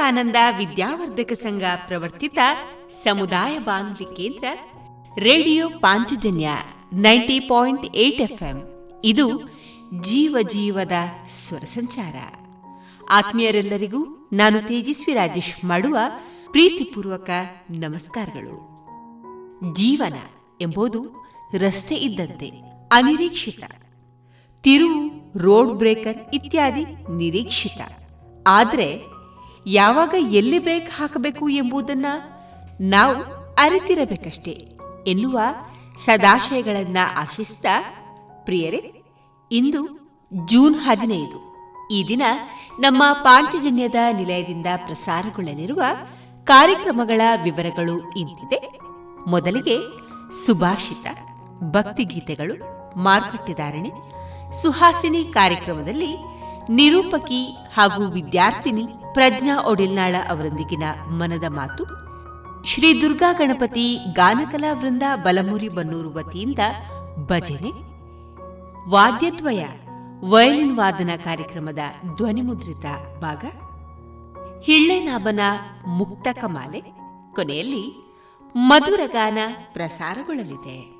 ವಿವೇಕಾನಂದ ವಿದ್ಯಾವರ್ಧಕ ಸಂಘ ಪ್ರವರ್ತಿತ ಸಮುದಾಯ ಬಾನುಲಿ ಕೇಂದ್ರ, radio Panchajanya ninety point eight F ಇದು ಜೀವ ಜೀವದ ಸ್ವರ ಸಂಚಾರ. ಆತ್ಮೀಯರೆಲ್ಲರಿಗೂ ನಾನು ತೇಜಸ್ವಿ ರಾಜೇಶ್ ಮಾಡುವ ಪ್ರೀತಿಪೂರ್ವಕ ನಮಸ್ಕಾರಗಳು. ಜೀವನ ಎಂಬುದು ರಸ್ತೆ ಇದ್ದಂತೆ, ಅನಿರೀಕ್ಷಿತ. ತಿರುವು, ರೋಡ್ ಬ್ರೇಕರ್ ಇತ್ಯಾದಿ ನಿರೀಕ್ಷಿತ. ಆದರೆ ಯಾವಾಗ ಎಲ್ಲಿ ಬ್ರೇಕ್ ಹಾಕಬೇಕು ಎಂಬುದನ್ನ ನಾವು ಅರಿತಿರಬೇಕಷ್ಟೇ ಎನ್ನುವ ಸದಾಶಯಗಳನ್ನ ಆಶಿಸ್ತಾ ಪ್ರಿಯರೇ, ಇಂದು ಜೂನ್ ಹದಿನೈದು. ಈ ದಿನ ನಮ್ಮ ಪಾಂಚಜನ್ಯದ ನಿಲಯದಿಂದ ಪ್ರಸಾರಗೊಳ್ಳಲಿರುವ ಕಾರ್ಯಕ್ರಮಗಳ ವಿವರಗಳು ಇಂತಿದೆ. ಮೊದಲಿಗೆ ಸುಭಾಷಿತ, ಭಕ್ತಿಗೀತೆಗಳು ಮಾರುಕಟ್ಟೆದಾರಣೆ ಸುಹಾಸಿನಿ ಕಾರ್ಯಕ್ರಮದಲ್ಲಿ ನಿರೂಪಕಿ ಹಾಗೂ ವಿದ್ಯಾರ್ಥಿನಿ ಪ್ರಜ್ಞಾ ಒಡಿಲ್ನಾಳ ಅವರೊಂದಿಗಿನ ಮನದ ಮಾತು. ಶ್ರೀ ದುರ್ಗಾ ಗಣಪತಿ ಗಾನಕಲಾ ವೃಂದ ಬಲಮುರಿ ಬನ್ನೂರು ವತಿಯಿಂದ ಭಜನೆ. ವಾದ್ಯದ್ವಯ, ವಯಲಿನ್ ವಾದನ ಕಾರ್ಯಕ್ರಮದ ಧ್ವನಿಮುದ್ರಿತ ಭಾಗ. ಹಿಳ್ಳೆನಾಭನ ಮುಕ್ತಕ ಮಾಲೆ ಕೊನೆಯಲ್ಲಿ ಮಧುರಗಾನ ಪ್ರಸಾರಗೊಳ್ಳಲಿದೆ.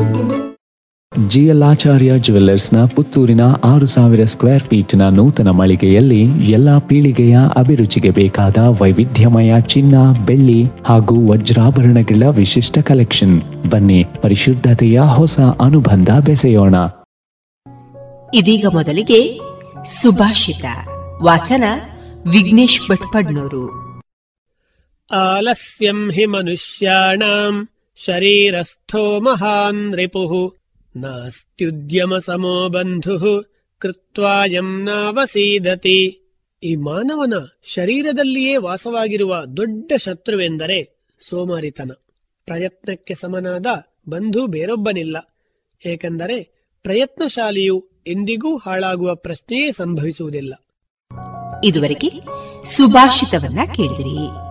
ಜಿಎಲ್ಆಚಾರ್ಯ ಜುವೆಲ್ಲರ್ಸ್ನ ಪುತ್ತೂರಿನ ಆರು ಸಾವಿರ ಸ್ಕ್ವೇರ್ ಫೀಟ್ನ ನೂತನ ಮಳಿಗೆಯಲ್ಲಿ ಎಲ್ಲಾ ಪೀಳಿಗೆಯ ಅಭಿರುಚಿಗೆ ಬೇಕಾದ ವೈವಿಧ್ಯಮಯ ಚಿನ್ನ ಬೆಳ್ಳಿ ಹಾಗೂ ವಜ್ರಾಭರಣಗಳ ವಿಶಿಷ್ಟ ಕಲೆಕ್ಷನ್. ಬನ್ನಿ ಪರಿಶುದ್ಧತೆಯ ಹೊಸ ಅನುಬಂಧ ಬೆಸೆಯೋಣ. ಇದೀಗ ಮೊದಲಿಗೆ ಸುಭಾಷಿತ. ವಾಚನ ವಿಘ್ನೇಶ್ ಭಟ್ಪಡ್ನೂರು. ಆಲಸ್ಯಂ ಹಿ ಮನುಷ್ಯಾಣಾಂ ಶರೀರಸ್ಥೋ ಮಹಾನ್ ರಿಪುಃ ನಾಸ್ತ್ಯುದ್ಯಮ ಬಂಧು ಕೃತ್ವಾಯಂ ನಾವಸೀದತಿ. ಈ ಮಾನವನ ಶರೀರದಲ್ಲಿಯೇ ವಾಸವಾಗಿರುವ ದೊಡ್ಡ ಶತ್ರುವೆಂದರೆ ಸೋಮಾರಿತನ. ಪ್ರಯತ್ನಕ್ಕೆ ಸಮನಾದ ಬಂಧು ಬೇರೊಬ್ಬನಿಲ್ಲ. ಏಕೆಂದರೆ ಪ್ರಯತ್ನಶಾಲಿಯು ಎಂದಿಗೂ ಹಾಳಾಗುವ ಪ್ರಶ್ನೆಯೇ ಸಂಭವಿಸುವುದಿಲ್ಲ. ಇದುವರೆಗೆ ಸುಭಾಷಿತವನ್ನ ಕೇಳಿದಿರಿ.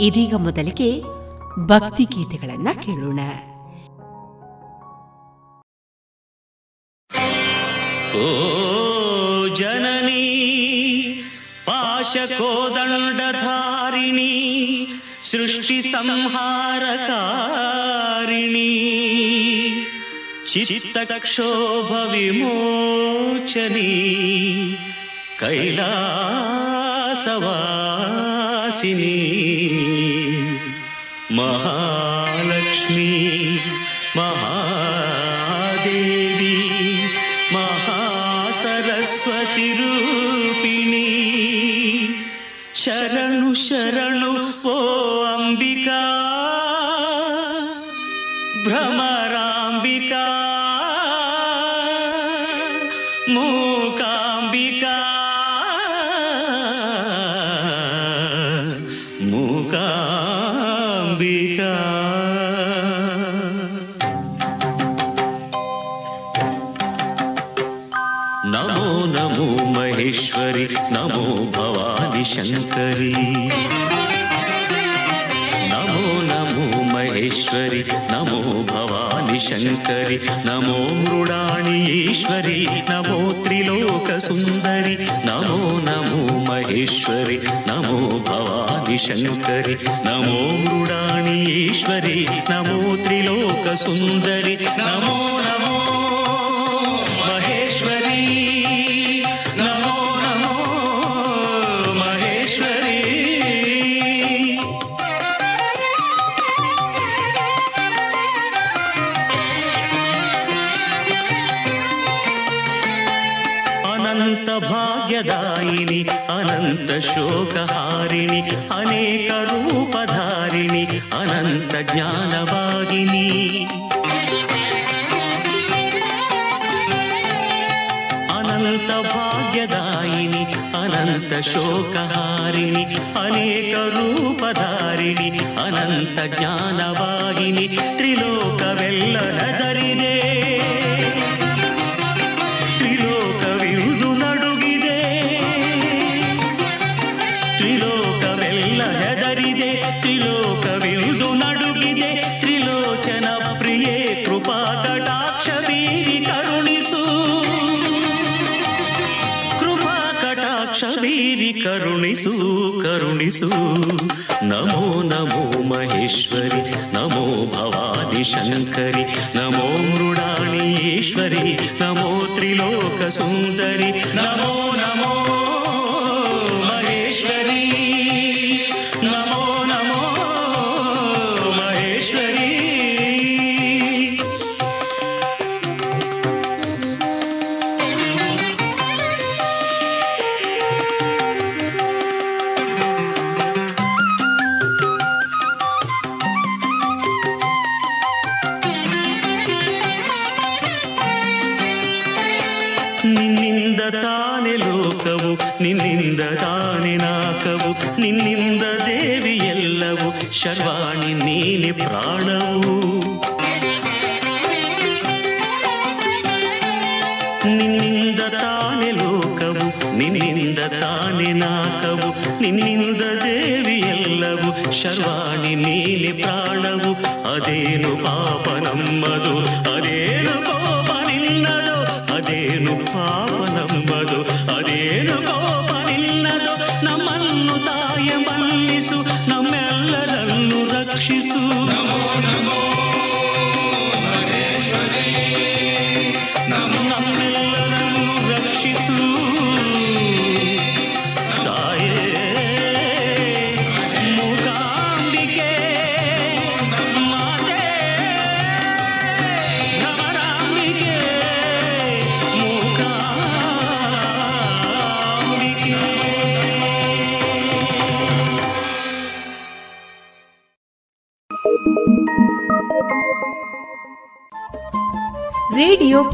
ಇದೀಗ ಮೊದಲಿಗೆ ಭಕ್ತಿ ಗೀತೆಗಳನ್ನ ಕೇಳೋಣ. ಜನನಿ ಪಾಶಕೋದಂಡಧಾರಿಣಿ ಸೃಷ್ಟಿ ಸಂಹಾರಕಾರಿಣಿ ಚಿತ್ತಕ್ಷೋಭ മഹാശിനി മഹാ शङ्करि नमो मृडाणि ईश्वरि नमो त्रिलोकसुन्दरि नमो नमो महेश्वरि नमो भवानि शङ्करि नमो मृडाणि ईश्वरि नमो त्रिलोकसुन्दरि नमो नमो ಶೋಕಹಾರಿಣಿ, ಅನೇಕ ರೂಪಧಾರಿಣಿ, ಅನಂತ ಜ್ಞಾನವಾಗಿನಿ ಅನಂತ ಭಾಗ್ಯದಾಯಿನಿ, ಅನಂತ ಶೋಕಹಾರಿಣಿ, ಅನೇಕ ರೂಪಧಾರಿಣಿ, ಅನಂತ ಜ್ಞಾನವಾಗಿನಿ ತ್ರಿಲೋಕವೆಲ್ಲ ನದರಿದೆ. ತ್ರಿಲೋಕವಿರುದು ನಡುಗಿದೆ. ತ್ರಿಲೋಚನ ಪ್ರಿಯೇ, ಕೃಪಾ ಕಟಾಕ್ಷ ಬೀರಿ ಕರುಣಿಸು. ಕೃಪಾ ಕಟಾಕ್ಷ ಬೀರಿ ಕರುಣಿಸು ಕರುಣಿಸು. ನಮೋ ನಮೋ ಮಹೇಶ್ವರಿ, ನಮೋ ಭವಾನಿ ಶಂಕರಿ, ನಮೋ ಮೃಡಾಣೀಶ್ವರಿ ನಮೋ ತ್ರಿಲೋಕ ಸುಂದರಿ, ನಮೋ ನಮೋ ನಿನ್ನಿಂದ ದೇವಿ ಎಲ್ಲವೂ ಶರ್ವಾಣಿ ನೀಲಿ ಪ್ರಾಣವು ಅದೇನು ಪಾಪ ನಮ್ಮದು ಅದೇನು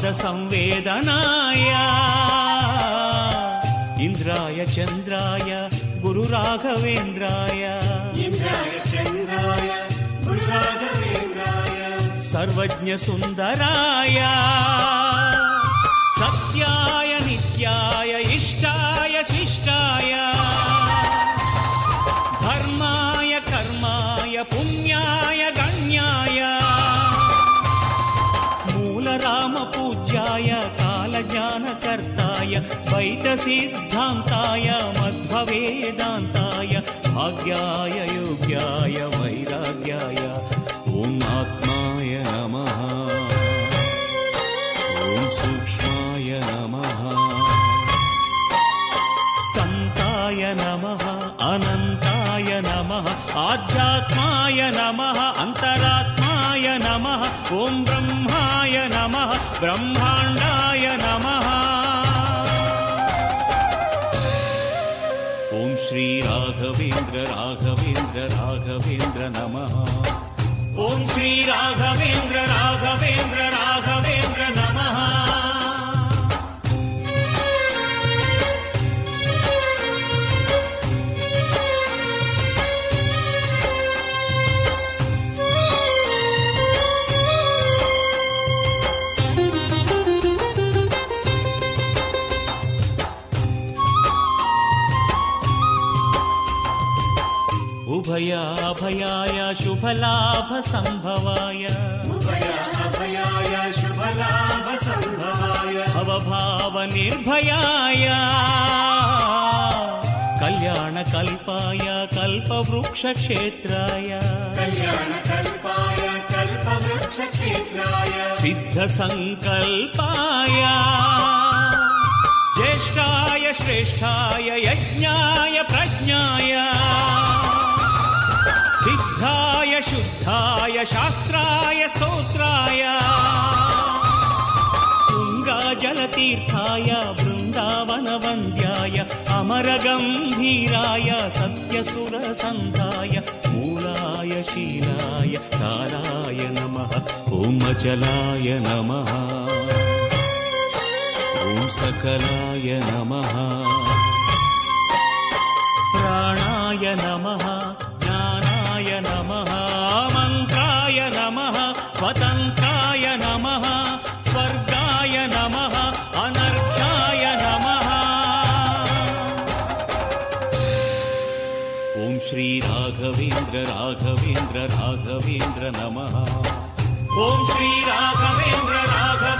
पादसंवेदनाय। इन्द्राय चन्द्राय गुरुराघवेन्द्राय। सर्वज्ञसुन्दराय। सत्याय द्वैतसिद्धान्ताय मध्ववेदान्ताय भाग्याय योग्याय वैराग्याय। ॐ आत्माय नमः। ॐ सूक्ष्माय नमः। सन्ताय नमः अनन्ताय नमः आध्यात्माय नमः अन्तरात्माय नमः ॐ ब्रह्माय नमः ब्रह्माण्डाय राघवेन्द्र राघवेन्द्र नमः। ॐ श्रीराघवेन्द्र राघवेन्द्र राघवेन्द्र शुभलाभसम्भवाय। उभयाभयाय शुभलाभसम्भवाय। भवभावनिर्भयाय। कल्याणकल्पाय कल्पवृक्षक्षेत्राय। कल्याणकल्पाय कल्पवृक्षक्षेत्राय। सिद्धसङ्कल्पाय। ज्येष्ठाय श्रेष्ठाय यज्ञाय प्रज्ञाय सिद्धाय शुद्धाय शास्त्राय स्तोत्राय। तुङ्गाजलतीर्थाय बृन्दावनवन्द्याय अमरगम्भीराय सत्यसुरसन्धाय मूलाय शीलाय कालाय नमः ॐ अचलाय नमः। ॐ सकलाय नमः। प्राणाय नमः स्वतन्त्राय नमः स्वर्गाय नमः अनर्घ्याय नमः। ॐ श्रीराघवेन्द्र राघवेन्द्र राघवेन्द्र नमः। ॐ श्रीराघवेन्द्र राघवेन्द्र राघवेन्द्र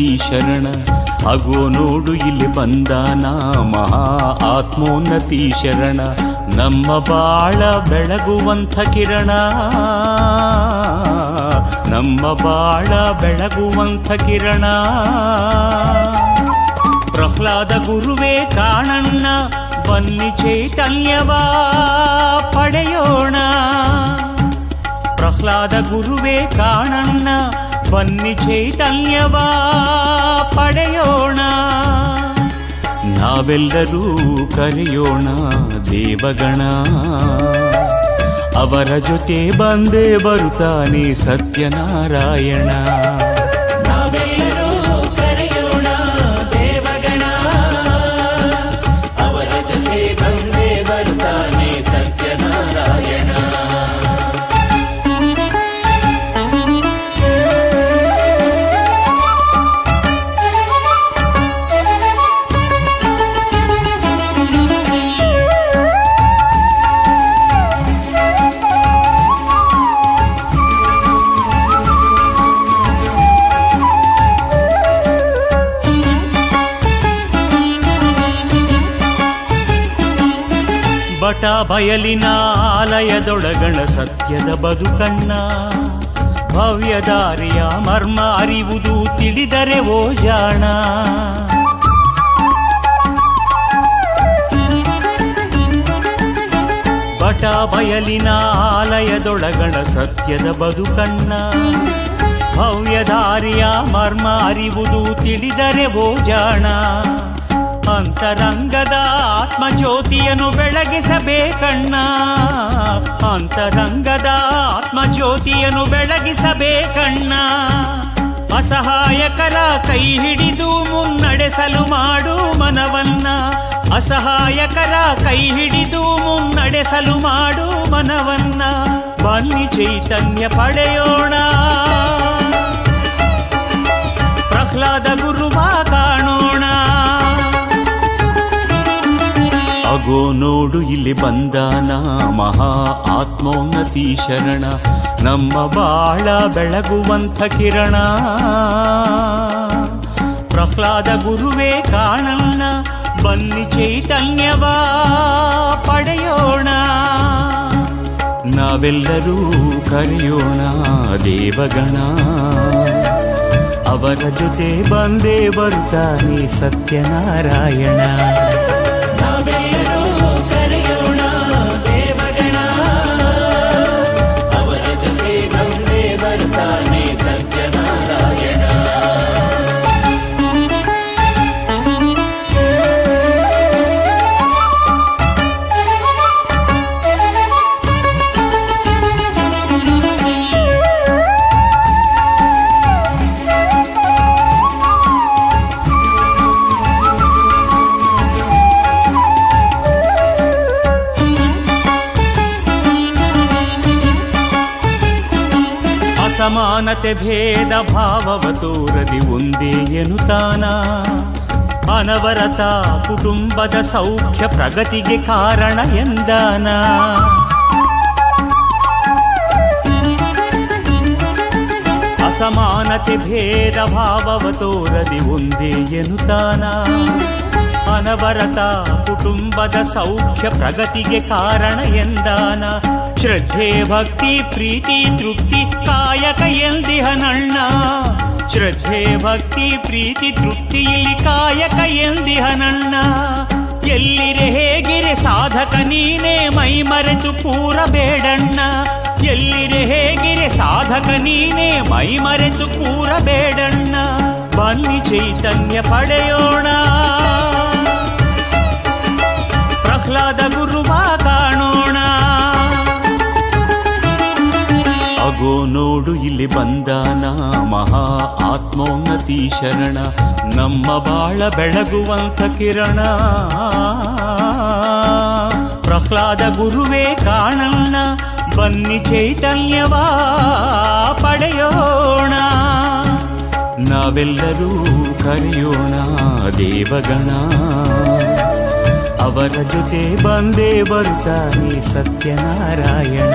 ಆತ್ಮೋನ್ನತಿ ಶರಣ. ಅಗೋ ನೋಡು ಇಲ್ಲಿ ಬಂದಾನ ಮಹಾ ಆತ್ಮೋನ್ನತಿ ಶರಣ. ನಮ್ಮ ಬಾಳ ಬೆಳಗುವಂಥ ಕಿರಣ. ನಮ್ಮ ಬಾಳ ಬೆಳಗುವಂಥ ಕಿರಣ. ಪ್ರಹ್ಲಾದ ಗುರುವೇ ಕಾಣಣ್ಣ, ಬನ್ನಿ ಚೈತನ್ಯವಾ ಪಡೆಯೋಣ. ಪ್ರಹ್ಲಾದ ಗುರುವೇ ಕಾಣಣ್ಣ ಬನ್ನಿ ಚೈತನ್ಯವಾ ಪಡೆಯೋಣ. ನಾವೆಲ್ಲರೂ ಕರೆಯೋಣ ದೇವಗಣ. ಅವರ ಜೊತೆ ಬಂದೇ ಬರುತ್ತಾನೆ ಸತ್ಯನಾರಾಯಣ. ಬಯಲಿನ ಆಲಯದೊಳಗಣ ಸತ್ಯದ ಬದುಕಣ್ಣ ಭವ್ಯದಾರಿಯ ಮರ್ಮ ಅರಿವುದು ತಿಳಿದರೆ ಓ ಜಾಣ. ಬಟ ಬಯಲಿನ ಆಲಯದೊಳಗಣ ಸತ್ಯದ ಬದುಕಣ್ಣ ಭವ್ಯದಾರಿಯ ಮರ್ಮ ಅರಿವುದು ತಿಳಿದರೆ ಓ ಜಾಣ. ಅಂತರಂಗದ ಆತ್ಮಜ್ಯೋತಿಯನ್ನು ಬೆಳಗಿಸಬೇಕಣ್ಣ. ಅಂತರಂಗದ ಆತ್ಮಜ್ಯೋತಿಯನ್ನು ಬೆಳಗಿಸಬೇಕಣ್ಣ. ಅಸಹಾಯಕರ ಕೈ ಹಿಡಿದು ಮುನ್ನಡೆಸಲು ಮಾಡು ಮನವನ್ನ. ಅಸಹಾಯಕರ ಕೈ ಹಿಡಿದು ಮುನ್ನಡೆಸಲು ಮಾಡು ಮನವನ್ನ. ಬನ್ನಿ ಚೈತನ್ಯ ಪಡೆಯೋಣ. ಪ್ರಹ್ಲಾದ ಗುರುವ ಕಾಣೋಣ. ಅಗೋ ನೋಡು ಇಲ್ಲಿ ಬಂದಾನ. ಮಹಾ ಆತ್ಮೋನ್ನತಿ ಶರಣ. ನಮ್ಮ ಬಾಳ ಬೆಳಗುವಂಥ ಕಿರಣ. ಪ್ರಹ್ಲಾದ ಗುರುವೇ ಕಾಣಣ್ಣ ಬನ್ನಿ ಚೈತನ್ಯವಾ ಪಡೆಯೋಣ. ನಾವೆಲ್ಲರೂ ಕರೆಯೋಣ ದೇವಗಣ. ಅವರ ಜೊತೆ ಬಂದೇ ಬರುತ್ತಾನೆ ಸತ್ಯನಾರಾಯಣ. ಅಸಮಾನತೆ ಭೇದ ಭಾವವ ತೋರದಿ ಒಂದೇ ಎನುತಾನ. ಅನವರತ ಕುಟುಂಬದ ಸೌಖ್ಯ ಪ್ರಗತಿಗೆ ಕಾರಣ ಎಂದಾನ. ಅಸಮಾನತೆ ಭೇದ ಭಾವವ ತೋರದಿ ಒಂದೇ ಎನುತಾನ. ಅನವರತ ಕುಟುಂಬದ ಸೌಖ್ಯ ಪ್ರಗತಿಗೆ ಕಾರಣ ಎಂದಾನ. ಶ್ರದ್ಧೆ, ಭಕ್ತಿ, ಪ್ರೀತಿ, ತೃಪ್ತಿ, ಕಾಯಕ ಎಂದಿಹನಣ್ಣ ಶ್ರದ್ಧೆ, ಭಕ್ತಿ, ಪ್ರೀತಿ, ತೃಪ್ತಿ, ಇಲ್ಲಿ ಕಾಯಕ ಎಂದಿಹನಣ್ಣ ಎಲ್ಲಿರೆ ಹೇಗಿರೆ ಸಾಧಕ ನೀನೇ, ಮೈ ಮರೆತು ಕೂರಬೇಡಣ್ಣ ಎಲ್ಲಿರೆ ಹೇಗಿರೆ ಸಾಧಕ ನೀನೇ, ಮೈ ಮರೆತು ಕೂರಬೇಡಣ್ಣ ಬನ್ನಿ ಚೈತನ್ಯ ಪಡೆಯೋಣ. ಪ್ರಹ್ಲಾದ ಗುರುವ ಅಗೋ ನೋಡು, ಇಲ್ಲಿ ಬಂದಾನ. ಮಹಾ ಆತ್ಮೋನ್ನತಿ ಶರಣ. ನಮ್ಮ ಬಾಳ ಬೆಳಗುವಂತ ಕಿರಣ. ಪ್ರಹ್ಲಾದ ಗುರುವೇ ಕಾಣಣ್ಣ. ಬನ್ನಿ ಚೈತನ್ಯವ ಪಡೆಯೋಣ. ನಾವೆಲ್ಲರೂ ಕರೆಯೋಣ, ದೇವಗಣ. ಅವರ ಜೊತೆ ಬಂದೇ ಬರುತ್ತಾನೆ ಸತ್ಯನಾರಾಯಣ.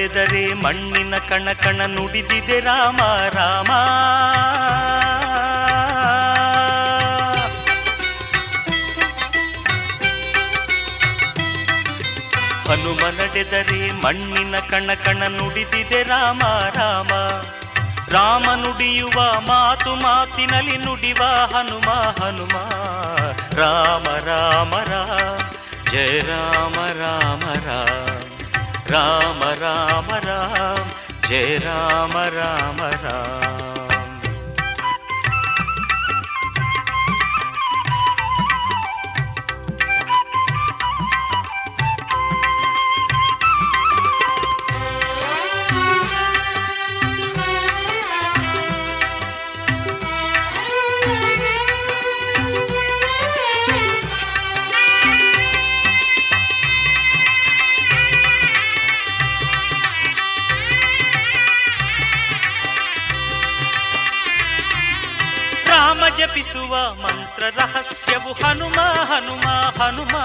ನಡೆದರೆ ಮಣ್ಣಿನ ಕಣ ಕಣ ನುಡಿದಿದೆ ರಾಮ ರಾಮ. ಹನುಮ ನಡೆದರೆ ಮಣ್ಣಿನ ಕಣ ಕಣ ನುಡಿದಿದೆ ರಾಮ ರಾಮ. ರಾಮ ನುಡಿಯುವ ಮಾತು ಮಾತಿನಲ್ಲಿ ನುಡಿವ ಹನುಮ ಹನುಮ. ರಾಮ ರಾಮ ರಾಮ ಜಯ ರಾಮ ರಾಮ ರಾಮ राम राम राम जय राम राम राम। ರಾಮ ಜಪಿಸುವ ಮಂತ್ರ ರಹಸ್ಯವು ಹನುಮ ಹನುಮ ಹನುಮ.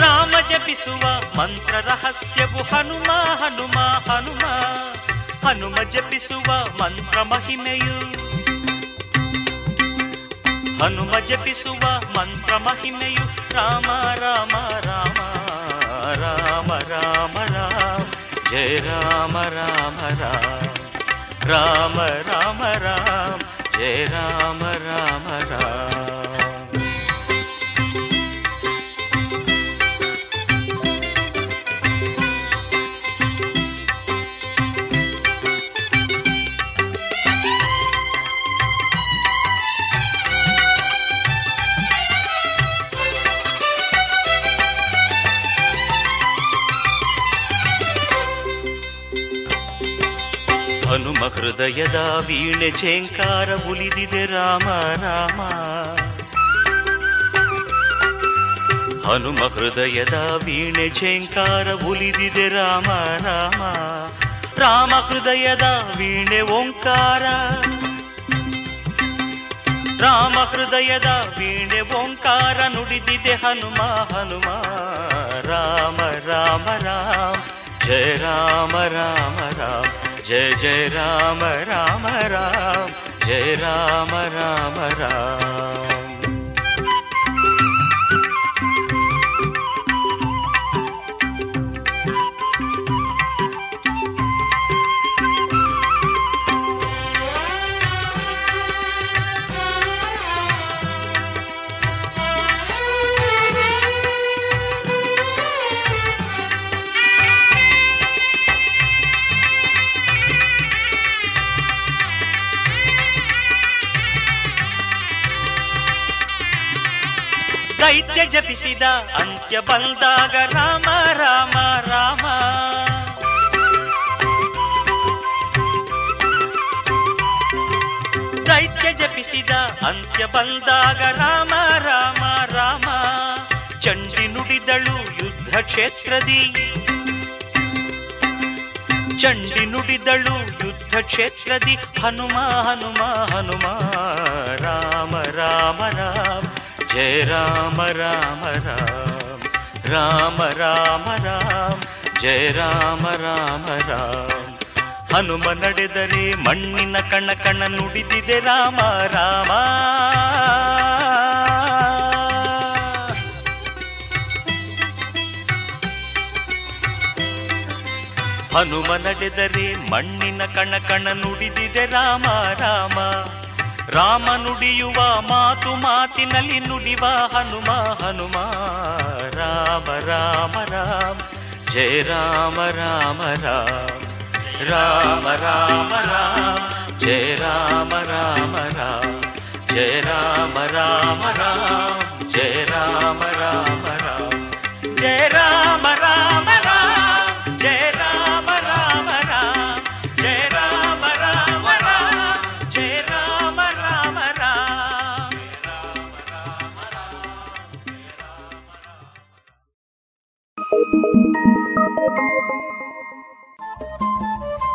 ರಾಮ ಜಪಿಸುವ ಮಂತ್ರ ರಹಸ್ಯವು ಹನುಮ ಹನುಮ ಹನುಮ. ಹನುಮ ಜಪಿಸುವ ಮಂತ್ರ ಮಹಿಮೆಯು. ಹನುಮ ಜಪಿಸುವ ಮಂತ್ರ ಮಹಿಮೆಯು ರಾಮ ರಾಮ ರಾಮ ರಾಮ ರಾಮ ರಾಮ जय राम राम राम। राम राम राम। जय राम राम राम। ಹೃದಯದ ವೀಣೆ ಝೇಂಕಾರ ಉಲಿದಿದೆ ರಾಮ ರಾಮ. ಹನುಮ ಹೃದಯದ ವೀಣೆ ಝೇಂಕಾರ ಉಲಿದಿದೆ ರಾಮ ರಾಮ. ರಾಮ ಹೃದಯದ ವೀಣೆ ಓಂಕಾರ. ರಾಮ ಹೃದಯದ ವೀಣೆ ಓಂಕಾರ ನುಡಿದಿದೆ ಹನುಮ ಹನುಮ. ರಾಮ ರಾಮ ರಾಮ. ಜಯ ರಾಮ ರಾಮ ರಾಮ. जय जय राम राम राम जय राम राम राम। ಜಪಿಸಿದ ಅಂತ್ಯ ಬಂದಾಗ ರಾಮ ರಾಮ ರಾಮ. ದೈತ್ಯ ಜಪಿಸಿದ ಅಂತ್ಯ ಬಂದಾಗ ರಾಮ ರಾಮ ರಾಮ. ಚಂಡಿ ನುಡಿದಳು ಯುದ್ಧ ಕ್ಷೇತ್ರದಿ. ಚಂಡಿ ನುಡಿದಳು ಯುದ್ಧ ಕ್ಷೇತ್ರದಿ. ಹನುಮ ಹನುಮ ಹನುಮ. ರಾಮ ರಾಮ ರಾಮ. ಜಯ ರಾಮ ರಾಮ ರಾಮ ರಾಮ ರಾಮ ರಾಮ, ಜಯ ರಾಮ ರಾಮ ರಾಮ. ಹನುಮ ನಡೆದರೆ ಮಣ್ಣಿನ ಕಣ ಕಣ ನುಡಿದಿದೆ ರಾಮ ರಾಮ. ಹನುಮ ನಡೆದರೆ ಮಣ್ಣಿನ ಕಣ ಕಣ ನುಡಿದಿದೆ ರಾಮ ರಾಮ. ರಾಮ ನುಡಿಯುವ ಮಾತು ಮಾತಿನಲ್ಲಿ ನುಡಿವ ಹನುಮ ಹನುಮ ರಾಮ ರಾಮ ರಾಮ ಜಯ ರಾಮ ರಾಮ ರಾಮ ರಾಮ ರಾಮ ರಾಮ ಜಯ ರಾಮ ರಾಮ ರಾಮ ಜಯ ರಾಮ ರಾಮ ರಾಮ ಜಯ ರಾಮ ರಾಮ ರಾಮ ಜಯ ರಾಮ ರಾಮ ರಾಮ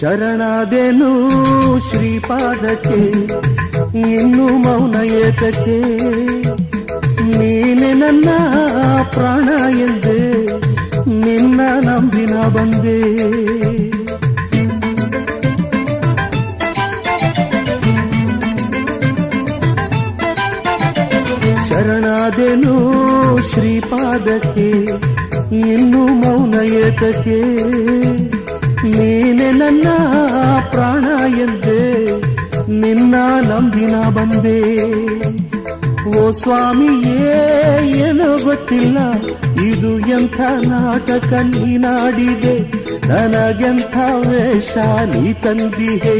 ಶರಣಾದೆನು ಶ್ರೀಪಾದಕ್ಕೆ ಇನ್ನು ಮೌನ ಏತಕ್ಕೆ ನೀನೆ ನನ್ನ ಪ್ರಾಣ ಎಂದೆ ನಿನ್ನ ನಂಬಿನ ಬಂದೆ ಶರಣಾದೆನು ಶ್ರೀಪಾದಕ್ಕೆ ಇನ್ನು ಮೌನ ಏತಕ್ಕೆ ನೀನೆ ನನ್ನ ಪ್ರಾಣ ಎಂದೆ ನಿನ್ನ ನಂಬಿನ ಬಂದೆ ಓ ಸ್ವಾಮಿಯೇ ಏನೋ ಗೊತ್ತಿಲ್ಲ ಇದು ಎಂಥ ನಾಟಕ ನೀನಾಡಿದೆ ನನಗೆಂಥ ವೇಷ ನೀ ತಂದಿಹೆ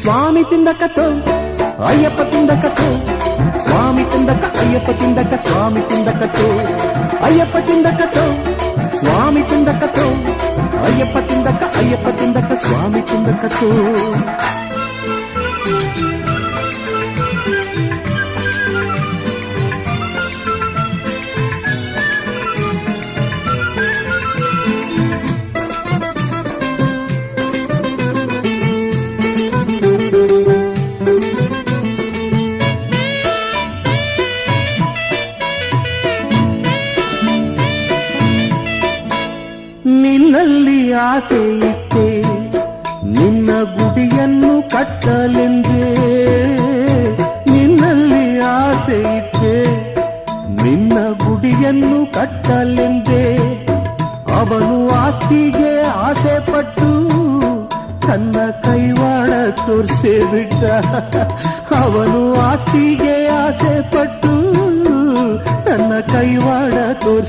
ಸ್ವಾಮಿ ತಿಂದಕತೋ ಅಯ್ಯಪ್ಪ ತಿಂದಕತೋ ಸ್ವಾಮಿ ತಿಂದಕ ಅಯ್ಯಪ್ಪ ತಿಂದಕ ಸ್ವಾಮಿ ತಿಂದಕತೋ ಅಯ್ಯಪ್ಪ ತಿಂದಕತೋ ಸ್ವಾಮಿ ತಿಂದಕತೋ ಅಯ್ಯಪ್ಪ ತಿಂದಕ ಅಯ್ಯಪ್ಪ ತಿಂದಕ ಸ್ವಾಮಿ ತಿಂದಕತೋ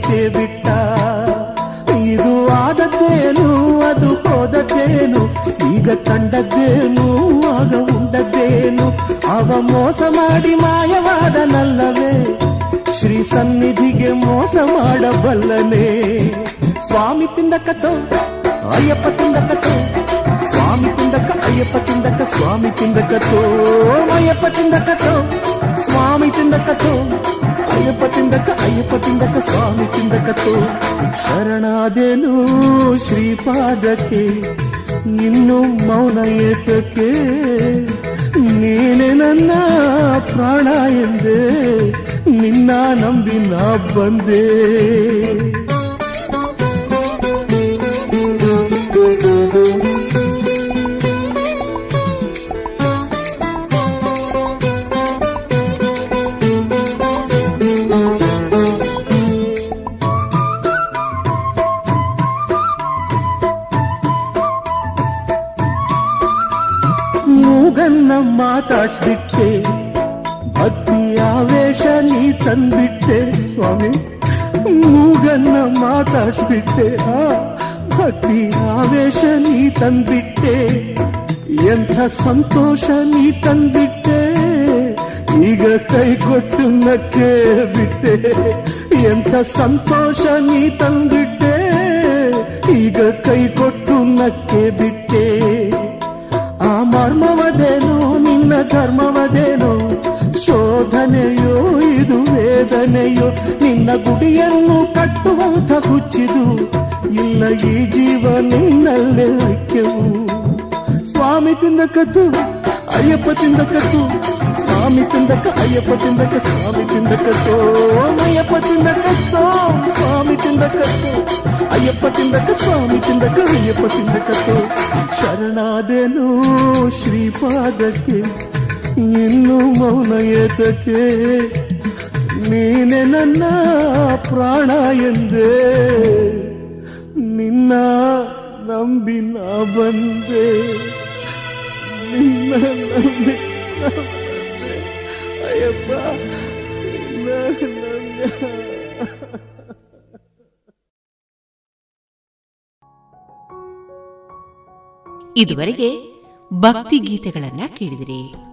ತೋರ್ಸೇ ಬಿಟ್ಟ. ಇದು ಆದದ್ದೇನು, ಅದು ಹೋದದ್ದೇನು, ಈಗ ಕಂಡದ್ದೇನು, ಆಗ ಉಂಡದ್ದೇನು. ಅವ ಮೋಸ ಮಾಡಿ ಮಾಯವಾದನಲ್ಲವೇ ಶ್ರೀ ಸನ್ನಿಧಿಗೆ ಮೋಸ ಮಾಡಬಲ್ಲನೆ. ಸ್ವಾಮಿ ತಿಂದಕತೋ ಅಯ್ಯಪ್ಪ ತಿಂದಕತೋ ಸ್ವಾಮಿ ತಿಂದಕ, ಅಯ್ಯಪ್ಪ ತಿಂದಕ್ಕ ಸ್ವಾಮಿ ತಿಂದಕತೋ ಅಯ್ಯಪ್ಪ ತಿಂದಕತೋ ಸ್ವಾಮಿ ತಿಂದಕತೋ ಅಯ್ಯಪ್ಪ ತಿಂದಕ ಅಯ್ಯಪ್ಪ ತಿಂದಕ ಸ್ವಾಮಿ ತಿಂದಕತೋ ಶರಣಾದೇನು ಶ್ರೀಪಾದಕ್ಕೆ ಇನ್ನು ಮೌನ ಏತಕ್ಕೆ ನೀನೆ ನನ್ನ ಪ್ರಾಣ ಎಂದೆ ನಿನ್ನ ನಂಬಿ ನಾ ಬಂದೆ ಸಂತೋಷ ನೀ ತಂದಿಟ್ಟೆ, ಈಗ ಕೈ ಕೊಟ್ಟು ನಕ್ಕೆ ಬಿಟ್ಟೆ. ಆ ಮರ್ಮವದೇನೋ, ನಿನ್ನ ಧರ್ಮವದೇನೋ, ಶೋಧನೆಯೋ, ಇದು ವೇದನೆಯೋ, ನಿನ್ನ ಗುಡಿಯನ್ನು ಕಟ್ಟುವಂಥ ಹುಚ್ಚಿದು, ಇಲ್ಲ ಈ ಜೀವ ನಿನ್ನಲ್ಲೇ ಐಕ್ಯವು ಸ್ವಾಮಿ ತಿಂದಕತ್ತು ಅಯ್ಯಪ್ಪ ತಿಂದಕತ್ತು ಸ್ವಾಮಿ ತಿಂದಕ ಅಯ್ಯಪ್ಪ ತಿಂದಕ ಸ್ವಾಮಿ ತಿಂದಕತ್ತೋ ಅಯ್ಯಪ್ಪ ತಿಂದಕತ್ತೋ ಸ್ವಾಮಿ ತಿಂದಕತ್ತು ಅಯ್ಯಪ್ಪ ತಿಂದಕ ಸ್ವಾಮಿ ತಿಂದಕ ಅಯ್ಯಪ್ಪ ತಿಂದಕತ್ತೋ ಶರಣಾದೆನು ಶ್ರೀಪಾದಕ್ಕೆ ಇನ್ನು ಮೌನ ಏತಕ್ಕೆ ನೀನೆ ನನ್ನ ಪ್ರಾಣ ಎಂದೇ ನಿನ್ನ ನಂಬಿ ನಾ ಬಂದೆ. ನಿನ್ನ ನಂಬಿ ಅಯ್ಯಪ್ಪ ಇದುವರೆಗೆ ಭಕ್ತಿ ಗೀತೆಗಳನ್ನ ಕೇಳಿದಿರಿ.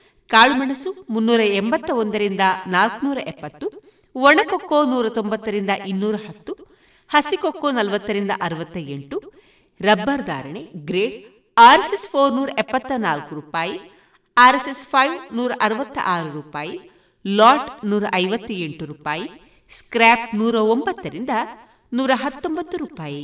ಕಾಳುಮೆಣಸು ಮುನ್ನೂರ ಎಂಬತ್ತ ಒಂದರಿಂದ ನಾಲ್ಕುನೂರ ಎಪ್ಪತ್ತು, ಒಣಕೊಕ್ಕೋ ನೂರ ತೊಂಬತ್ತರಿಂದ ಇನ್ನೂರ ಹತ್ತು, ಹಸಿಕೊಕ್ಕೋ ನಲವತ್ತರಿಂದ ಅರವತ್ತ ಎಂಟು ರಬ್ಬರ್ ಧಾರಣೆ ಗ್ರೇಡ್ ಆರ್ಎಸ್ಎಸ್ ಫೋರ್ ನೂರ ಎಪ್ಪತ್ತ ನಾಲ್ಕು ರೂಪಾಯಿ, ಆರ್ಎಸ್ಎಸ್ ಫೈವ್ ನೂರ ಅರವತ್ತ ಆರು ರೂಪಾಯಿ, ಲಾಟ್ ನೂರ ಐವತ್ತ ಎಂಟು ರೂಪಾಯಿ, ಸ್ಕ್ರ್ಯಾಪ್ ನೂರ ಒಂಬತ್ತರಿಂದ ನೂರ ಹತ್ತೊಂಬತ್ತು ರೂಪಾಯಿ.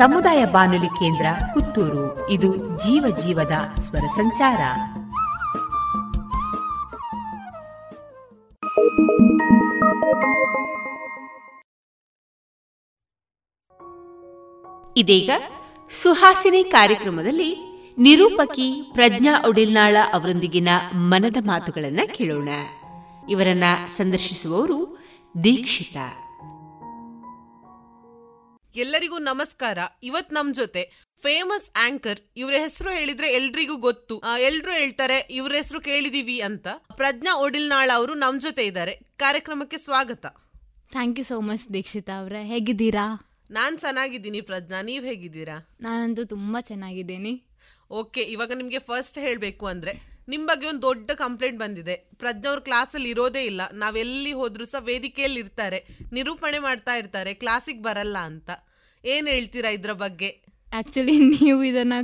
ಸಮುದಾಯ ಬಾನುಲಿ ಕೇಂದ್ರ ಪುತ್ತೂರು. ಇದು ಜೀವ ಜೀವದ ಸ್ವರ ಸಂಚಾರ. ಇದೀಗ ಸುಹಾಸಿನಿ ಕಾರ್ಯಕ್ರಮದಲ್ಲಿ ನಿರೂಪಕಿ ಪ್ರಜ್ಞಾ ಒಡಿಲ್ನಾಳ ಅವರೊಂದಿಗಿನ ಮನದ ಮಾತುಗಳನ್ನು ಕೇಳೋಣ. ಇವರನ್ನ ಸಂದರ್ಶಿಸುವವರು ದೀಕ್ಷಿತಾ. ಎಲ್ಲರಿಗೂ ನಮಸ್ಕಾರ. ಇವತ್ ನಮ್ ಜೊತೆ ಫೇಮಸ್ ಆಂಕರ್ ಇವ್ರ ಹೆಸರು ಹೇಳಿದ್ರೆ ಎಲ್ರಿಗೂ ಗೊತ್ತು. ಎಲ್ರು ಹೇಳ್ತಾರೆ ಇವ್ರ ಹೆಸರು ಕೇಳಿದೀವಿ ಅಂತ. ಪ್ರಜ್ಞಾ ಒಡಿಲ್ನಾಳ್ ಅವರು ನಮ್ ಜೊತೆ ಇದ್ದಾರೆ. ಕಾರ್ಯಕ್ರಮಕ್ಕೆ ಸ್ವಾಗತ. Thank you so much Dikshita ಅವರೇ. ಹೇಗಿದ್ದೀರಾ? ನಾನ್ ಚೆನ್ನಾಗಿದ್ದೀನಿ ಪ್ರಜ್ಞಾ. ನೀವ್ ಹೇಗಿದ್ದೀರಾ? ನಾನಂತೂ ತುಂಬಾ ಚೆನ್ನಾಗಿದ್ದೀನಿ. ಓಕೆ ಇವಾಗ ನಿಮ್ಗೆ ಫಸ್ಟ್ ಹೇಳ್ಬೇಕು ಅಂದ್ರೆ ನಿಮ್ ಬಗ್ಗೆ ಒಂದು ದೊಡ್ಡ ಕಂಪ್ಲೇಂಟ್ ಬಂದಿದೆ. ಪ್ರಜ್ಞವ್ರ ಕ್ಲಾಸಲ್ಲಿ ಇರೋದೇ ಇಲ್ಲ. ನಾವೆಲ್ಲಿ ಹೋದರೂ ಸಹ ವೇದಿಕೆಯಲ್ಲಿ ಇರ್ತಾರೆ. ನಿರೂಪಣೆ ಮಾಡ್ತಾ ಇರ್ತಾರೆ. ಕ್ಲಾಸಿಗೆ ಬರಲ್ಲ ಅಂತ. ಏನು ಹೇಳ್ತೀರಾ ಇದರ ಬಗ್ಗೆ? ಆ್ಯಕ್ಚುಲಿ ನೀವು ಇದನ್ನು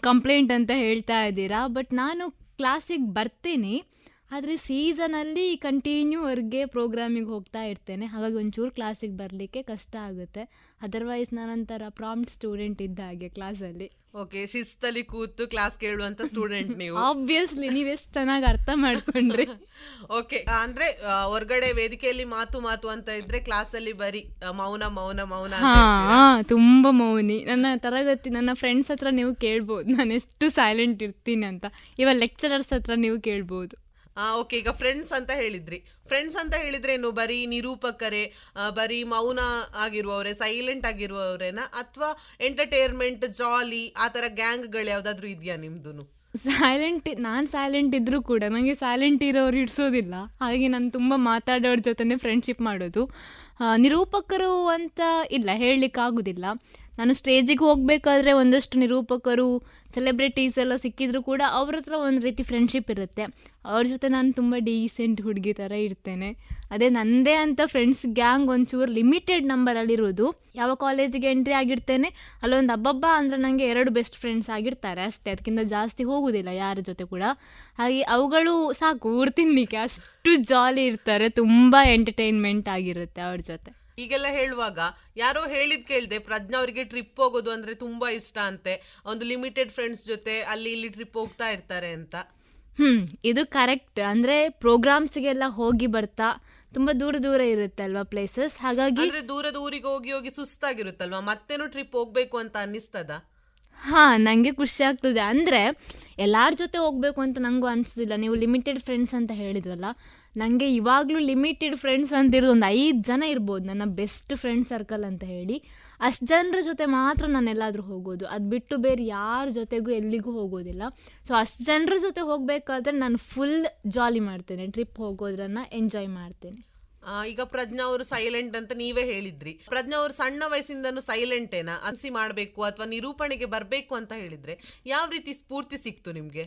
ಕಂಪ್ಲೇಂಟ್ ಅಂತ ಹೇಳ್ತಾ ಇದ್ದೀರಾ. ಬಟ್ ನಾನು ಕ್ಲಾಸಿಗೆ ಬರ್ತೀನಿ. ಆದರೆ ಸೀಸನಲ್ಲಿ ಕಂಟಿನ್ಯೂ ಅವ್ರಿಗೆ ಪ್ರೋಗ್ರಾಮಿಗೆ ಹೋಗ್ತಾ ಇರ್ತೇನೆ. ಹಾಗಾಗಿ ಒಂಚೂರು ಕ್ಲಾಸಿಗೆ ಬರಲಿಕ್ಕೆ ಕಷ್ಟ ಆಗುತ್ತೆ. ಅದರ್ವೈಸ್ ನಾನೊಂಥರ ಪ್ರಾಂಪ್ಟ್ ಸ್ಟೂಡೆಂಟ್ ಇದ್ದ ಹಾಗೆ ಕ್ಲಾಸಲ್ಲಿ ಓಕೆ ಶಿಸ್ತಲ್ಲಿ ಕೂತು ಕ್ಲಾಸ್ ಕೇಳುವಂತ ಸ್ಟೂಡೆಂಟ್ ನೀವು. ಆಬ್ವಿಯಸ್ಲಿ ನೀವು ಎಷ್ಟು ಚೆನ್ನಾಗಿ ಅರ್ಥ ಮಾಡ್ಕೊಂಡ್ರಿ. ಓಕೆ ಅಂದ್ರೆ ಹೊರಗಡೆ ವೇದಿಕೆಯಲ್ಲಿ ಮಾತು ಮಾತು ಅಂತ ಇದ್ರೆ ಕ್ಲಾಸಲ್ಲಿ ಬರೀ. ಮೌನ ಮೌನ ಮೌನ ಹಾ ತುಂಬಾ ಮೌನಿ. ನನ್ನ ತರಗತಿ ನನ್ನ ಫ್ರೆಂಡ್ಸ್ ಹತ್ರ ನೀವು ಕೇಳ್ಬೋದು. ನಾನು ಎಷ್ಟು ಸೈಲೆಂಟ್ ಇರ್ತೀನಿ ಅಂತ. ಇವಾಗ ಲೆಕ್ಚರರ್ಸ್ ಹತ್ರ ನೀವು ಕೇಳ್ಬೋದು. ಓಕೆ ಈಗ ಫ್ರೆಂಡ್ಸ್ ಅಂತ ಹೇಳಿದ್ರಿ. ಫ್ರೆಂಡ್ಸ್ ಅಂತ ಹೇಳಿದ್ರೆ ಏನು ಬರೀ ನಿರೂಪಕರೇ ಬರೀ ಮೌನ ಆಗಿರುವವರೇ ಸೈಲೆಂಟ್ ಆಗಿರುವವರೇನಾ? ಅಥವಾ ಎಂಟರ್ಟೈನ್ಮೆಂಟ್ ಜಾಲಿ ಆ ತರ ಗ್ಯಾಂಗ್ಗಳು ಯಾವ್ದಾದ್ರು ಇದೆಯಾ ನಿಮ್ದು ಸೈಲೆಂಟ್ ನಾನು ಸೈಲೆಂಟ್ ಇದ್ದರೂ ಕೂಡ ನನಗೆ ಸೈಲೆಂಟ್ ಇರೋರು ಇಡ್ಸೋದಿಲ್ಲ. ಹಾಗೆ ನಾನು ತುಂಬ ಮಾತಾಡೋರ ಜೊತೆ ಫ್ರೆಂಡ್ಶಿಪ್ ಮಾಡೋದು. ನಿರೂಪಕರು ಅಂತ ಇಲ್ಲ ಹೇಳಲಿಕ್ಕೆ ಆಗೋದಿಲ್ಲ ನಾನು ಸ್ಟೇಜಿಗೆ ಹೋಗಬೇಕಾದ್ರೆ ಒಂದಷ್ಟು ನಿರೂಪಕರು ಸೆಲೆಬ್ರಿಟೀಸ್ ಎಲ್ಲ ಸಿಕ್ಕಿದ್ರು ಕೂಡ ಅವ್ರ ಹತ್ರ ಒಂದು ರೀತಿ ಫ್ರೆಂಡ್ಶಿಪ್ ಇರುತ್ತೆ. ಅವ್ರ ಜೊತೆ ನಾನು ತುಂಬ ಡೀಸೆಂಟ್ ಹುಡುಗಿ ಥರ ಇರ್ತೇನೆ. ಅದೇ ನನ್ನದೇ ಅಂತ ಫ್ರೆಂಡ್ಸ್ ಗ್ಯಾಂಗ್ ಒಂಚೂರು ಲಿಮಿಟೆಡ್ ನಂಬರಲ್ಲಿರೋದು ಯಾವ ಕಾಲೇಜಿಗೆ ಎಂಟ್ರಿ ಆಗಿರ್ತೇನೆ, ಅಲ್ಲೊಂದು ಹಬ್ಬಬ್ಬ ಅಂದರೆ ನನಗೆ ಎರಡು ಬೆಸ್ಟ್ ಫ್ರೆಂಡ್ಸ್ ಆಗಿರ್ತಾರೆ ಅಷ್ಟೇ. ಅದಕ್ಕಿಂತ ಜಾಸ್ತಿ ಹೋಗೋದಿಲ್ಲ ಯಾರ ಜೊತೆ ಕೂಡ. ಹಾಗೆ ಅವುಗಳು ಸಾಕು ಊರ್ತಿನ್ಲಿಕ್ಕೆ ಅಷ್ಟು ಜಾಲಿ ಇರ್ತಾರೆ, ತುಂಬ ಎಂಟರ್ಟೈನ್ಮೆಂಟ್ ಆಗಿರುತ್ತೆ ಅವ್ರ ಜೊತೆ. ಈಗೆಲ್ಲ ಹೇಳುವಾಗ ಯಾರೋ ಹೇಳಿದ್ ಕೇಳಿದೆ ಪ್ರಜ್ಞಾ ಅವರಿಗೆ ಟ್ರಿಪ್ ಹೋಗೋದು ಅಂದ್ರೆ ತುಂಬಾ ಇಷ್ಟ ಅಂತೆ. ಒಂದು ಲಿಮಿಟೆಡ್ ಫ್ರೆಂಡ್ಸ್ ಜೊತೆ ಅಲ್ಲಿ ಇಲ್ಲಿ ಟ್ರಿಪ್ ಹೋಗ್ತಾ ಇರ್ತಾರೆ ಅಂತ. ಹ್ಮ್ ಇದು ಕರೆಕ್ಟ್ ಅಂದ್ರೆ ಪ್ರೋಗ್ರಾಮ್ಸ್ಗೆಲ್ಲ ಹೋಗಿ ಬರ್ತಾ ತುಂಬಾ ದೂರ ದೂರ ಇರುತ್ತೆ ಅಲ್ವಾ ಪ್ಲೇಸಸ್ ಹಾಗಾಗಿ ಅಂದ್ರೆ ದೂರದ ಊರಿಗೆ ಹೋಗಿ ಹೋಗಿ ಸುಸ್ತಾಗಿರುತ್ತಲ್ವಾ? ಮತ್ತೇನು ಟ್ರಿಪ್ ಹೋಗ್ಬೇಕು ಅಂತ ಅನ್ನಿಸ್ತದ? ಹಾ ನಂಗೆ ಖುಷಿ ಆಗ್ತದೆ. ಅಂದ್ರೆ ಎಲ್ಲಾರ ಜೊತೆ ಹೋಗ್ಬೇಕು ಅಂತ ನಂಗೂ ಅನ್ಸೋದಿಲ್ಲ. ನೀವು ಲಿಮಿಟೆಡ್ ಫ್ರೆಂಡ್ಸ್ ಅಂತ ಹೇಳಿದ್ರಲ್ಲ ನನಗೆ ಇವಾಗಲೂ ಲಿಮಿಟೆಡ್ ಫ್ರೆಂಡ್ಸ್ ಅಂತಿರೋದು ಒಂದು ಐದು ಜನ ಇರ್ಬೋದು, ನನ್ನ ಬೆಸ್ಟ್ ಫ್ರೆಂಡ್ ಸರ್ಕಲ್ ಅಂತ ಹೇಳಿ. ಅಷ್ಟು ಜನರ ಜೊತೆ ಮಾತ್ರ ನಾನು ಎಲ್ಲಾದರೂ ಹೋಗೋದು ಅದು ಬಿಟ್ಟು ಬೇರೆ ಯಾರ ಜೊತೆಗೂ ಎಲ್ಲಿಗೂ ಹೋಗೋದಿಲ್ಲ. ಸೊ ಅಷ್ಟು ಜನರ ಜೊತೆ ಹೋಗಬೇಕಾದ್ರೆ ನಾನು ಫುಲ್ ಜಾಲಿ ಮಾಡ್ತೇನೆ ಟ್ರಿಪ್ ಹೋಗೋದ್ರನ್ನ ಎಂಜಾಯ್ ಮಾಡ್ತೇನೆ. ಈಗ ಪ್ರಜ್ಞಾ ಅವರು ಸೈಲೆಂಟ್ ಅಂತ ನೀವೇ ಹೇಳಿದ್ರಿ. ಪ್ರಜ್ಞಾ ಅವರು ಸಣ್ಣ ವಯಸ್ಸಿಂದನೂ ಸೈಲೆಂಟೇನಾ ಅನ್ಸಿ ಮಾಡಬೇಕು ಅಥವಾ ನಿರೂಪಣೆಗೆ ಬರಬೇಕು ಅಂತ ಹೇಳಿದ್ರೆ ಯಾವ ರೀತಿ ಸ್ಫೂರ್ತಿ ಸಿಕ್ತು ನಿಮಗೆ?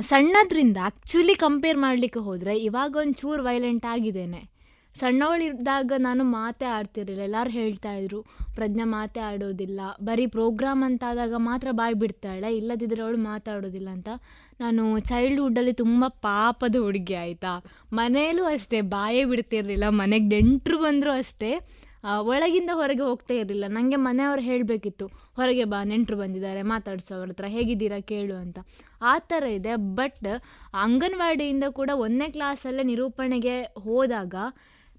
ಸಣ್ಣದ್ರಿಂದ ಆ್ಯಕ್ಚುಲಿ ಕಂಪೇರ್ ಮಾಡಲಿಕ್ಕೆ ಹೋದರೆ ಇವಾಗ ಒಂಚೂರು ವೈಲೆಂಟ್ ಆಗಿದ್ದೇನೆ. ಸಣ್ಣವಳಿದ್ದಾಗ ನಾನು ಮಾತೇ ಆಡ್ತಿರಲಿಲ್ಲ. ಎಲ್ಲರೂ ಹೇಳ್ತಾ ಇದ್ರು, ಪ್ರಜ್ಞೆ ಮಾತೆ ಆಡೋದಿಲ್ಲ, ಬರೀ ಪ್ರೋಗ್ರಾಮ್ ಅಂತಾದಾಗ ಮಾತ್ರ ಬಾಯಿ ಬಿಡ್ತಾಳೆ ಇಲ್ಲದಿದ್ದರೆ ಅವಳು ಮಾತಾಡೋದಿಲ್ಲ ಅಂತ ನಾನು ಚೈಲ್ಡ್ಹುಡ್ಡಲ್ಲಿ ತುಂಬ ಪಾಪದ ಹುಡುಗಿ ಆಯಿತಾ. ಮನೆಯಲ್ಲೂ ಅಷ್ಟೇ, ಬಾಯೇ ಬಿಡ್ತಿರಲಿಲ್ಲ, ಮನೆಗೆ ನೆಂಟರು ಬಂದರೂ ಅಷ್ಟೇ. ಒಳಗಿಂದ ಹೊರಗೆ ಹೋಗ್ತಾ ಇರಲಿಲ್ಲ. ನನಗೆ ಮನೆಯವರು ಹೇಳಬೇಕಿತ್ತು, ಹೊರಗೆ ಬಾ, ನೆಂಟರು ಬಂದಿದ್ದಾರೆ, ಮಾತಾಡಿಸೋ ಅವ್ರ ಹತ್ರ, ಹೇಗಿದ್ದೀರಾ ಕೇಳು ಅಂತ. ಆ ಥರ ಇದೆ. ಬಟ್ ಅಂಗನವಾಡಿಯಿಂದ ಕೂಡ ಒಂದನೇ ಕ್ಲಾಸಲ್ಲೇ ನಿರೂಪಣೆಗೆ ಹೋದಾಗ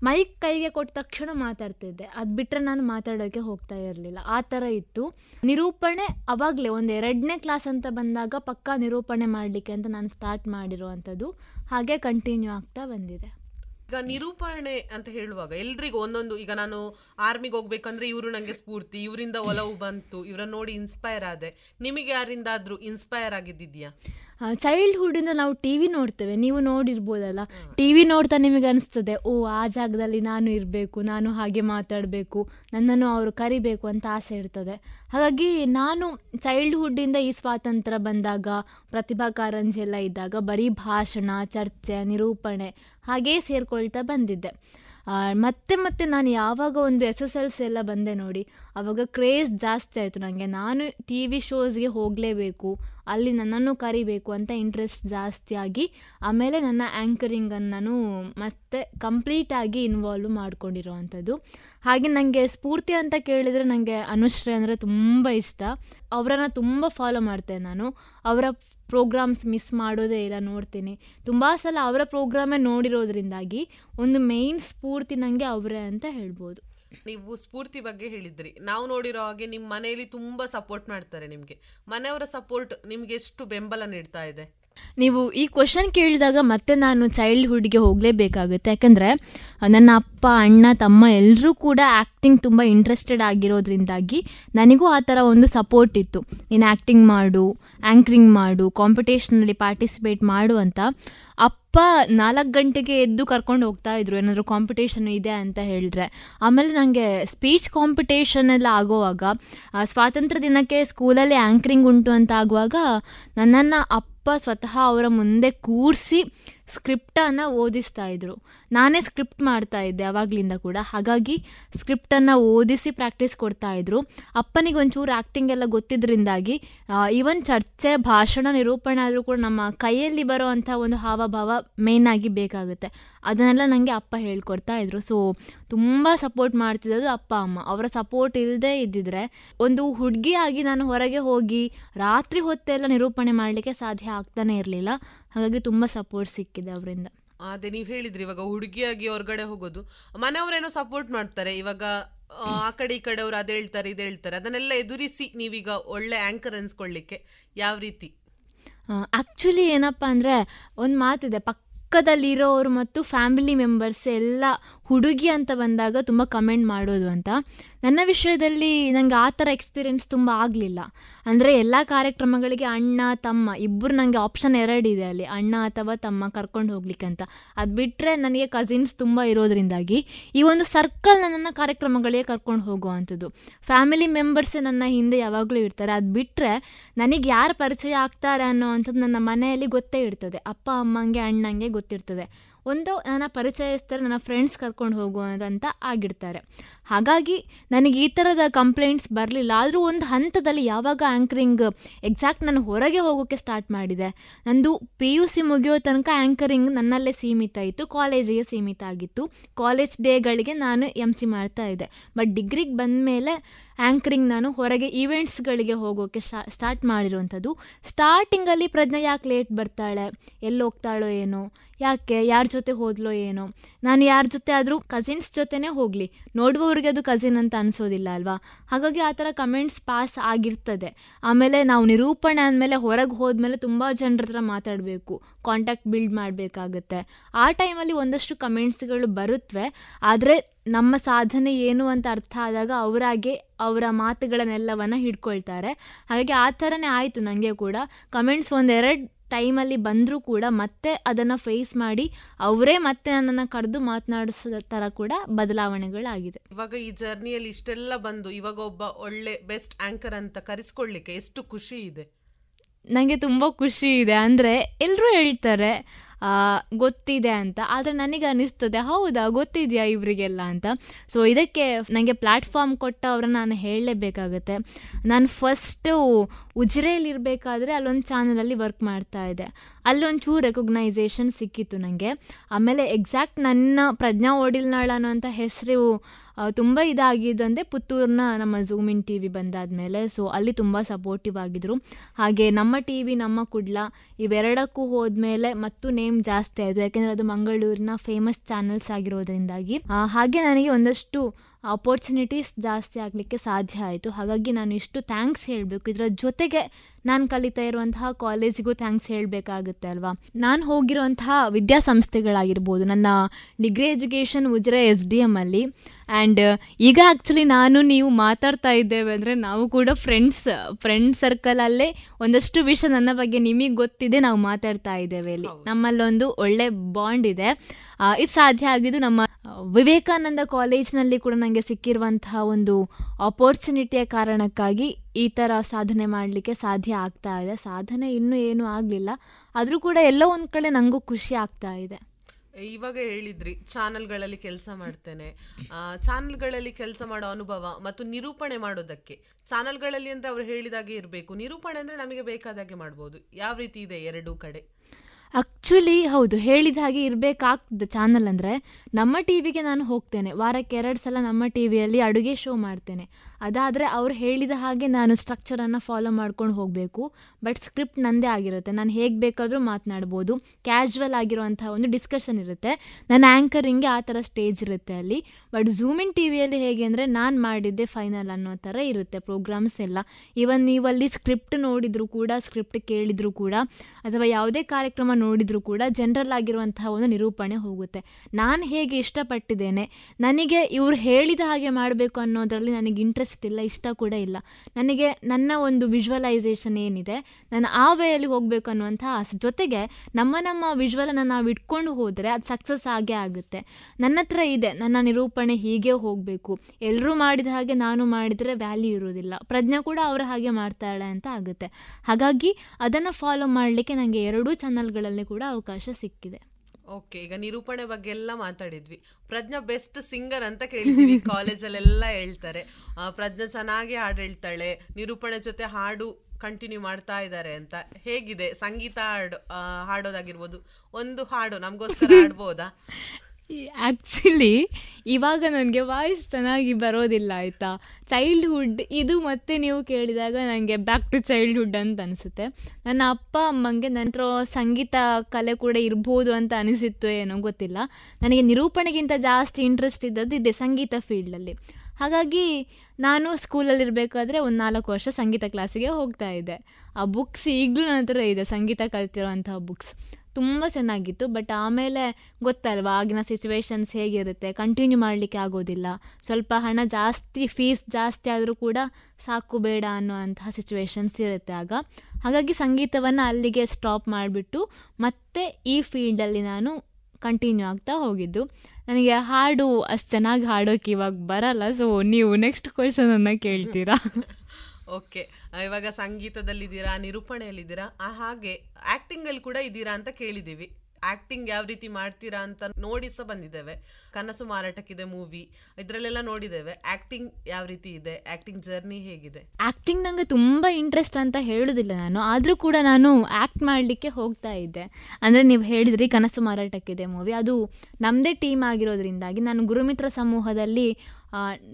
ಮೈಕ್ ಕೈಗೆ ಕೊಟ್ಟ ತಕ್ಷಣ ಮಾತಾಡ್ತಿದ್ದೆ ಅದು ಬಿಟ್ಟರೆ ನಾನು ಮಾತಾಡೋಕ್ಕೆ ಹೋಗ್ತಾ ಇರಲಿಲ್ಲ. ಆ ಥರ ಇತ್ತು. ನಿರೂಪಣೆ ಅವಾಗಲೇ ಒಂದು ಎರಡನೇ ಕ್ಲಾಸ್ ಅಂತ ಬಂದಾಗ ಪಕ್ಕಾ ನಿರೂಪಣೆ ಮಾಡಲಿಕ್ಕೆ ಅಂತ ನಾನು ಸ್ಟಾರ್ಟ್ ಮಾಡಿರುವಂಥದ್ದು. ಹಾಗೆ ಕಂಟಿನ್ಯೂ ಆಗ್ತಾ ಬಂದಿದೆ. ಈಗ ನಿರೂಪಣೆ ಅಂತ ಹೇಳುವಾಗ ಎಲ್ರಿಗೂ ಒಂದೊಂದು, ಈಗ ನಾನು ಆರ್ಮಿಗೆ ಹೋಗ್ಬೇಕಂದ್ರೆ ಇವರು ನಂಗೆ ಸ್ಫೂರ್ತಿ, ಇವರಿಂದ ಒಲವು ಬಂತು, ಇವರನ್ನ ನೋಡಿ ಇನ್ಸ್ಪೈರ್ ಆದೆ. ನಿಮಗೆ ಯಾರಿಂದಾದ್ರೂ ಇನ್ಸ್ಪೈರ್ ಆಗಿದ್ದಿದ್ಯಾ? ಚೈಲ್ಡ್ಹುಡ್ಡಿಂದ ನಾವು ಟಿ ವಿ ನೋಡ್ತೇವೆ. ನೀವು ನೋಡಿರ್ಬೋದಲ್ಲ. ಟಿ ವಿ ನೋಡ್ತಾ ನಿಮಗೆ ಅನಿಸ್ತದೆ, ಓ, ಆ ಜಾಗದಲ್ಲಿ ನಾನು ಇರಬೇಕು, ನಾನು ಹಾಗೆ ಮಾತಾಡಬೇಕು, ನನ್ನನ್ನು ಅವರು ಕರಿಬೇಕು ಅಂತ ಆಸೆ ಇರ್ತದೆ. ಹಾಗಾಗಿ ನಾನು ಚೈಲ್ಡ್ಹುಡ್ಡಿಂದ ಈ ಸ್ವಾತಂತ್ರ್ಯ ಬಂದಾಗ, ಪ್ರತಿಭಾ ಕಾರಂಜಿ ಎಲ್ಲ ಇದ್ದಾಗ ಬರೀ ಭಾಷಣ, ಚರ್ಚೆ, ನಿರೂಪಣೆ ಹಾಗೇ ಸೇರ್ಕೊಳ್ತಾ ಬಂದಿದ್ದೆ. ಮತ್ತೆ ಮತ್ತೆ ನಾನು ಯಾವಾಗ ಒಂದು ಎಸ್ ಎಸ್ ಎಲ್ ಸಿ ಎಲ್ಲ ಬಂದೆ ನೋಡಿ ಆವಾಗ ಕ್ರೇಜ್ ಜಾಸ್ತಿ ಆಯಿತು ನನಗೆ ನಾನು ಟಿ ವಿ ಶೋಸ್ಗೆ ಹೋಗಲೇಬೇಕು, ಅಲ್ಲಿ ನನ್ನನ್ನು ಕರಿಬೇಕು ಅಂತ ಇಂಟ್ರೆಸ್ಟ್ ಜಾಸ್ತಿ ಆಗಿ, ಆಮೇಲೆ ನನ್ನ ಆ್ಯಂಕರಿಂಗನ್ನು ನಾನು ಮತ್ತೆ ಕಂಪ್ಲೀಟಾಗಿ ಇನ್ವಾಲ್ವ್ ಮಾಡ್ಕೊಂಡಿರೋವಂಥದ್ದು. ಹಾಗೆ ನನಗೆ ಸ್ಫೂರ್ತಿ ಅಂತ ಕೇಳಿದರೆ ನನಗೆ ಅನುಶ್ರೇ ಅಂದರೆ ತುಂಬ ಇಷ್ಟ. ಅವರನ್ನು ತುಂಬ ಫಾಲೋ ಮಾಡ್ತೇನೆ ನಾನು. ಅವರ ಪ್ರೋಗ್ರಾಮ್ಸ್ ಮಿಸ್ ಮಾಡೋದೇ ಇಲ್ಲ, ನೋಡ್ತೀನಿ. ತುಂಬ ಸಲ ಅವರ ಪ್ರೋಗ್ರಾಮೇ ನೋಡಿರೋದ್ರಿಂದಾಗಿ ಒಂದು ಮೇಯ್ನ್ ಸ್ಫೂರ್ತಿ ನನಗೆ ಅವರೇ ಅಂತ ಹೇಳ್ಬೋದು. ನೀವು ಸ್ಫೂರ್ತಿ ಬಗ್ಗೆ ಹೇಳಿದ್ರಿ. ನಾವು ನೋಡಿರೋ ಹಾಗೆ ನಿಮ್ಮ ಮನೆಯಲ್ಲಿ ತುಂಬ ಸಪೋರ್ಟ್ ಮಾಡ್ತಾರೆ ನಿಮಗೆ. ಮನೆಯವರ ಸಪೋರ್ಟ್ ನಿಮಗೆ ಎಷ್ಟು ಬೆಂಬಲ ನೀಡ್ತಾ ಇದೆ? ನೀವು ಈ ಕ್ವಶನ್ ಕೇಳಿದಾಗ ಮತ್ತೆ ನಾನು ಚೈಲ್ಡ್ಹುಡ್ಗೆ ಹೋಗಲೇಬೇಕಾಗುತ್ತೆ. ಯಾಕಂದರೆ ನನ್ನ ಅಪ್ಪ, ಅಣ್ಣ, ತಮ್ಮ ಎಲ್ಲರೂ ಕೂಡ ಆ್ಯಕ್ಟಿಂಗ್ ತುಂಬ ಇಂಟ್ರೆಸ್ಟೆಡ್ ಆಗಿರೋದ್ರಿಂದಾಗಿ ನನಗೂ ಆ ಥರ ಒಂದು ಸಪೋರ್ಟ್ ಇತ್ತು. ನೀನು ಆ್ಯಕ್ಟಿಂಗ್ ಮಾಡು ಆ್ಯಂಕ್ರಿಂಗ್ ಮಾಡು ಕಾಂಪಿಟೇಷನಲ್ಲಿ ಪಾರ್ಟಿಸಿಪೇಟ್ ಮಾಡು ಅಂತ. ಅಪ್ಪ ನಾಲ್ಕು ಗಂಟೆಗೆ ಎದ್ದು ಕರ್ಕೊಂಡು ಹೋಗ್ತಾ ಇದ್ರು, ಏನಾದರೂ ಕಾಂಪಿಟೇಷನ್ ಇದೆ ಅಂತ ಹೇಳಿದ್ರೆ. ಆಮೇಲೆ ನನಗೆ ಸ್ಪೀಚ್ ಕಾಂಪಿಟೇಷನ್ ಎಲ್ಲ ಆಗೋವಾಗ ಸ್ವಾತಂತ್ರ್ಯ ದಿನಕ್ಕೆ ಸ್ಕೂಲಲ್ಲಿ ಆ್ಯಂಕ್ರಿಂಗ್ ಉಂಟು ಅಂತ ಆಗುವಾಗ ನನ್ನನ್ನು ಅಪ್ಪ ಸ್ವತಃ ಅವರ ಮುಂದೆ ಕೂರಿಸಿ ಸ್ಕ್ರಿಪ್ಟನ್ನು ಓದಿಸ್ತಾ ಇದ್ರು. ನಾನೇ ಸ್ಕ್ರಿಪ್ಟ್ ಮಾಡ್ತಾ ಇದ್ದೆ ಅವಾಗ್ಲಿಂದ ಕೂಡ. ಹಾಗಾಗಿ ಸ್ಕ್ರಿಪ್ಟನ್ನು ಓದಿಸಿ ಪ್ರಾಕ್ಟೀಸ್ ಕೊಡ್ತಾ ಇದ್ರು. ಅಪ್ಪನಿಗೆ ಒಂಚೂರು ಆ್ಯಕ್ಟಿಂಗ್ ಎಲ್ಲ ಗೊತ್ತಿದ್ದರಿಂದಾಗಿ ಈವನ್ ಚರ್ಚೆ, ಭಾಷಣ, ನಿರೂಪಣೆ ಆದರೂ ಕೂಡ ನಮ್ಮ ಕೈಯಲ್ಲಿ ಬರೋವಂಥ ಒಂದು ಹಾವಭಾವ ಆಗಿ ಬೇಕಾಗುತ್ತೆ. ಅದನ್ನೆಲ್ಲ ನನಗೆ ಅಪ್ಪ ಹೇಳ್ಕೊಡ್ತಾ ಇದ್ರು. ಸೊ ತುಂಬ ಸಪೋರ್ಟ್ ಮಾಡ್ತಿದ್ದದು ಅಪ್ಪ, ಅಮ್ಮ. ಅವರ ಸಪೋರ್ಟ್ ಇಲ್ಲದೆ ಇದ್ದಿದ್ರೆ ಒಂದು ಹುಡುಗಿಯಾಗಿ ನಾನು ಹೊರಗೆ ಹೋಗಿ ರಾತ್ರಿ ಹೊತ್ತೆಲ್ಲ ನಿರೂಪಣೆ ಮಾಡಲಿಕ್ಕೆ ಸಾಧ್ಯ ಆಗ್ತಾನೆ ಇರಲಿಲ್ಲ. ಹಾಗಾಗಿ ತುಂಬ ಸಪೋರ್ಟ್ ಸಿಕ್ಕಿದೆ ಅವರಿಂದ. ಅದೇ ನೀವು ಹೇಳಿದ್ರಿ ಇವಾಗ ಹುಡುಗಿಯಾಗಿ ಹೊರಗಡೆ ಹೋಗೋದು. ಮನೆಯವರೇನೋ ಸಪೋರ್ಟ್ ಮಾಡ್ತಾರೆ ಇವಾಗ ಆ, ಕಡೆ ಈ ಕಡೆ ಅವರು ಅದ್ ಹೇಳ್ತಾರೆ ಇದು ಹೇಳ್ತಾರೆ. ಅದನ್ನೆಲ್ಲ ಎದುರಿಸಿ ನೀವೀಗ ಒಳ್ಳೆ ಆ್ಯಂಕರ್ ಅನ್ಸ್ಕೊಳ್ಳಿಕ್ಕೆ ಯಾವ ರೀತಿ? ಆ್ಯಕ್ಚುಲಿ ಏನಪ್ಪ ಅಂದರೆ ಒಂದು ಮಾತಿದೆ ಪಕ್ಕದಲ್ಲಿರೋರು ಮತ್ತು ಫ್ಯಾಮಿಲಿ ಮೆಂಬರ್ಸ್ ಎಲ್ಲ ಹುಡುಗಿ ಅಂತ ಬಂದಾಗ ತುಂಬ ಕಮೆಂಟ್ ಮಾಡೋದು ಅಂತ. ನನ್ನ ವಿಷಯದಲ್ಲಿ ನನಗೆ ಆ ಥರ ಎಕ್ಸ್ಪೀರಿಯೆನ್ಸ್ ತುಂಬ ಆಗಲಿಲ್ಲ. ಅಂದರೆ ಎಲ್ಲ ಕಾರ್ಯಕ್ರಮಗಳಿಗೆ ಅಣ್ಣ, ತಮ್ಮ ಇಬ್ಬರು ನನಗೆ ಆಪ್ಷನ್ ಎರಡಿದೆ ಅಲ್ಲಿ, ಅಣ್ಣ ಅಥವಾ ತಮ್ಮ ಕರ್ಕೊಂಡು ಹೋಗ್ಲಿಕ್ಕೆ ಅಂತ ಅದು ಬಿಟ್ಟರೆ ನನಗೆ ಕಸಿನ್ಸ್ ತುಂಬ ಇರೋದ್ರಿಂದಾಗಿ ಈ ಒಂದು ಸರ್ಕಲ್ ನನ್ನ ಕಾರ್ಯಕ್ರಮಗಳಿಗೆ ಕರ್ಕೊಂಡು ಹೋಗುವಂಥದ್ದು. ಫ್ಯಾಮಿಲಿ ಮೆಂಬರ್ಸೇ ನನ್ನ ಹಿಂದೆ ಯಾವಾಗಲೂ ಇರ್ತಾರೆ. ಅದು ಬಿಟ್ಟರೆ ನನಗೆ ಯಾರು ಪರಿಚಯ ಆಗ್ತಾರೆ ಅನ್ನೋವಂಥದ್ದು ನನ್ನ ಮನೆಯಲ್ಲಿ ಗೊತ್ತೇ ಇರ್ತದೆ. ಅಪ್ಪ, ಅಮ್ಮಂಗೆ, ಅಣ್ಣಂಗೆ ಗೊತ್ತಿರ್ತದೆ. ಒಂದು ನನ್ನ ಪರಿಚಯಸ್ಥರು ನನ್ನ ಫ್ರೆಂಡ್ಸ್ ಕರ್ಕೊಂಡು ಹೋಗುವಂತ ಆಗಿರ್ತಾರೆ. ಹಾಗಾಗಿ ನನಗೆ ಈ ಥರದ ಕಂಪ್ಲೇಂಟ್ಸ್ ಬರಲಿಲ್ಲ. ಆದರೂ ಒಂದು ಹಂತದಲ್ಲಿ ಯಾವಾಗ ಆ್ಯಂಕರಿಂಗ್ ಎಕ್ಸಾಕ್ಟ್ ನಾನು ಹೊರಗೆ ಹೋಗೋಕ್ಕೆ ಸ್ಟಾರ್ಟ್ ಮಾಡಿದೆ. ನಂದು ಪಿ ಯು ಸಿ ಮುಗಿಯೋ ತನಕ ಆ್ಯಂಕರಿಂಗ್ ನನ್ನಲ್ಲೇ ಸೀಮಿತ ಇತ್ತು. ಕಾಲೇಜಿಗೆ ಸೀಮಿತ ಆಗಿತ್ತು. ಕಾಲೇಜ್ ಡೇಗಳಿಗೆ ನಾನು ಎಂ ಸಿ ಮಾಡ್ತಾ ಇದ್ದೆ. ಬಟ್ ಡಿಗ್ರಿಗೆ ಬಂದ ಮೇಲೆ ಆ್ಯಂಕರಿಂಗ್ ನಾನು ಹೊರಗೆ ಈವೆಂಟ್ಸ್ಗಳಿಗೆ ಹೋಗೋಕ್ಕೆ ಸ್ಟಾರ್ಟ್ ಮಾಡಿರುವಂಥದ್ದು. ಸ್ಟಾರ್ಟಿಂಗಲ್ಲಿ ಪ್ರಜ್ಞೆ ಯಾಕೆ ಲೇಟ್ ಬರ್ತಾಳೆ? ಎಲ್ಲಿ ಹೋಗ್ತಾಳೋ ಏನೋ? ಯಾಕೆ? ಯಾರ ಜೊತೆ ಹೋದ್ಲೋ ಏನೋ? ನಾನು ಯಾರ ಜೊತೆ ಆದರೂ ಕಸಿನ್ಸ್ ಜೊತೆನೇ ಹೋಗಲಿ. ನೋಡುವವ್ರಿಗೆ ಅದು ಕಸಿನ್ ಅಂತ ಅನಿಸೋದಿಲ್ಲ ಅಲ್ವಾ? ಹಾಗಾಗಿ ಆ ಥರ ಕಮೆಂಟ್ಸ್ ಪಾಸ್ ಆಗಿರ್ತದೆ. ಆಮೇಲೆ ನಾವು ನಿರೂಪಣೆ ಅಂದಮೇಲೆ ಹೊರಗೆ ಹೋದ್ಮೇಲೆ ತುಂಬ ಜನರ ಹತ್ರ ಮಾತಾಡಬೇಕು. ಕಾಂಟ್ಯಾಕ್ಟ್ ಬಿಲ್ಡ್ ಮಾಡಬೇಕಾಗತ್ತೆ. ಆ ಟೈಮಲ್ಲಿ ಒಂದಷ್ಟು ಕಮೆಂಟ್ಸ್ಗಳು ಬರುತ್ತವೆ ಆದರೆ ನಮ್ಮ ಸಾಧನೆ ಏನು ಅಂತ ಅರ್ಥ ಆದಾಗ ಅವರಾಗೆ ಅವರ ಮಾತುಗಳನ್ನೆಲ್ಲವನ್ನು ಹಿಡ್ಕೊಳ್ತಾರೆ. ಹಾಗಾಗಿ ಆ ಥರನೇ ಆಯಿತು ನನಗೆ ಕೂಡ. ಕಮೆಂಟ್ಸ್ ಒಂದೆರಡು ಟೈಮಲ್ಲಿ ಬಂದರೂ ಕೂಡ ಮತ್ತೆ ಅದನ್ನು ಫೇಸ್ ಮಾಡಿ ಅವರೇ ಮತ್ತೆ ನನ್ನನ್ನು ಕರೆದು ಮಾತನಾಡಿಸೋ ಥರ ಕೂಡ ಬದಲಾವಣೆಗಳಾಗಿದೆ. ಇವಾಗ ಈ ಜರ್ನಿಯಲ್ಲಿ ಇಷ್ಟೆಲ್ಲ ಬಂದು ಇವಾಗ ಒಬ್ಬ ಒಳ್ಳೆ ಬೆಸ್ಟ್ ಆಂಕರ್ ಅಂತ ಕರೆಸ್ಕೊಳ್ಳಿಕ್ಕೆ ಎಷ್ಟು ಖುಷಿ ಇದೆ? ನನಗೆ ತುಂಬ ಖುಷಿ ಇದೆ. ಅಂದರೆ ಎಲ್ಲರೂ ಹೇಳ್ತಾರೆ ಗೊತ್ತಿದೆ ಅಂತ. ಆದರೆ ನನಗೆ ಅನ್ನಿಸ್ತದೆ ಹೌದಾ, ಗೊತ್ತಿದೆಯಾ ಇವರಿಗೆಲ್ಲ ಅಂತ. ಸೊ ಇದಕ್ಕೆ ನನಗೆ ಪ್ಲ್ಯಾಟ್ಫಾರ್ಮ್ ಕೊಟ್ಟವ್ರನ್ನ ನಾನು ಹೇಳಲೇಬೇಕಾಗತ್ತೆ. ನಾನು ಫಸ್ಟು ಉಜಿರೆಯಲ್ಲಿರಬೇಕಾದ್ರೆ ಅಲ್ಲೊಂದು ಚಾನಲಲ್ಲಿ ವರ್ಕ್ ಮಾಡ್ತಾ ಇದ್ದೆ. ಅಲ್ಲೊಂಚೂರು ರೆಕಗ್ನೈಸೇಷನ್ ಸಿಕ್ಕಿತ್ತು ನನಗೆ ಆಮೇಲೆ ಎಕ್ಸಾಕ್ಟ್ ನನ್ನ ಪ್ರಜ್ಞಾ ಓಡಿಲ್ನಾಳ ಅನ್ನೋಂಥ ಹೆಸರು ತುಂಬ ಇದಾಗಿದ್ದಂದರೆ ಪುತ್ತೂರಿನ ನಮ್ಮ ಝೂಮಿನ್ ಟಿ ವಿ ಬಂದಾದಮೇಲೆ. ಸೊ ಅಲ್ಲಿ ತುಂಬ ಸಪೋರ್ಟಿವ್ ಆಗಿದ್ದರು ಹಾಗೆ ನಮ್ಮ ಟಿ ವಿ ನಮ್ಮ ಕುಡ್ಲ ಇವೆರಡಕ್ಕೂ ಹೋದ್ಮೇಲೆ ಮತ್ತು ನೇಮ್ ಜಾಸ್ತಿ ಆಯಿತು. ಯಾಕೆಂದರೆ ಅದು ಮಂಗಳೂರಿನ ಫೇಮಸ್ ಚಾನಲ್ಸ್ ಆಗಿರೋದ್ರಿಂದಾಗಿ. ಹಾಗೆ ನನಗೆ ಒಂದಷ್ಟು ಅಪರ್ಚುನಿಟೀಸ್ ಜಾಸ್ತಿ ಆಗಲಿಕ್ಕೆ ಸಾಧ್ಯ ಆಯಿತು. ಹಾಗಾಗಿ ನಾನು ಇಷ್ಟು ಥ್ಯಾಂಕ್ಸ್ ಹೇಳಬೇಕು. ಇದರ ಜೊತೆಗೆ ನಾನು ಕಲಿತಾ ಇರುವಂತಹ ಕಾಲೇಜಿಗೂ ಥ್ಯಾಂಕ್ಸ್ ಹೇಳಬೇಕಾಗುತ್ತೆ ಅಲ್ವಾ? ನಾನು ಹೋಗಿರುವಂತಹ ವಿದ್ಯಾಸಂಸ್ಥೆಗಳಾಗಿರ್ಬೋದು ನನ್ನ degree education Ujire S D M ಅಲ್ಲಿ. ಆ್ಯಂಡ್ ಈಗ ಆ್ಯಕ್ಚುಲಿ ನಾನು ನೀವು ಮಾತಾಡ್ತಾ ಇದ್ದೇವೆ ಅಂದರೆ ನಾವು ಕೂಡ ಫ್ರೆಂಡ್ಸ್ ಫ್ರೆಂಡ್ ಸರ್ಕಲಲ್ಲೇ ಒಂದಷ್ಟು ವಿಷಯ ನನ್ನ ಬಗ್ಗೆ ನಿಮಗೆ ಗೊತ್ತಿದೆ ನಾವು ಮಾತಾಡ್ತಾ ಇದ್ದೇವೆ ಇಲ್ಲಿ. ನಮ್ಮಲ್ಲೊಂದು ಒಳ್ಳೆ ಬಾಂಡ್ ಇದೆ. ಇದು ಸಾಧ್ಯ ಆಗಿದ್ದು ನಮ್ಮ ವಿವೇಕಾನಂದ ಕಾಲೇಜ್ನಲ್ಲಿ ಕೂಡ ನನಗೆ ಸಿಕ್ಕಿರುವಂತಹ ಒಂದು ಆಪರ್ಚುನಿಟಿಯ ಕಾರಣಕ್ಕಾಗಿ ಈ ಥರ ಸಾಧನೆ ಮಾಡಲಿಕ್ಕೆ ಸಾಧ್ಯ ಆಗ್ತಾ ಇದೆ. ಸಾಧನೆ ಇನ್ನೂ ಏನೂ ಆಗಲಿಲ್ಲ. ಆದರೂ ಕೂಡ ಎಲ್ಲೋ ಒಂದು ಕಡೆ ನನಗೂ ಖುಷಿ ಆಗ್ತಾ ಇದೆ. ಇವಾಗ ಹೇಳಿದ್ರಿ, ಚಾನಲ್ಗಳಲ್ಲಿ ಕೆಲಸ ಮಾಡ್ತೇನೆ. ಚಾನಲ್ಗಳಲ್ಲಿ ಕೆಲಸ ಮಾಡೋ ಅನುಭವ ಮತ್ತು ನಿರೂಪಣೆ ಮಾಡೋದಕ್ಕೆ. ಚಾನಲ್ಗಳಲ್ಲಿ ಅಂದರೆ ಅವ್ರು ಹೇಳಿದಾಗೆ ಇರಬೇಕು. ನಿರೂಪಣೆ ಅಂದರೆ ನಮಗೆ ಬೇಕಾದಾಗೆ ಮಾಡ್ಬೋದು. ಯಾವ ರೀತಿ ಇದೆ ಎರಡೂ ಕಡೆ? ಆ್ಯಕ್ಚುಲಿ ಹೌದು, ಹೇಳಿದ ಹಾಗೆ ಇರಬೇಕಾಗ್ತದೆ ಚಾನಲ್ ಅಂದರೆ, ನಮ್ಮ ಟಿ ವಿಗೆ ನಾನು ಹೋಗ್ತೇನೆ. ವಾರಕ್ಕೆ ಎರಡು ಸಲ ನಮ್ಮ ಟಿ ವಿಯಲ್ಲಿ ಅಡುಗೆ ಶೋ ಮಾಡ್ತೇನೆ. ಅದಾದರೆ ಅವ್ರು ಹೇಳಿದ ಹಾಗೆ ನಾನು ಸ್ಟ್ರಕ್ಚರನ್ನು ಫಾಲೋ ಮಾಡ್ಕೊಂಡು ಹೋಗಬೇಕು. ಬಟ್ ಸ್ಕ್ರಿಪ್ಟ್ ನನ್ನದೇ ಆಗಿರುತ್ತೆ. ನಾನು ಹೇಗೆ ಬೇಕಾದರೂ ಮಾತನಾಡ್ಬೋದು. ಕ್ಯಾಶುವಲ್ ಆಗಿರುವಂಥ ಒಂದು ಡಿಸ್ಕಷನ್ ಇರುತ್ತೆ. ನನ್ನ ಆ್ಯಂಕರಿಂಗ್ಗೆ ಆ ಥರ ಸ್ಟೇಜ್ ಇರುತ್ತೆ ಅಲ್ಲಿ. ಬಟ್ ಝೂಮಿನ್ ಟಿ ವಿಯಲ್ಲಿ ಹೇಗೆ ಅಂದರೆ ನಾನು ಮಾಡಿದ್ದೆ ಫೈನಲ್ ಅನ್ನೋ ಥರ ಇರುತ್ತೆ ಪ್ರೋಗ್ರಾಮ್ಸ್ ಎಲ್ಲ. ಇವನ್ ನೀವಲ್ಲಿ ಸ್ಕ್ರಿಪ್ಟ್ ನೋಡಿದರೂ ಕೂಡ ಸ್ಕ್ರಿಪ್ಟ್ ಕೇಳಿದರೂ ಕೂಡ, ಅಥವಾ ಯಾವುದೇ ಕಾರ್ಯಕ್ರಮ ನೋಡಿದರೂ ಕೂಡ ಜನರಲ್ ಆಗಿರುವಂತಹ ಒಂದು ನಿರೂಪಣೆ ಹೋಗುತ್ತೆ. ನಾನು ಹೇಗೆ ಇಷ್ಟಪಟ್ಟಿದ್ದೇನೆ? ನನಗೆ ಇವ್ರು ಹೇಳಿದ ಹಾಗೆ ಮಾಡಬೇಕು ಅನ್ನೋದರಲ್ಲಿ ನನಗೆ ಇಂಟ್ರೆಸ್ಟ್ ಇಲ್ಲ ಇಷ್ಟ ಕೂಡ ಇಲ್ಲ. ನನಗೆ ನನ್ನ ಒಂದು ವಿಜುವಲೈಸೇಷನ್ ಏನಿದೆ, ನಾನು ಆ ವೇಯಲ್ಲಿ ಹೋಗಬೇಕು ಅನ್ನುವಂಥ ಆಸೆ. ಜೊತೆಗೆ ನಮ್ಮ ನಮ್ಮ ವಿಜುವಲನ್ನು ನಾವು ಇಟ್ಕೊಂಡು ಹೋದರೆ ಅದು ಸಕ್ಸಸ್ ಆಗೇ ಆಗುತ್ತೆ. ನನ್ನ ಹತ್ರ ಇದೆ, ನನ್ನ ನಿರೂಪಣೆ ಹೀಗೆ ಹೋಗಬೇಕು. ಎಲ್ಲರೂ ಮಾಡಿದ ಹಾಗೆ ನಾನು ಮಾಡಿದರೆ ವ್ಯಾಲ್ಯೂ ಇರೋದಿಲ್ಲ ಪ್ರಜ್ಞೆ ಕೂಡ ಅವರ ಹಾಗೆ ಮಾಡ್ತಾಳೆ ಅಂತ ಆಗುತ್ತೆ. ಹಾಗಾಗಿ ಅದನ್ನು ಫಾಲೋ ಮಾಡಲಿಕ್ಕೆ ನನಗೆ ಎರಡೂ ಚಾನಲ್ಗಳಲ್ಲಿ ಕೂಡ ಅವಕಾಶ ಸಿಕ್ಕಿದೆ. ಓಕೆ ಈಗ ನಿರೂಪಣೆ ಬಗ್ಗೆ ಎಲ್ಲ ಮಾತಾಡಿದ್ವಿ. ಪ್ರಜ್ಞಾ ಬೆಸ್ಟ್ ಸಿಂಗರ್ ಅಂತ ಕೇಳಿದ್ವಿ. ಕಾಲೇಜಲ್ಲೆಲ್ಲ ಹೇಳ್ತಾರೆ. ಪ್ರಜ್ಞಾ ಚೆನ್ನಾಗಿ ಹಾಡು ಹೇಳ್ತಾಳೆ ನಿರೂಪಣೆ ಜೊತೆ ಹಾಡು ಕಂಟಿನ್ಯೂ ಮಾಡ್ತಾ ಇದ್ದಾರೆ ಅಂತ. ಹೇಗಿದೆ? ಸಂಗೀತ ಹಾಡು ಹಾಡೋದಾಗಿರ್ಬೋದು. ಒಂದು ಹಾಡು ನಮಗೋಸ್ಕರ ಹಾಡ್ಬೋದಾ? ಆ್ಯಕ್ಚುಲಿ ಇವಾಗ ನನಗೆ ವಾಯ್ಸ್ ಚೆನ್ನಾಗಿ ಬರೋದಿಲ್ಲ, ಆಯಿತಾ? ಚೈಲ್ಡ್ಹುಡ್ ಇದು ಮತ್ತೆ ನೀವು ಕೇಳಿದಾಗ ನನಗೆ ಬ್ಯಾಕ್ ಟು ಚೈಲ್ಡ್ಹುಡ್ ಅಂತ ಅನಿಸುತ್ತೆ. ನನ್ನ ಅಪ್ಪ, ಅಮ್ಮಂಗೆ ನಂತರ ಸಂಗೀತ ಕಲೆ ಕೂಡ ಇರ್ಬೋದು ಅಂತ ಅನಿಸಿತ್ತು ಏನೋ ಗೊತ್ತಿಲ್ಲ. ನನಗೆ ನಿರೂಪಣೆಗಿಂತ ಜಾಸ್ತಿ ಇಂಟ್ರೆಸ್ಟ್ ಇದ್ದದ್ದು ಇದೆ ಸಂಗೀತ ಫೀಲ್ಡಲ್ಲಿ ಹಾಗಾಗಿ ನಾನು ಸ್ಕೂಲಲ್ಲಿರಬೇಕಾದ್ರೆ ಒಂದು ನಾಲ್ಕು ವರ್ಷ ಸಂಗೀತ ಕ್ಲಾಸಿಗೆ ಹೋಗ್ತಾ ಇದ್ದೆ. ಆ ಬುಕ್ಸ್ ಈಗಲೂ ನನ್ನ ಹತ್ರ ಇದೆ, ಸಂಗೀತ ಕಲ್ತಿರೋಂತಹ ಬುಕ್ಸ್ ತುಂಬ ಚೆನ್ನಾಗಿತ್ತು ಬಟ್ ಆಮೇಲೆ ಗೊತ್ತಲ್ವಾ, ಆಗಿನ ಸಿಚುವೇಶನ್ಸ್ ಹೇಗಿರುತ್ತೆ ಕಂಟಿನ್ಯೂ ಮಾಡಲಿಕ್ಕೆ ಆಗೋದಿಲ್ಲ. ಸ್ವಲ್ಪ ಹಣ ಜಾಸ್ತಿ ಫೀಸ್ ಜಾಸ್ತಿ ಆದರೂ ಕೂಡ ಸಾಕು ಬೇಡ ಅನ್ನುವಂತಹ ಸಿಚುವೇಶನ್ಸ್ ಇರುತ್ತೆ ಆಗ. ಹಾಗಾಗಿ ಸಂಗೀತವನ್ನು ಅಲ್ಲಿಗೆ ಸ್ಟಾಪ್ ಮಾಡಿಬಿಟ್ಟು ಮತ್ತೆ ಈ ಫೀಲ್ಡಲ್ಲಿ ನಾನು ಕಂಟಿನ್ಯೂ ಆಗ್ತಾ ಹೋಗಿದ್ದು. ನನಗೆ ಹಾಡು ಅಷ್ಟು ಚೆನ್ನಾಗಿ ಹಾಡೋಕೆ ಇವಾಗ ಬರಲ್ಲ ಸೊ ನೀವು ನೆಕ್ಸ್ಟ್ ಕ್ವಶನನ್ನು ಕೇಳ್ತೀರಾ? ಓಕೆ ಇವಾಗ ಸಂಗೀತದಲ್ಲಿದ್ದೀರಾ, ನಿರೂಪಣೆಯಲ್ಲಿದ್ದೀರಾ ಹಾಗೆ ಆಕ್ಟಿಂಗಲ್ಲಿ ಕೂಡ ಇದ್ದೀರಾ ಅಂತ ಕೇಳಿದ್ದೀವಿ. ಆಕ್ಟಿಂಗ್ ಯಾವ ರೀತಿ ಮಾಡ್ತೀರಾ ಅಂತ ನೋಡಿ ಸಹ ಬಂದಿದ್ದೇವೆ. ಕನಸು ಮಾರಾಟಕ್ಕಿದೆ ಮೂವಿ ಇದರಲ್ಲೆಲ್ಲ ನೋಡಿದ್ದೇವೆ. ಆಕ್ಟಿಂಗ್ ಯಾವ ರೀತಿ ಇದೆ? ಆಕ್ಟಿಂಗ್ ಜರ್ನಿ ಹೇಗಿದೆ? ಆಕ್ಟಿಂಗ್ ನಂಗೆ ತುಂಬ ಇಂಟ್ರೆಸ್ಟ್ ಅಂತ ಹೇಳುದಿಲ್ಲ ನಾನು. ಆದರೂ ಕೂಡ ನಾನು ಆ್ಯಕ್ಟ್ ಮಾಡಲಿಕ್ಕೆ ಹೋಗ್ತಾ ಇದ್ದೆ. ಅಂದರೆ ನೀವು ಹೇಳಿದ್ರಿ ಕನಸು ಮಾರಾಟಕ್ಕಿದೆ ಮೂವಿ ಅದು ನಮ್ಮದೇ ಟೀಮ್ ಆಗಿರೋದ್ರಿಂದಾಗಿ ನಾನು ಗುರುಮಿತ್ರ ಸಮೂಹದಲ್ಲಿ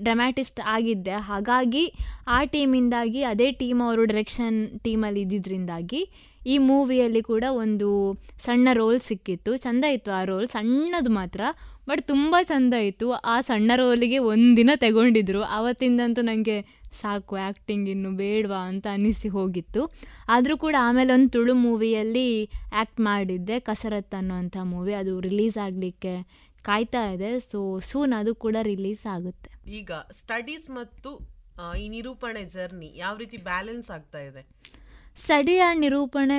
ಡ್ರಮ್ಯಾಟಿಸ್ಟ್ ಆಗಿದ್ದೆ. ಹಾಗಾಗಿ ಆ ಟೀಮಿಂದಾಗಿ ಅದೇ ಟೀಮ್ ಅವರು ಡೈರೆಕ್ಷನ್ ಟೀಮಲ್ಲಿ ಇದ್ದಿದ್ದರಿಂದಾಗಿ ಈ ಮೂವಿಯಲ್ಲಿ ಕೂಡ ಒಂದು ಸಣ್ಣ ರೋಲ್ ಸಿಕ್ಕಿತ್ತು. ಚೆಂದ ಇತ್ತು ಆ ರೋಲ್ ಸಣ್ಣದು ಮಾತ್ರ ಬಟ್ ತುಂಬ ಚೆಂದ ಇತ್ತು. ಆ ಸಣ್ಣ ರೋಲಿಗೆ ಒಂದಿನ ತಗೊಂಡಿದ್ರು. ಆವತ್ತಿಂದಂತೂ ನನಗೆ ಸಾಕು ಆ್ಯಕ್ಟಿಂಗ್ ಇನ್ನು ಬೇಡವಾ ಅಂತ ಅನ್ನಿಸಿ ಹೋಗಿತ್ತು. ಆದರೂ ಕೂಡ ಆಮೇಲೆ ಒಂದು ತುಳು ಮೂವಿಯಲ್ಲಿ ಆ್ಯಕ್ಟ್ ಮಾಡಿದ್ದೆ, ಕಸರತ್ ಅನ್ನೋಂಥ ಮೂವಿ ಅದು ರಿಲೀಸ್ ಆಗಲಿಕ್ಕೆ ಕಾಯ್ತಾ ಇದೆ. ಸೊ ಸೂನ್ ಅದು ಕೂಡ ರಿಲೀಸ್ ಆಗುತ್ತೆ. ಈಗ ಸ್ಟಡೀಸ್ ಮತ್ತು ಈ ನಿರೂಪಣೆ ಜರ್ನಿ ಯಾವ ರೀತಿ ಬ್ಯಾಲೆನ್ಸ್ ಆಗ್ತಾ ಇದೆ? ಸ್ಟಡಿ ಆ್ಯಂಡ್ ನಿರೂಪಣೆ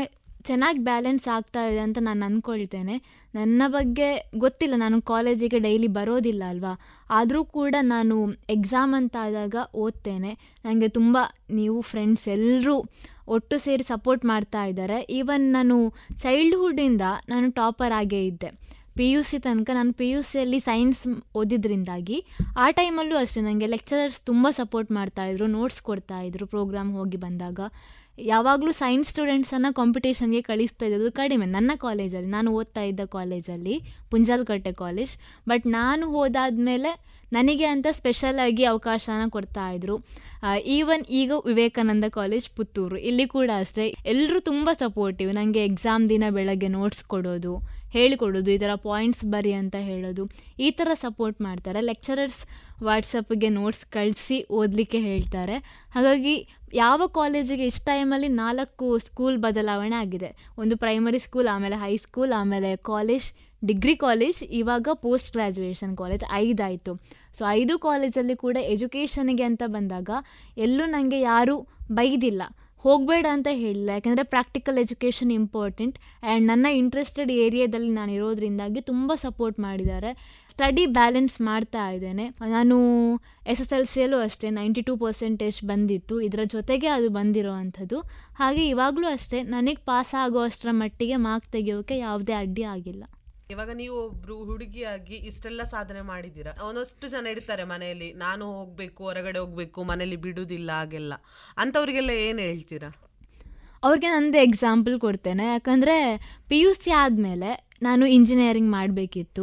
ಚೆನ್ನಾಗಿ ಬ್ಯಾಲೆನ್ಸ್ ಆಗ್ತಾ ಇದೆ ಅಂತ ನಾನು ಅಂದ್ಕೊಳ್ತೇನೆ ನನ್ನ ಬಗ್ಗೆ ಗೊತ್ತಿಲ್ಲ. ನಾನು ಕಾಲೇಜಿಗೆ ಡೈಲಿ ಬರೋದಿಲ್ಲ ಅಲ್ವಾ? ಆದರೂ ಕೂಡ ನಾನು ಎಕ್ಸಾಮ್ ಅಂತ ಆದಾಗ ಓದ್ತೇನೆ. ನನಗೆ ತುಂಬ ನೀವು ಫ್ರೆಂಡ್ಸ್ ಎಲ್ಲರೂ ಒಟ್ಟು ಸೇರಿ ಸಪೋರ್ಟ್ ಮಾಡ್ತಾ ಇದ್ದಾರೆ. ಈವನ್ ನಾನು ಚೈಲ್ಡ್ಹುಡ್ಡಿಂದ ನಾನು ಟಾಪರ್ ಆಗೇ ಇದ್ದೆ. ಪಿ ಯು ಸಿ ತನಕ ನಾನು ಪಿ ಯು ಸಿಯಲ್ಲಿ ಸೈನ್ಸ್ ಓದಿದ್ರಿಂದಾಗಿ ಆ ಟೈಮಲ್ಲೂ ಅಷ್ಟೇ ನನಗೆ ಲೆಕ್ಚರರ್ಸ್ ತುಂಬ ಸಪೋರ್ಟ್ ಮಾಡ್ತಾಯಿದ್ರು ನೋಟ್ಸ್ ಕೊಡ್ತಾಯಿದ್ರು ಪ್ರೋಗ್ರಾಮ್ ಹೋಗಿ ಬಂದಾಗ. ಯಾವಾಗಲೂ ಸೈನ್ಸ್ ಸ್ಟೂಡೆಂಟ್ಸನ್ನು ಕಾಂಪಿಟೇಷನ್ಗೆ ಕಳಿಸ್ತಾ ಇದ್ದದ್ದು ಕಡಿಮೆ. ನನ್ನ ಕಾಲೇಜಲ್ಲಿ ನಾನು ಓದ್ತಾ ಇದ್ದ ಕಾಲೇಜಲ್ಲಿ ಪುಂಜಾಲ್ಕಟ್ಟೆ ಕಾಲೇಜ್ ಬಟ್ ನಾನು ಹೋದಾದ್ಮೇಲೆ ನನಗೆ ಅಂತ ಸ್ಪೆಷಲಾಗಿ ಅವಕಾಶನ ಕೊಡ್ತಾಯಿದ್ರು ಈವನ್ ಈಗ ವಿವೇಕಾನಂದ ಕಾಲೇಜ್ ಪುತ್ತೂರು. ಇಲ್ಲಿ ಕೂಡ ಅಷ್ಟೇ. ಎಲ್ಲರೂ ತುಂಬ ಸಪೋರ್ಟಿವ್ ನನಗೆ ಎಕ್ಸಾಮ್ ದಿನ ಬೆಳಗ್ಗೆ ನೋಟ್ಸ್ ಕೊಡೋದು ಹೇಳಿಕೊಡೋದು, ಈ ಥರ ಪಾಯಿಂಟ್ಸ್ ಬರಿ ಅಂತ ಹೇಳೋದು. ಈ ಥರ ಸಪೋರ್ಟ್ ಮಾಡ್ತಾರೆ. ಲೆಕ್ಚರರ್ಸ್ ವಾಟ್ಸಪ್ಗೆ ನೋಟ್ಸ್ ಕಳಿಸಿ ಓದಲಿಕ್ಕೆ ಹೇಳ್ತಾರೆ. ಹಾಗಾಗಿ ಯಾವ ಕಾಲೇಜಿಗೆ ಇಷ್ಟು ಟೈಮಲ್ಲಿ ನಾಲ್ಕು ಸ್ಕೂಲ್ ಬದಲಾವಣೆ ಆಗಿದೆ. ಒಂದು ಪ್ರೈಮರಿ ಸ್ಕೂಲ್ ಆಮೇಲೆ ಹೈಸ್ಕೂಲ್ ಆಮೇಲೆ ಕಾಲೇಜ್ ಡಿಗ್ರಿ ಕಾಲೇಜ್ ಇವಾಗ ಪೋಸ್ಟ್ ಗ್ರ್ಯಾಜುಯೇಷನ್ ಕಾಲೇಜ್ ಐದಾಯಿತು. ಸೊ ಐದು ಕಾಲೇಜಲ್ಲಿ ಕೂಡ ಎಜುಕೇಷನಿಗೆ ಅಂತ ಬಂದಾಗ ಎಲ್ಲೂ ನನಗೆ ಯಾರೂ ಬೈದಿಲ್ಲ. ಹೋಗಬೇಡ ಅಂತ ಹೇಳಿಲ್ಲ. ಯಾಕೆಂದರೆ ಪ್ರಾಕ್ಟಿಕಲ್ ಎಜುಕೇಷನ್ ಇಂಪಾರ್ಟೆಂಟ್ ಆ್ಯಂಡ್ ನನ್ನ ಇಂಟ್ರೆಸ್ಟೆಡ್ ಏರಿಯಾದಲ್ಲಿ ನಾನು ಇರೋದ್ರಿಂದಾಗಿ ತುಂಬ ಸಪೋರ್ಟ್ ಮಾಡಿದ್ದಾರೆ. ಸ್ಟಡಿ ಬ್ಯಾಲೆನ್ಸ್ ಮಾಡ್ತಾ ಇದ್ದೇನೆ. ನಾನು ಎಸ್ ಎಸ್ ಎಲ್ ಸಿಯಲ್ಲೂ ಅಷ್ಟೇ ನೈಂಟಿ ಟೂ ಪರ್ಸೆಂಟೇಜ್ ಬಂದಿತ್ತು. ಇದರ ಜೊತೆಗೆ ಅದು ಬಂದಿರೋ ಅಂಥದ್ದು ಹಾಗೆ ಇವಾಗಲೂ ಅಷ್ಟೇ, ನನಗೆ ಪಾಸ್ ಆಗೋ ಅಷ್ಟರ ಮಟ್ಟಿಗೆ ಮಾರ್ಕ್ ತೆಗೆಯೋಕ್ಕೆ ಯಾವುದೇ ಅಡ್ಡಿ ಆಗಿಲ್ಲ. ಇವಾಗ ನೀವು ಒಬ್ರು ಹುಡುಗಿಯಾಗಿ ಇಷ್ಟೆಲ್ಲ ಸಾಧನೆ ಮಾಡಿದ್ದೀರಾ? ಒಂದಷ್ಟು ಜನ ಇರ್ತಾರೆ ಮನೆಯಲ್ಲಿ, ನಾನು ಹೋಗ್ಬೇಕು, ಹೊರಗಡೆ ಹೋಗ್ಬೇಕು ಮನೇಲಿ ಬಿಡುದಿಲ್ಲ ಹಾಗೆಲ್ಲ. ಅಂತವ್ರಿಗೆಲ್ಲ ಏನ್ ಹೇಳ್ತೀರಾ? ಅವ್ರಿಗೆ ನಂದು ಎಕ್ಸಾಂಪಲ್ ಕೊಡ್ತೇನೆ. ಯಾಕಂದರೆ ಪಿ ಯು ಸಿ ಆದಮೇಲೆ ನಾನು ಇಂಜಿನಿಯರಿಂಗ್ ಮಾಡಬೇಕಿತ್ತು.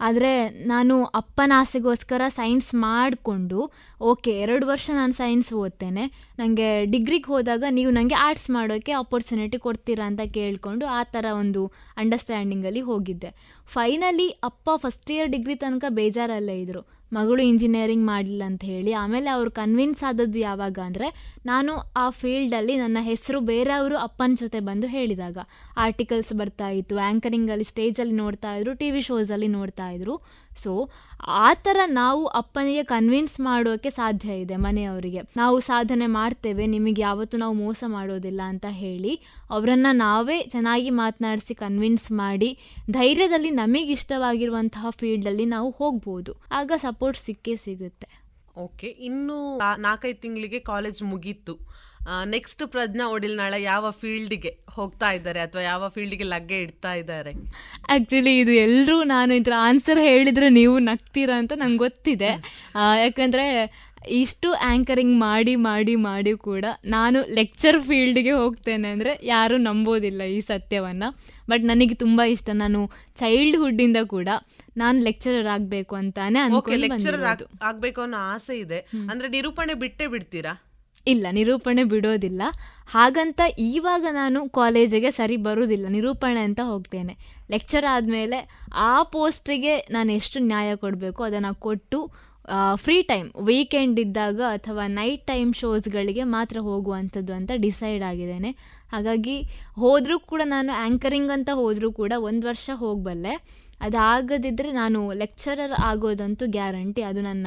ಆದರೆ ನಾನು ಅಪ್ಪನ ಆಸೆಗೋಸ್ಕರ ಸೈನ್ಸ್ ಮಾಡಿಕೊಂಡು ಓಕೆ ಎರಡು ವರ್ಷ ನಾನು ಸೈನ್ಸ್ ಓದ್ತೇನೆ. ನನಗೆ ಡಿಗ್ರಿಗೆ ಹೋದಾಗ ನೀವು ನನಗೆ ಆರ್ಟ್ಸ್ ಮಾಡೋಕ್ಕೆ ಆಪರ್ಚುನಿಟಿ ಕೊಡ್ತೀರಾ ಅಂತ ಕೇಳಿಕೊಂಡು ಆ ಥರ ಒಂದು ಅಂಡರ್ಸ್ಟ್ಯಾಂಡಿಂಗಲ್ಲಿ ಹೋಗಿದ್ದೆ. ಫೈನಲಿ ಅಪ್ಪ ಫಸ್ಟ್ ಇಯರ್ ಡಿಗ್ರಿ ತನಕ ಬೇಜಾರಲ್ಲೇ ಇದ್ದರು ಮಗಳು ಇಂಜಿನಿಯರಿಂಗ್ ಮಾಡಲಿಲ್ಲ ಅಂತ ಹೇಳಿ, ಆಮೇಲೆ ಅವ್ರು ಕನ್ವಿನ್ಸ್ ಆದದ್ದು ಯಾವಾಗ ಅಂದರೆ, ನಾನು ಆ ಫೀಲ್ಡಲ್ಲಿ ನನ್ನ ಹೆಸರು ಬೇರೆಯವರು ಅಪ್ಪನ ಜೊತೆ ಬಂದು ಹೇಳಿದಾಗ. ಆರ್ಟಿಕಲ್ಸ್ ಬರ್ತಾ ಇತ್ತು ಆ್ಯಂಕರಿಂಗಲ್ಲಿ ಸ್ಟೇಜಲ್ಲಿ ನೋಡ್ತಾ ಇದ್ರು ಟಿ ವಿ ಶೋಸಲ್ಲಿ ನೋಡ್ತಾ ಇದ್ರು. ಸೊ ಆ ಥರ ನಾವು ಅಪ್ಪನಿಗೆ ಕನ್ವಿನ್ಸ್ ಮಾಡೋಕ್ಕೆ ಸಾಧ್ಯ ಇದೆ ಮನೆಯವರಿಗೆ. ನಾವು ಸಾಧನೆ ಮಾಡ್ತೇವೆ, ನಿಮಗೆ ಯಾವತ್ತೂ ನಾವು ಮೋಸ ಮಾಡೋದಿಲ್ಲ ಅಂತ ಹೇಳಿ ಅವರನ್ನು ನಾವೇ ಚೆನ್ನಾಗಿ ಮಾತನಾಡಿಸಿ ಕನ್ವಿನ್ಸ್ ಮಾಡಿ ಧೈರ್ಯದಲ್ಲಿ ನಮಗೆ ಇಷ್ಟವಾಗಿರುವಂತಹ ಫೀಲ್ಡಲ್ಲಿ ನಾವು ಹೋಗ್ಬೋದು. ಆಗ ಸಪೋರ್ಟ್ ಸಿಕ್ಕೇ ಸಿಗುತ್ತೆ. ಓಕೆ ಇನ್ನು ನಾಲ್ಕೈದು ತಿಂಗಳಿಗೆ ಕಾಲೇಜ್ ಮುಗೀತು. ನೆಕ್ಸ್ಟ್ ಪ್ರಜ್ಞಾ ಒಡಿಲ್ನಾಳ ಯಾವ ಫೀಲ್ಡ್ಗೆ ಹೋಗ್ತಾ ಇದ್ದಾರೆ ಅಥವಾ ಯಾವ ಫೀಲ್ಡ್ಗೆ ಲಗ್ಗೆ ಇಡ್ತಾ ಇದ್ದಾರೆ? ಆ್ಯಕ್ಚುಲಿ ಇದು ಎಲ್ಲರೂ ನಾನು ಇದರ ಆನ್ಸರ್ ಹೇಳಿದರೆ ನೀವು ನಗ್ತೀರಾ ಅಂತ ನಂಗೆ ಗೊತ್ತಿದೆ. ಯಾಕಂದರೆ ಇಷ್ಟು ಆ್ಯಂಕರಿಂಗ್ ಮಾಡಿ ಮಾಡಿ ಮಾಡಿ ಕೂಡ ನಾನು ಲೆಕ್ಚರ್ ಫೀಲ್ಡ್ಗೆ ಹೋಗ್ತೇನೆ ಅಂದರೆ ಯಾರೂ ನಂಬೋದಿಲ್ಲ ಈ ಸತ್ಯವನ್ನು. ಬಟ್ ನನಗೆ ತುಂಬ ಇಷ್ಟ. ನಾನು ಚೈಲ್ಡ್ಹುಡ್ಡಿಂದ ಕೂಡ ನಾನು ಲೆಕ್ಚರರ್ ಆಗಬೇಕು ಅಂತಾನೆ ಲೆಕ್ಚರರ್ ಆಗಬೇಕು ಅನ್ನೋ ಆಸೆ ಇದೆ. ಅಂದರೆ ನಿರೂಪಣೆ ಬಿಟ್ಟೇ ಬಿಡ್ತೀರಾ? ಇಲ್ಲ, ನಿರೂಪಣೆ ಬಿಡೋದಿಲ್ಲ. ಹಾಗಂತ ಈವಾಗ ನಾನು ಕಾಲೇಜಿಗೆ ಸರಿ ಬರೋದಿಲ್ಲ, ನಿರೂಪಣೆ ಅಂತ ಹೋಗ್ತೇನೆ. ಲೆಕ್ಚರ್ ಆದಮೇಲೆ ಆ ಪೋಸ್ಟಿಗೆ ನಾನು ಎಷ್ಟು ನ್ಯಾಯ ಕೊಡಬೇಕು, ಅದನ್ನು ಕೊಟ್ಟು ಫ್ರೀ ಟೈಮ್ ವೀಕೆಂಡ್ ಇದ್ದಾಗ ಅಥವಾ ನೈಟ್ ಟೈಮ್ ಶೋಸ್ಗಳಿಗೆ ಮಾತ್ರ ಹೋಗುವಂಥದ್ದು ಅಂತ ಡಿಸೈಡ್ ಆಗಿದ್ದೇನೆ. ಹಾಗಾಗಿ ಹೋದರೂ ಕೂಡ ನಾನು ಆ್ಯಂಕರಿಂಗ್ ಅಂತ ಹೋದರೂ ಕೂಡ ಒಂದು ವರ್ಷ ಹೋಗಬಲ್ಲೆ. ಅದಾಗದಿದ್ದರೆ ನಾನು ಲೆಕ್ಚರರ್ ಆಗೋದಂತೂ ಗ್ಯಾರಂಟಿ ಅದು ನನ್ನ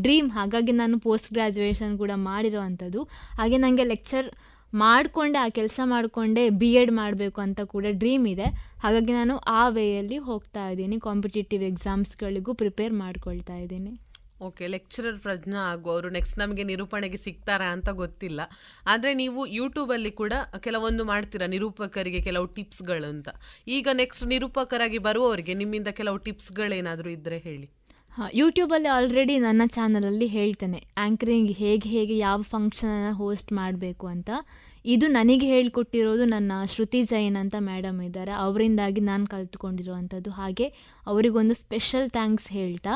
ಡ್ರೀಮ್ ಹಾಗಾಗಿ ನಾನು ಪೋಸ್ಟ್ ಗ್ರ್ಯಾಜುಯೇಷನ್ ಕೂಡ ಮಾಡಿರೋ ಅಂಥದ್ದು ಹಾಗೆ ನನಗೆ ಲೆಕ್ಚರ್ ಮಾಡಿಕೊಂಡೆ, ಆ ಕೆಲಸ ಮಾಡಿಕೊಂಡೆ ಬಿ ಎಡ್ ಮಾಡಬೇಕು ಅಂತ ಕೂಡ ಡ್ರೀಮ್ ಇದೆ. ಹಾಗಾಗಿ ನಾನು ಆ ವೇಯಲ್ಲಿ ಹೋಗ್ತಾ ಇದ್ದೀನಿ. ಕಾಂಪಿಟೇಟಿವ್ ಎಕ್ಸಾಮ್ಸ್ಗಳಿಗೂ ಪ್ರಿಪೇರ್ ಮಾಡ್ಕೊಳ್ತಾ ಇದ್ದೀನಿ. ಓಕೆ ಲೆಕ್ಚರರ್ ಪ್ರಜ್ಞಾ ಆಗುವವರು ನೆಕ್ಸ್ಟ್ ನಮಗೆ ನಿರೂಪಣೆಗೆ ಸಿಗ್ತಾರಾ ಅಂತ ಗೊತ್ತಿಲ್ಲ. ಆದರೆ ನೀವು ಯೂಟ್ಯೂಬಲ್ಲಿ ಕೂಡ ಕೆಲವೊಂದು ಮಾಡ್ತೀರಾ, ನಿರೂಪಕರಿಗೆ ಕೆಲವು ಟಿಪ್ಸ್ಗಳು ಅಂತ. ಈಗ ನೆಕ್ಸ್ಟ್ ನಿರೂಪಕರಾಗಿ ಬರುವವರಿಗೆ ನಿಮ್ಮಿಂದ ಕೆಲವು ಟಿಪ್ಸ್ಗಳೇನಾದರೂ ಇದ್ದರೆ ಹೇಳಿ. ಹಾಂ ಯೂಟ್ಯೂಬಲ್ಲಿ ಆಲ್ರೆಡಿ ನನ್ನ ಚಾನಲಲ್ಲಿ ಹೇಳ್ತೇನೆ ಆ್ಯಂಕರಿಂಗ್ ಹೇಗೆ ಹೇಗೆ ಯಾವ ಫಂಕ್ಷನನ್ನು ಹೋಸ್ಟ್ ಮಾಡಬೇಕು ಅಂತ. ಇದು ನನಗೆ ಹೇಳಿಕೊಟ್ಟಿರೋದು ನನ್ನ ಶ್ರುತಿ ಜೈನ್ ಅಂತ ಮೇಡಮ್ ಇದ್ದಾರೆ. ಅವರಿಂದಾಗಿ ನಾನು ಕಲ್ತ್ಕೊಂಡಿರುವಂಥದ್ದು. ಹಾಗೆ ಅವರಿಗೊಂದು ಸ್ಪೆಷಲ್ ಥ್ಯಾಂಕ್ಸ್ ಹೇಳ್ತಾ.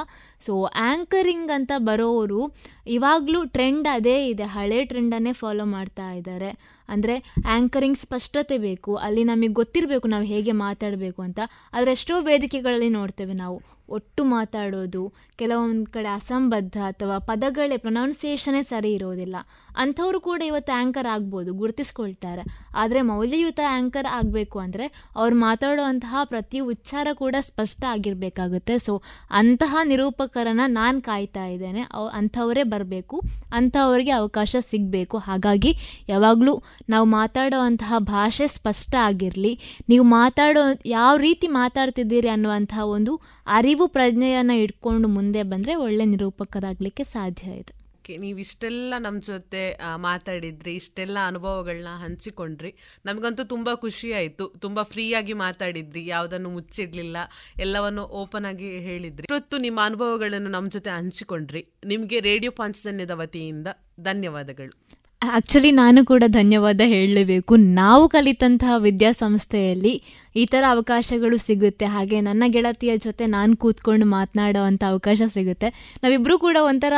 ಸೊ ಆ್ಯಂಕರಿಂಗ್ ಅಂತ ಬರೋರು ಇವಾಗಲೂ ಟ್ರೆಂಡ್ ಅದೇ ಇದೆ. ಹಳೆ ಟ್ರೆಂಡನ್ನೇ ಫಾಲೋ ಮಾಡ್ತಾ ಇದ್ದಾರೆ. ಅಂದರೆ ಆ್ಯಂಕರಿಂಗ್ ಸ್ಪಷ್ಟತೆ ಬೇಕು. ಅಲ್ಲಿ ನಮಗೆ ಗೊತ್ತಿರಬೇಕು ನಾವು ಹೇಗೆ ಮಾತಾಡಬೇಕು ಅಂತ. ಆದರೆ ವೇದಿಕೆಗಳಲ್ಲಿ ನೋಡ್ತೇವೆ ನಾವು. ಒಟ್ಟು ಮಾತಾಡೋದು, ಕೆಲವೊಂದು ಕಡೆ ಅಸಂಬದ್ಧ ಅಥವಾ ಪದಗಳೇ ಪ್ರೊನೌನ್ಸಿಯೇಷನೇ ಸರಿ ಇರೋದಿಲ್ಲ. ಅಂಥವ್ರು ಕೂಡ ಇವತ್ತು ಆ್ಯಂಕರ್ ಆಗ್ಬೋದು, ಗುರುತಿಸ್ಕೊಳ್ತಾರೆ. ಆದರೆ ಮೌಲ್ಯಯುತ ಆ್ಯಂಕರ್ ಆಗಬೇಕು ಅಂದರೆ ಅವ್ರು ಮಾತಾಡುವಂತಹ ಪ್ರತಿ ಉಚ್ಚಾರ ಕೂಡ ಸ್ಪಷ್ಟ ಆಗಿರಬೇಕಾಗುತ್ತೆ. ಸೊ ಅಂತಹ ನಿರೂಪಕರನ್ನು ನಾನು ಕಾಯ್ತಾ ಇದ್ದೇನೆ. ಅವ್, ಅಂಥವರೇ ಬರಬೇಕು, ಅಂಥವ್ರಿಗೆ ಅವಕಾಶ ಸಿಗಬೇಕು. ಹಾಗಾಗಿ ಯಾವಾಗಲೂ ನಾವು ಮಾತಾಡೋವಂತಹ ಭಾಷೆ ಸ್ಪಷ್ಟ ಆಗಿರಲಿ, ನೀವು ಮಾತಾಡೋ, ಯಾವ ರೀತಿ ಮಾತಾಡ್ತಿದ್ದೀರಿ ಅನ್ನುವಂತಹ ಒಂದು ಅರಿವು ಪ್ರಜ್ಞೆಯನ್ನು ಇಟ್ಕೊಂಡು ಮುಂದೆ ಬಂದರೆ ಒಳ್ಳೆ ನಿರೂಪಕರಾಗಲಿಕ್ಕೆ ಸಾಧ್ಯ ಇದೆ. ಓಕೆ ನೀವು ಇಷ್ಟೆಲ್ಲ ನಮ್ಮ ಜೊತೆ ಮಾತಾಡಿದ್ರಿ ಇಷ್ಟೆಲ್ಲ ಅನುಭವಗಳನ್ನ ಹಂಚಿಕೊಂಡ್ರಿ. ನಮಗಂತೂ ತುಂಬ ಖುಷಿ ಆಯಿತು. ತುಂಬ ಫ್ರೀಯಾಗಿ ಮಾತಾಡಿದ್ರಿ. ಯಾವುದನ್ನು ಮುಚ್ಚಿಡಲಿಲ್ಲ ಎಲ್ಲವನ್ನು ಓಪನ್ ಆಗಿ ಹೇಳಿದ್ರಿ. ಇವತ್ತು ನಿಮ್ಮ ಅನುಭವಗಳನ್ನು ನಮ್ಮ ಜೊತೆ ಹಂಚಿಕೊಂಡ್ರಿ. ನಿಮಗೆ ರೇಡಿಯೋ ಪಾಂಚಜನ್ಯದ ವತಿಯಿಂದ ಧನ್ಯವಾದಗಳು. ಆ್ಯಕ್ಚುಲಿ ನಾನು ಕೂಡ ಧನ್ಯವಾದ ಹೇಳಲೇಬೇಕು. ನಾವು ಕಲಿತಂತಹ ವಿದ್ಯಾಸಂಸ್ಥೆಯಲ್ಲಿ ಈ ಥರ ಅವಕಾಶಗಳು ಸಿಗುತ್ತೆ. ಹಾಗೆ ನನ್ನ ಗೆಳತಿಯ ಜೊತೆ ನಾನು ಕೂತ್ಕೊಂಡು ಮಾತನಾಡೋ ಅಂಥ ಅವಕಾಶ ಸಿಗುತ್ತೆ. ನಾವಿಬ್ಬರೂ ಕೂಡ ಒಂಥರ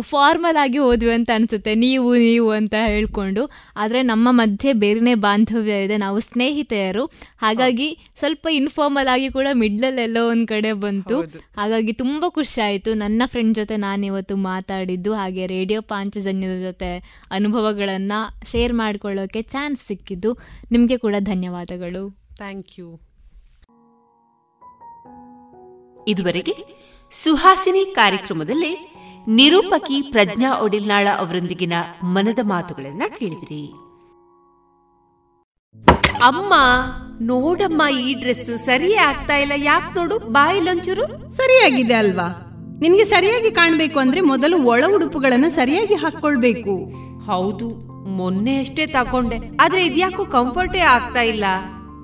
ಫಾರ್ಮಲ್ ಆಗಿ ಹೋದ್ವಿ ಅಂತ ಅನಿಸುತ್ತೆ. ನೀವು ನೀವು ಅಂತ ಹೇಳ್ಕೊಂಡು. ಆದರೆ ನಮ್ಮ ಮಧ್ಯೆ ಬೇರೆನೇ ಬಾಂಧವ್ಯ ಇದೆ. ನಾವು ಸ್ನೇಹಿತೆಯರು. ಹಾಗಾಗಿ ಸ್ವಲ್ಪ ಇನ್ಫಾರ್ಮಲ್ ಆಗಿ ಕೂಡ ಮಿಡ್ಲಲ್ಲಿ ಎಲ್ಲೋ ಒಂದು ಕಡೆ ಬಂತು. ಹಾಗಾಗಿ ತುಂಬ ಖುಷಿ ಆಯಿತು. ನನ್ನ ಫ್ರೆಂಡ್ ಜೊತೆ ನಾನು ಇವತ್ತು ಮಾತಾಡಿದ್ದು ಹಾಗೆ ರೇಡಿಯೋ ಪಾಂಚಜನ್ಯದ ಜೊತೆ ಅನುಭವಗಳನ್ನು ಶೇರ್ ಮಾಡಿಕೊಳ್ಳೋಕ್ಕೆ ಚಾನ್ಸ್ ಸಿಕ್ಕಿದ್ದು. ನಿಮಗೆ ಕೂಡ ಧನ್ಯವಾದಗಳು. ಥ್ಯಾಂಕ್ ಯು ಇದುವರೆಗೆ ಸುಹಾಸಿನಿ ಕಾರ್ಯಕ್ರಮದಲ್ಲಿ ನಿರೂಪಕಿ ಪ್ರಜ್ಞಾ ಒಡಿಲ್ನಾಳ ಅವರೊಂದಿಗಿನ ಮನದ ಮಾತುಗಳನ್ನ ಕೇಳಿದ್ರಿ. ಅಮ್ಮ ನೋಡಮ್ಮ ಈ ಡ್ರೆಸ್ ಸರಿಯೇ ಆಗ್ತಾ ಇಲ್ಲ. ಯಾಕೆ ನೋಡು ಬಾಯಿಲೊಂಚೂರು ಸರಿಯಾಗಿದೆ ಅಲ್ವಾ? ನಿನ್ಗೆ ಸರಿಯಾಗಿ ಕಾಣ್ಬೇಕು ಅಂದ್ರೆ ಮೊದಲು ಒಳ ಉಡುಪುಗಳನ್ನ ಸರಿಯಾಗಿ ಹಾಕೊಳ್ಬೇಕು ಹೌದು ಮೊನ್ನೆ ಅಷ್ಟೇ ತಕೊಂಡೆ ಆದ್ರೆ ಇದ್ಯಾಕೋ ಕಂಫರ್ಟೇ ಆಗ್ತಾ ಇಲ್ಲ.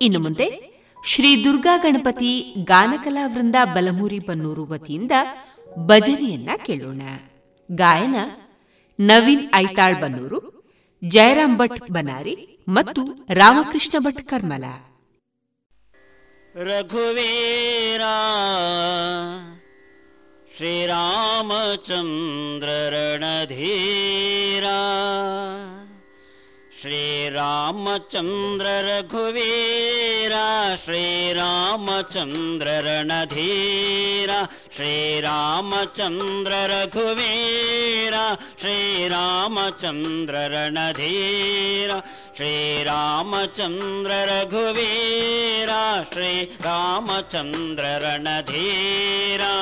ಇನ್ನು ಮುಂದೆ ಶ್ರೀ ದುರ್ಗಾ ಗಣಪತಿ ಗಾನಕಲಾ ವೃಂದ ಬಲಮೂರಿ ಬನ್ನೂರು ವತಿಯಿಂದ ಭಜನೆಯನ್ನ ಕೇಳೋಣ. ಗಾಯನ ನವೀನ್ ಐತಾಳ್ ಬನ್ನೂರು, ಜಯರಾಮ್ ಭಟ್ ಬನಾರಿ ಮತ್ತು ರಾಮಕೃಷ್ಣ ಭಟ್ ಕರ್ಮಲ. ರಘುವೀರ, ಶ್ರೀರಾಮಚಂದ್ರ ರಣಧೀರ श्रीरामचन्द्र रघुवीरा श्रीरामचन्द्र रणधीरा श्रीरामचन्द्र रघुवीरा श्रीरामचन्द्र रणधीरा श्रीरामचन्द्र रघुवीरा श्रीरामचन्द्र रणधीरा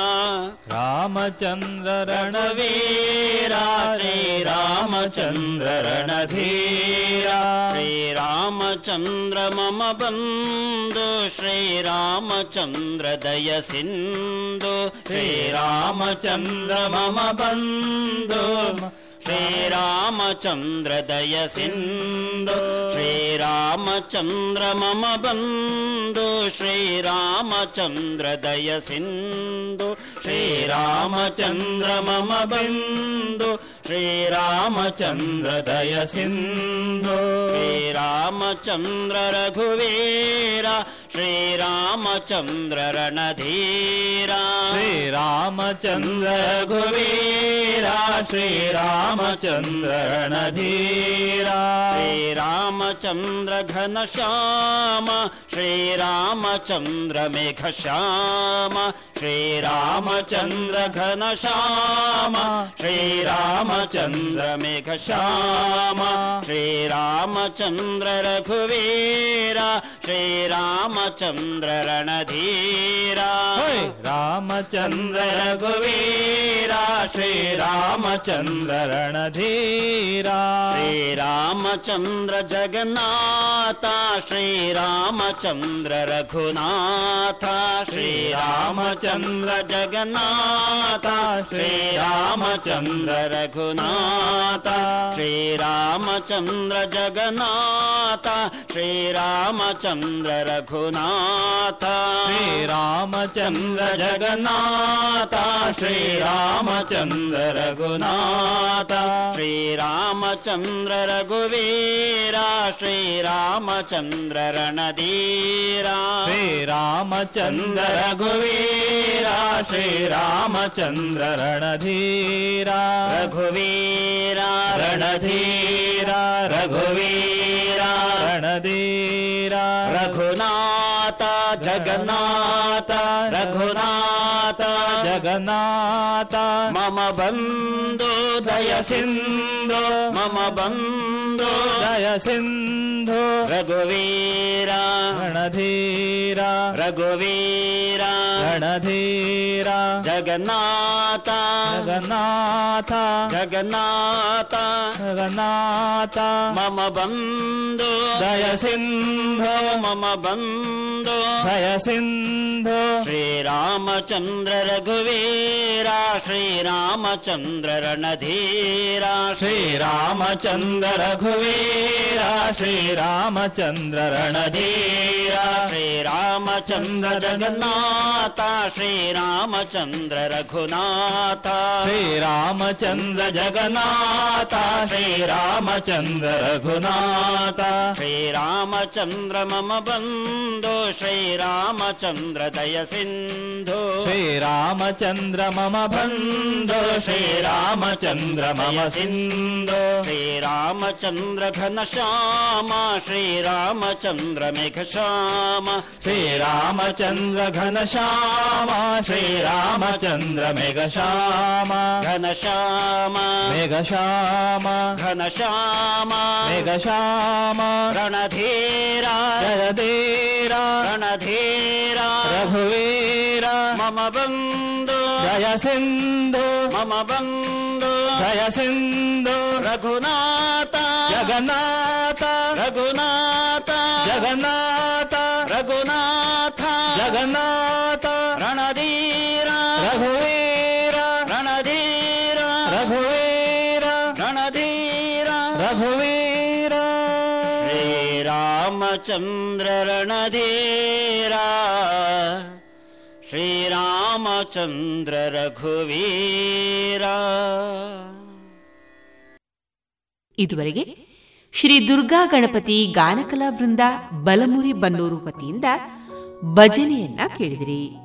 रामचन्द्र रणवीरा श्रीरामचन्द्र रणधीरा श्रीरामचन्द्र मम बन्धु श्रीरामचन्द्र दय सिन्धु श्रीरामचन्द्र मम बन्धु श्रीरामचन्द्र दय सिन्धु श्रीरामचन्द्र मम बन्धु श्रीरामचन्द्र दय सिन्धु श्रीरामचन्द्र मम बन्धु श्रीरामचन्द्र दय सिन्धु श्रीरामचन्द्र रघुवीर श्रीरामचन्द्र रणधीरा श्रीरामचन्द्र रघुवीरा श्रीरामचन्द्र रणधीरा श्रीरामचन्द्र घनश्याम श्रीरामचन्द्र मेघश्याम श्रीरामचन्द्र घनश्याम श्रीरामचन्द्र मेघश्याम श्रीरामचन्द्र रघुवीर रणधीरा रामचन्द्र रघुवीरा श्रीरामचन्द्र रणधीरा श्रीरामचन्द्र जगन्नाथ श्रीरामचन्द्र रघुनाथ श्रीरामचन्द्र जगन्नाथ श्रीरामचन्द्र रघुनाथ श्रीरामचन्द्र जगन्नाथ श्रीरामचन्द्र रघुनाथ जगन्नाथ। श्रीरामचन्द्र जगन्नाथ श्रीरामचन्द्र रघुनाथ। श्रीरामचन्द्र रघुवीरा श्रीरामचन्द्र रणधीरा। श्रीरामचन्द्र रघुवीरा श्रीरामचन्द्र रणधीरा। रघुवीरा रणधीरा। रघुवीरा रणधीरा। रघुनाथ। जगन्नाथ रघुनाथ जगन्नाथ। मम बन्धो दय सिन्धो मम बन्धो दय सिन्धो। रघुवीरा गणधीरा रघुवीरा गणधीरा जगन्नाथ जगन्नाथ। जगन्नाथ जगन्नाता मम बन्धो। दयसिन्धो मम बन्धो। दयसिन्धो श्रीरामचन्द्र रघुवीरा श्रीरामचन्द्र रणधीरा। श्रीरामचन्द्र रघुवीरा श्रीरामचन्द्र रणधीरा। श्रीरामचन्द्र जगन्नाथ श्रीरामचन्द्र रघुनाथ। श्रीरामचन्द्र जगन्नाथ श्रीरामचन्द्र रघुनाथ। श्रीरामचन्द्र मम बन्धु श्रीरामचन्द्र दयसिन्धु श्रीरामचन्द्र मम बन्धु श्रीरामचन्द्र मम सिन्धु। श्रीरामचन्द्र घनश्याम श्रीरामचन्द्र मेघश्याम श्रीरामचन्द्र घनश्याम श्रीरामचन्द्र मेघश्याम घनश्याम मेघश्याम ಘನಶ್ಯಾಮ ಮೇಘಶ್ಯಾಮ ಘನಶ್ಯಾಮ ಮೇಘಶ್ಯಾಮ ರಣಧೀರ ಜಯಧೀರ ರಣಧೀರ ರಘುವೀರ ಮಮ ಬಂಧು ಜಯ ಸಿಂಧು ಮಮ ಬಂಧು ಜಯ ಸಿಂಧು ರಘುನಾಥ ರಣಧೀರ ಶ್ರೀರಾಮಚಂದ್ರ ರಘುವೀರ. ಇದುವರೆಗೆ ಶ್ರೀ ದುರ್ಗಾ ಗಣಪತಿ ಗಾನಕಲಾ ವೃಂದ ಬಲಮುರಿ ಬನ್ನೂರು ವತಿಯಿಂದ ಭಜನೆಯನ್ನ ಕೇಳಿದಿರಿ.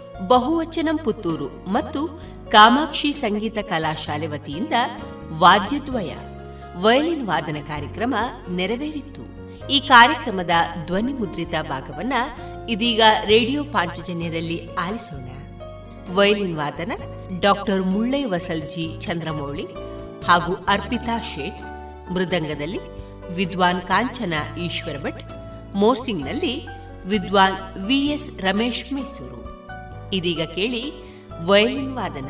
ಬಹುವಚನಂ ಪುತ್ತೂರು ಮತ್ತು ಕಾಮಾಕ್ಷಿ ಸಂಗೀತ ಕಲಾಶಾಲೆ ವತಿಯಿಂದ ವಾದ್ಯದ್ವಯ, ವಯಲಿನ್ ವಾದನ ಕಾರ್ಯಕ್ರಮ ನೆರವೇರಿತ್ತು ಈ ಕಾರ್ಯಕ್ರಮದ ಧ್ವನಿ ಮುದ್ರಿತ ಭಾಗವನ್ನ ಇದೀಗ ರೇಡಿಯೋ ಪಾಂಚಜನ್ಯದಲ್ಲಿ ಆಲಿಸೋಣ. ವಯಲಿನ್ ವಾದನ ಡಾಕ್ಟರ್ ಮುಳ್ಳೈ ವಸಲ್ಜಿ ಚಂದ್ರಮೌಳಿ ಹಾಗೂ ಅರ್ಪಿತಾ ಶೇಟ್, ಮೃದಂಗದಲ್ಲಿ ವಿದ್ವಾನ್ ಕಾಂಚನ ಈಶ್ವರ ಭಟ್, ಮೋರ್ಸಿಂಗ್ನಲ್ಲಿ ವಿದ್ವಾನ್ ವಿಎಸ್ ರಮೇಶ್ ಮೈಸೂರು. ಇದೀಗ ಕೇಳಿ ವಯಲಿನ್ ವಾದನ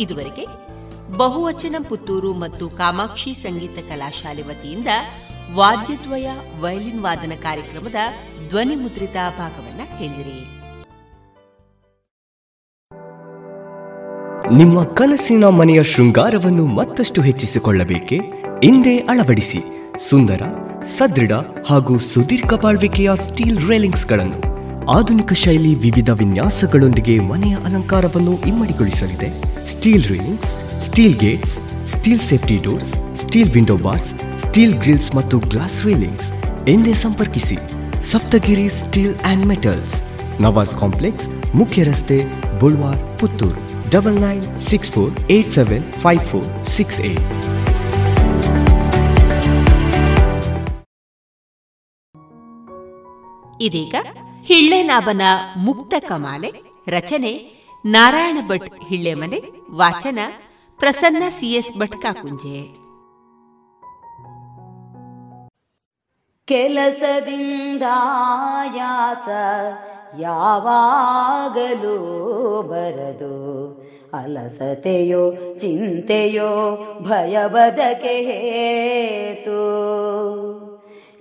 ಇದುವರೆಗೆ ಬಹುವಚನ ಪುತ್ತೂರು ಮತ್ತು ಕಾಮಾಕ್ಷಿ ಸಂಗೀತ ಕಲಾಶಾಲೆ ವತಿಯಿಂದ ವಾದ್ಯದ್ವಯ, ವಯಲಿನ್ ವಾದನ ಕಾರ್ಯಕ್ರಮದ ಧ್ವನಿ ಮುದ್ರಿತ ಭಾಗವನ್ನ ಕೇಳಿದಿರಿ. ನಿಮ್ಮ ಕನಸಿನ ಮನೆಯ ಶೃಂಗಾರವನ್ನು ಮತ್ತಷ್ಟು ಹೆಚ್ಚಿಸಿಕೊಳ್ಳಬೇಕೆ? ಹಿಂದೆ ಅಳವಡಿಸಿ. ಸುಂದರ, ಸದೃಢ ಹಾಗೂ ಸುದೀರ್ಘ ಬಾಳ್ವಿಕೆಯ ಸ್ಟೀಲ್ ರೇಲಿಂಗ್ಸ್ಗಳನ್ನು. ಆಧುನಿಕ ಶೈಲಿ ವಿವಿಧ ವಿನ್ಯಾಸಗಳೊಂದಿಗೆ ಮನೆಯ ಅಲಂಕಾರವನ್ನು ಇಮ್ಮಡಿಗೊಳಿಸಲಿದೆ. Steel railings steel gates steel safety doors steel window bars steel grills ಮತ್ತು ಗ್ಲಾಸ್ ರೇಲಿಂಗ್ಸ್ ಎಂದೇ ಸಂಪರ್ಕಿಸಿ. Saptagiri steel and metals Nawaz complex ಮುಖ್ಯ ರಸ್ತೆ Bolwar Puttur. Double nine six four eight seven five four six eight ಇದೀಗ ಹಿಳ್ಳೆನಾಭನ ಮುಕ್ತ ಕಮಾಲೆ, ರಚನೆ ನಾರಾಯಣ ಭಟ್ ಹಿಳ್ಳೆಮನೆ ವಾಚನ ಪ್ರಸನ್ನ ಸಿಎಸ್ ಭಟ್ ಕಾಕುಂಜೆ ಕೆಲಸದಿಂದಾಯಾಸ ಯಾವಾಗಲೂ ಬರದು. ಅಲಸತೆಯೋ, ಚಿಂತೆಯೋ ಭಯಬದಕೆ ಹೇತು.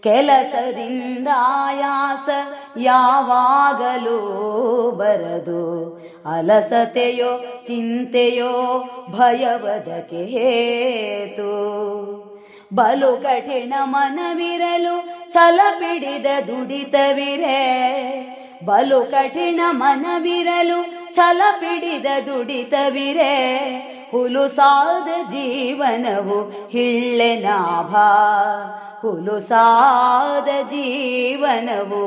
ಕೆಲಸದಿಂದ ಆಯಾಸ ಯಾವಾಗಲೂ ಬರದು. ಅಲಸತೆಯೋ ಚಿಂತೆಯೋ ಭಯವದಕ್ಕೆ ಹೇತು. ಬಲು ಕಠಿಣ ಮನವಿರಲು ಛಲ ಪಿಡಿದ ದುಡಿತವಿರೆ. ಬಲು ಕಠಿಣ ಮನವಿರಲು ಛಲ ಪಿಡಿದ ದುಡಿತವಿರೆ. ಹುಲುಸಾದ ಜೀವನವು ಹಿಳ್ಳೆನಾಭ ಹುಲುಸಾದ ಜೀವನವು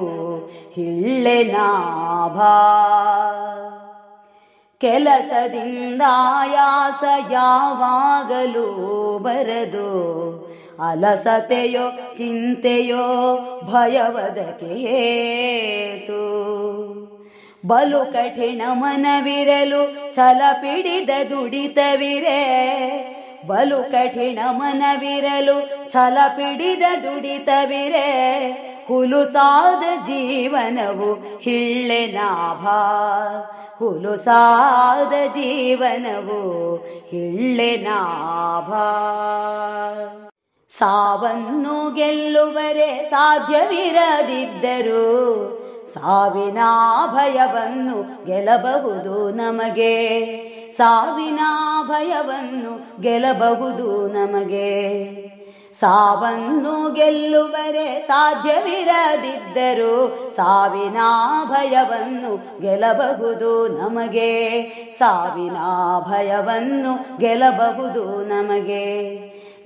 ಹಿಳ್ಳೆನಾಭ ಕೆಲಸದಿಂದ ಆಯಾಸ ಯಾವಾಗಲೂ ಬರದು. ಅಲಸತೆಯೋ ಚಿಂತೆಯೋ ಭಯವದಕ್ಕೆ ಹೇತು ಬಲು ಕಠಿಣ ಮನವಿರಲು ಛಲ ಪಿಡಿದ ದುಡಿತವಿರೇ. ಬಲು ಕಠಿಣ ಮನವಿರಲು ಛಲ ಪಿಡಿದ ದುಡಿತವಿರೆ ಹುಲುಸಾದ ಜೀವನವು ಹಿಳ್ಳೆ ನಾಭ. ಹುಲುಸಾದ ಜೀವನವು ಹಿಳ್ಳೆ ನಾಭ. ಸಾವನ್ನು ಗೆಲ್ಲುವರೆ ಸಾಧ್ಯವಿರದಿದ್ದರು ಸಾವಿನ ಭಯವನ್ನು ಗೆಲ್ಲಬಹುದು ನಮಗೆ. ಸಾವಿನ ಭಯವನ್ನು ಗೆಲ್ಲಬಹುದು ನಮಗೆ. ಸಾವನ್ನು ಗೆಲ್ಲುವರೆ ಸಾಧ್ಯವಿರದಿದ್ದರು ಸಾವಿನ ಭಯವನ್ನು ಗೆಲ್ಲಬಹುದು ನಮಗೆ. ಸಾವಿನ ಭಯವನ್ನು ಗೆಲ್ಲಬಹುದು ನಮಗೆ.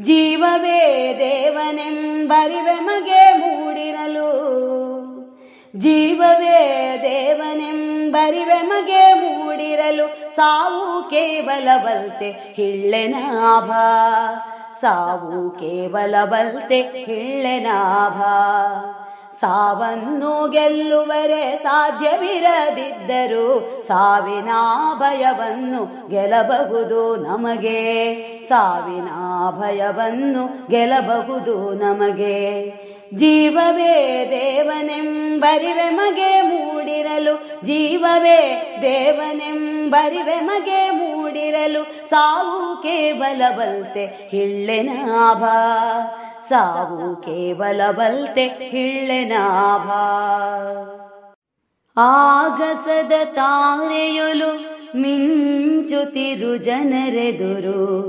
ಜೀವವೇ ದೇವನೆಂಬರಿವೆ ಮಗೆ ಮೂಡಿರಲು. ಜೀವವೇ ದೇವನೆಂಬರಿವೆ ಮಗೆ ಮೂಡಿರಲು ಸಾವು ಕೇವಲ ಬಲ್ತೆ ಹಿಳ್ಳೆನಾಭ. ಸಾವು ಕೇವಲ ಬಲ್ತೆ ಹಿಳ್ಳೆನಾಭ. ಸಾವನ್ನು ಗೆಲ್ಲುವರೆ ಸಾಧ್ಯವಿರದಿದ್ದರೂ ಸಾವಿನ ಭಯವನ್ನು ಗೆಲ್ಲಬಹುದು ನಮಗೆ. ಸಾವಿನ ಭಯವನ್ನು ಗೆಲ್ಲಬಹುದು ನಮಗೆ. ಜೀವವೇ ದೇವನೆಂಬರಿವೆ ಮಗೆ ಮೂಡಿರಲು. ಜೀವವೇ ದೇವನೆಂಬರಿವೆ ಮಗೆ ಮೂಡಿರಲು. ಸಾವು ಕೇವಲ ಬಲ್ತೆ ಹಿಳ್ಳೆನಾಭ ಸಾವು ಕೇವಲ ಬಲ್ತೆ ಹಿಳ್ಳೆನಾಭ ಆಗಸದ ತಾರೆಯೊಲು ಮಿಂಚುತಿರು ಜನರೆದುರು.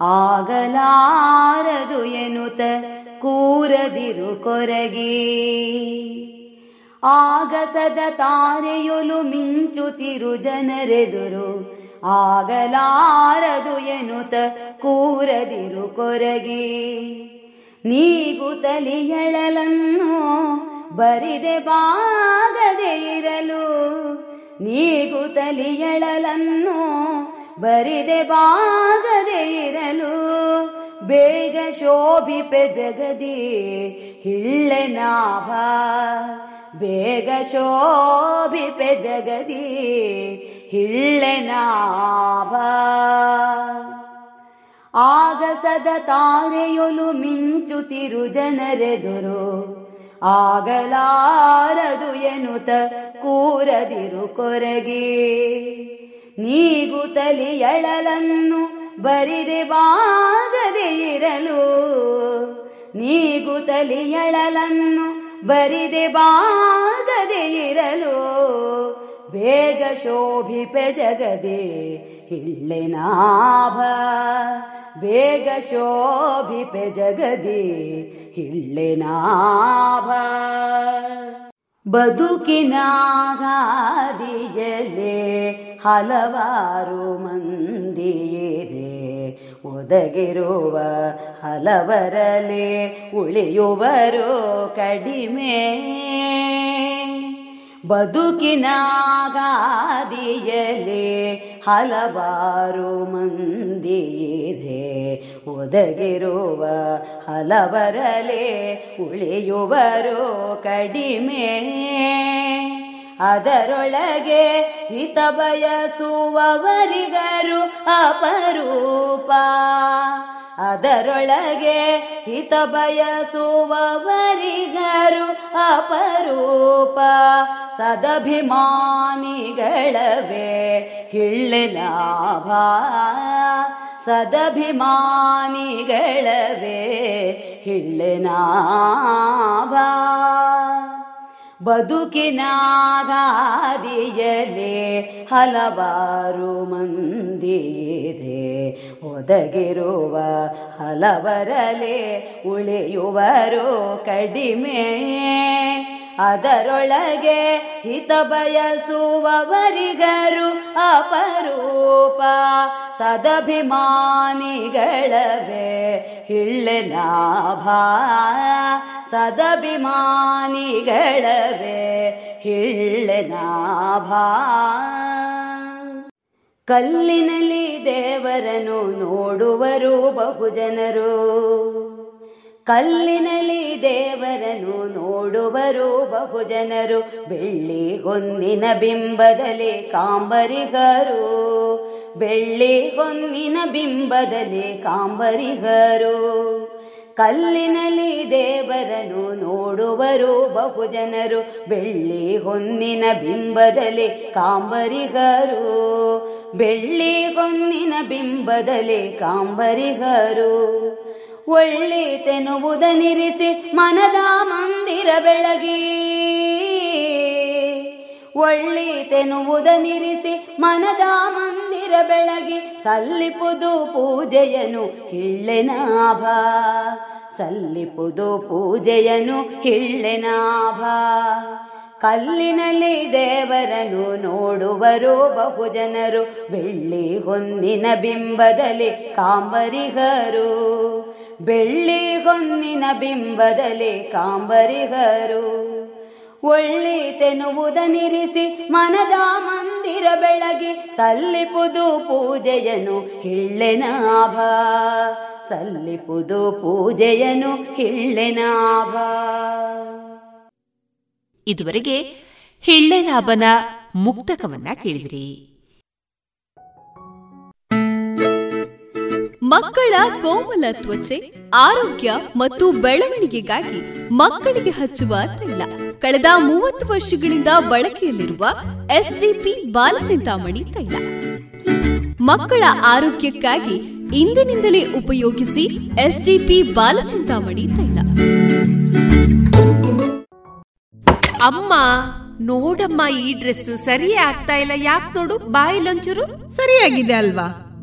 ಆಗಲಾರದು ಎನ್ನುತ್ತ ಕೂರದಿರು ಕೊರಗೆ. ಆಗಸದ ತಾರೆಯೊಲು ಮಿಂಚುತಿರು ಜನರೆದುರು. ಆಗಲಾರದು ಎನ್ನುತ್ತ ಕೂರದಿರು ಕೊರಗಿ. ನೀಗುತ್ತಲಿಯಳಲನ್ನು ಬರಿದೆ ಬಾಗದೆ ಇರಲು. ನೀಗುತ್ತಲಿಯಳಲನ್ನು ಬರಿದೆ ಬಾಗದೆ ಇರಲು. ಬೇಗ ಶೋಭಿಪೆ ಜಗದಿ ಹಿಳ್ಳೆನಾಭ ಬೇಗ ಶೋಭಿಪೆ ಜಗದಿ ಹಿಳ್ಳೆನಾಭ ಆಗಸದ ತಾರೆಯೊಲು ಮಿಂಚುತಿರು ಜನರೆದುರು ಆಗಲಾರದು ಎನ್ನುತ ಕೂರದಿರು ಕೊರಗಿ. ನೀಗುತ್ತಲಿಯಳಲನ್ನು ಬರಿದೆ ಬಾಗದೆ ಇರಲು. ನೀಗುತ್ತಲಿಯಳಲನ್ನು ಬರಿದೆ ಬಾಗದೆ ಇರಲು. ಬೇಗ ಶೋಭಿಪೆ ಜಗದೆ ಹಿಳ್ಳೆನಾಭ ಬೇಗ ಶೋಭಿಪೆ ಜಗದೆ ಹಿಳ್ಳೆನಾಭ ಬದುಕಿನ ಹಾದಿಯಲೆ ಹಲವಾರು ಮಂದಿಯಿರೆ ಒದಗಿರುವ ಹಲವರಲೆ ಉಳಿಯುವರು ಕಡಿಮೆ. ಬದುಕಿನ ಗಾದಿಯಲೆ ಹಲವಾರು ಮಂದಿಯಿದೆ ಒದಗಿರುವ ಹಲವರಲೆ ಉಳಿಯುವರು ಕಡಿಮೆ. ಅದರೊಳಗೆ ಹಿತ ಬಯಸುವವರಿಗರು ಅಪರೂಪ. ಅದರೊಳಗೆ ಹಿತ ಬಯಸುವವರಿಗರು ಅಪರೂಪ. ಸದಭಿಮಾನಿಗಳವೇ ಹಿಳ್ಳೆಲಾಭ ಸದಭಿಮಾನಿಗಳವೇ ಹಿಳ್ಳೆನಾಭ ಬದುಕಿನ ಗಾದಿಯಲೆ ಹಲವಾರು ಮಂದಿರೆ ಒದಗಿರುವ ಹಲವರಲೆ ಉಳಿಯುವರು ಕಡಿಮೆ. ಅದರೊಳಗೆ ಹಿತ ಬಯಸುವವರಿಗರು ಅಪರೂಪ. ಸದಭಿಮಾನಿಗಳವೇ ಹಿಳ್ಳೆನಾಭ ಸದಭಿಮಾನಿಗಳವೇ ಹಿಳ್ಳೆನಾಭ ಕಲ್ಲಿನಲ್ಲಿ ದೇವರನು ನೋಡುವರು ಬಹುಜನರು ಕಲ್ಲಿನಲ್ಲಿ ದೇವರನು ನೋಡುವರು ಬಹುಜನರು. ಬೆಳ್ಳಿ ಹೊನ್ನಿನ ಬಿಂಬದಲ್ಲಿ ಕಾಂಬರಿಗರು. ಬೆಳ್ಳಿ ಹೊನ್ನಿನ ಬಿಂಬದಲ್ಲಿ ಕಾಂಬರಿಗರು. ಕಲ್ಲಿನಲ್ಲಿ ದೇವರನು ನೋಡುವರು ಬಹುಜನರು. ಬೆಳ್ಳಿ ಹೊನ್ನಿನ ಬಿಂಬದಲ್ಲಿ ಕಾಂಬರಿಗರು. ಬೆಳ್ಳಿ ಹೊನ್ನಿನ ಬಿಂಬದಲ್ಲಿ ಕಾಂಬರಿಗರು. ಒಳ್ಳಿತೆನುವುದನಿರಿಸಿ ಮನದ ಮಂದಿರ ಬೆಳಗಿ. ಒಳ್ಳಿತೆನುವುದನಿರಿಸಿ ಮನದ ಮಂದಿರ ಬೆಳಗಿ. ಸಲ್ಲಿಪುದು ಪೂಜೆಯನು ಹಿಳ್ಳೆನಾಭ ಸಲ್ಲಿಪುದು ಪೂಜೆಯನು ಹಿಳ್ಳೆನಾಭ ಕಲ್ಲಿನಲ್ಲಿ ದೇವರನು ನೋಡುವರು ಬಹುಜನರು ಬೆಳ್ಳಿ ಹೊಂದಿನ ಬಿಂಬದಲ್ಲಿ ಕಾಂಬರಿಗರು. ಬೆಳ್ಳಿ ಹೊನ್ನಿನ ಬಿಂಬದಲ್ಲಿ ಕಾಂಬರಿಗರು. ಒಳ್ಳಿತೆನುವುದನಿರಿಸಿ ಮನದ ಮಂದಿರ ಬೆಳಗಿ ಸಲ್ಲಿಪುದು ಪೂಜೆಯನು ಹಿಳ್ಳೆನಾಭ ಸಲ್ಲಿಪುದು ಪೂಜೆಯನು ಹಿಳ್ಳೆನಾಭ ಇದುವರೆಗೆ ಹಿಳ್ಳೆನಾಭನ ಮುಕ್ತಕವನ್ನ ಕೇಳಿದಿರಿ. ಮಕ್ಕಳ ಕೋಮಲ ತ್ವಚೆ, ಆರೋಗ್ಯ ಮತ್ತು ಬೆಳವಣಿಗೆಗಾಗಿ ಮಕ್ಕಳಿಗೆ ಹಚ್ಚುವ ತೈಲ. ಕಳೆದ ಮೂವತ್ತು ವರ್ಷಗಳಿಂದ ಬಳಕೆಯಲ್ಲಿರುವ ಎಸ್ಡಿಪಿ ಬಾಲಚಿಂತಾಮಣಿ ತೈಲ. ಮಕ್ಕಳ ಆರೋಗ್ಯಕ್ಕಾಗಿ ಇಂದಿನಿಂದಲೇ ಉಪಯೋಗಿಸಿ ಎಸ್ಡಿಪಿ ಬಾಲಚಿಂತಾಮಣಿ ತೈಲ. ಅಮ್ಮ, ನೋಡಮ್ಮ, ಈ ಡ್ರೆಸ್ ಸರಿಯೇ ಆಗ್ತಾ ಇಲ್ಲ. ಯಾಕೆ ನೋಡು ಬಾಯಿಲೊಂಚೂರು ಸರಿಯಾಗಿದೆ ಅಲ್ವಾ?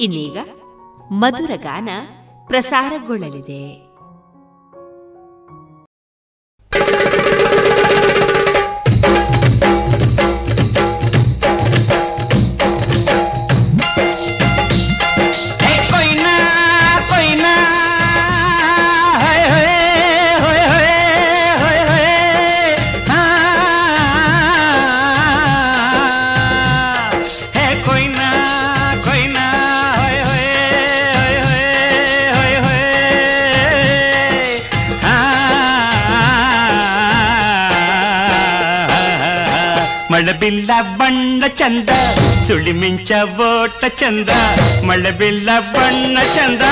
ಇನ್ನೀಗ ಮಧುರ ಗಾನ ಪ್ರಸಾರಗೊಳ್ಳಲಿದೆ. మళ్ళబిల్ల బండ చంద సుడిమించ ఓట చంద మళ్ళబిల్ల బండ చంద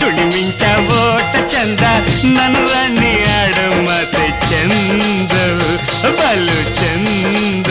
సుడిమించ ఓట చంద నన్ను రాణి ఆడు మత చంద బలు చంద.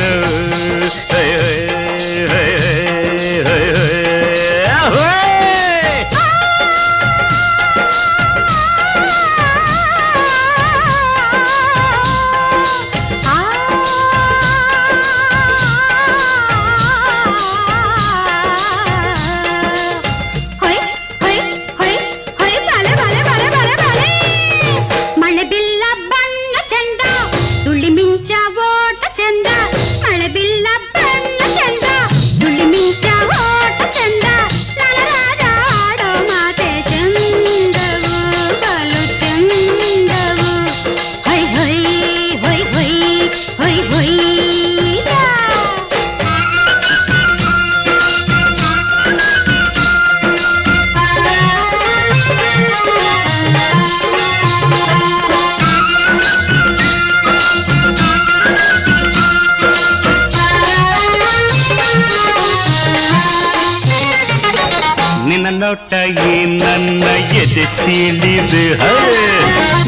ಹೇ.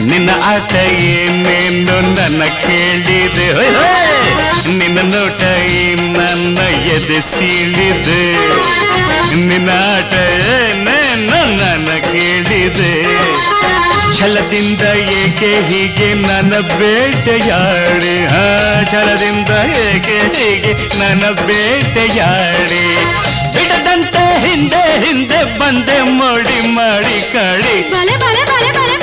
ನಿನ್ನ ಆಟ ಏನೇನು ನನ್ನ ಕೇಳಿದೆ. ನಿನ್ನ ನೋಟ ನನ್ನ ಎದೆ ಸೀಳಿದೆ ನಿನ್ನ ಆಟ ಏನೇನು ನನ್ನ ಕೇಳಿದೆ ಛಲದಿಂದ ಏಕೆ ಹೀಗೆ ನನ್ನ ಬೇಟೆಯಾಡಿ ಆ ಛಲದಿಂದ ಏಕೆ ಹೀಗೆ ನನ್ನ ಬೇಟೆಯಾಡಿ ಹಿಂದೆ ಹಿಂದೆ ಬಂದೆ ಮೋಡಿ ಮಾಡಿ ಕಾಡಿ ಬಲೆ ಬಲೆ ಬಲೆ ಬಲೆ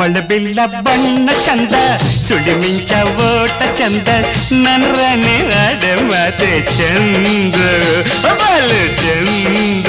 ಮಳಬಿಳ್ಳ ಬಣ್ಣ ಚಂದ ಸುಳಿಮಿಂಚ ಓಟ ಚಂದ ನನ್ರನೆ ಆಡ ಮಾತೆ ಚಂದ ಬಾಲು ಚಂದ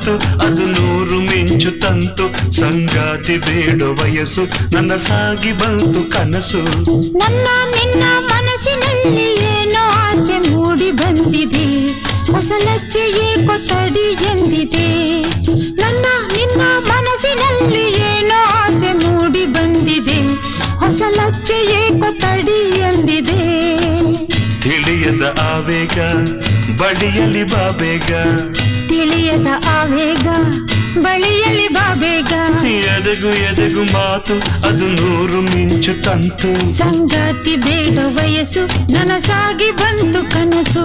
ಮಾತು ಅದು ನೂರು ಮಿಂಚು ತಂತು. ಸಂಗಾತಿ ಬೇಡ ವಯಸ್ಸು ನನ್ನ ಸಾಗಿ ಬಂತು ಕನಸು. ನನ್ನ ನಿನ್ನ ಮನಸ್ಸಿನಲ್ಲಿ ಏನೋ ಆಸೆ ಮೂಡಿ ಬಂದಿದೆ. ಹೊಸ ಲಜ್ಜೆ ಏಕೋ ತಡಿ ಎಂದಿದೆ. ನನ್ನ ನಿನ್ನ ಮನಸ್ಸಿನಲ್ಲಿ ಏನೋ ಆಸೆ ಮೂಡಿ ಬಂದಿದೆ. ಹೊಸ ಲಜ್ಜೆ ಏಕೋ ತಡಿ ಎಂದಿದೆ. ತಿಳಿಯದ ಆವೇಗ ಬಡಿಯಲಿ ಬಾಬೇಗ. ತಿಳಿಯದ ಆವೇಗ ಬಳಿಯಲ್ಲಿ ಬಾಬೇಗ ಎದೆಗು ಎದೆಗು ಮಾತು ಅದು ನೂರು ಮಿಂಚು ತಂತು. ಸಂಗಾತಿ ಬೇಡ ವಯಸ್ಸು ನನಸಾಗಿ ಬಂತು ಕನಸು.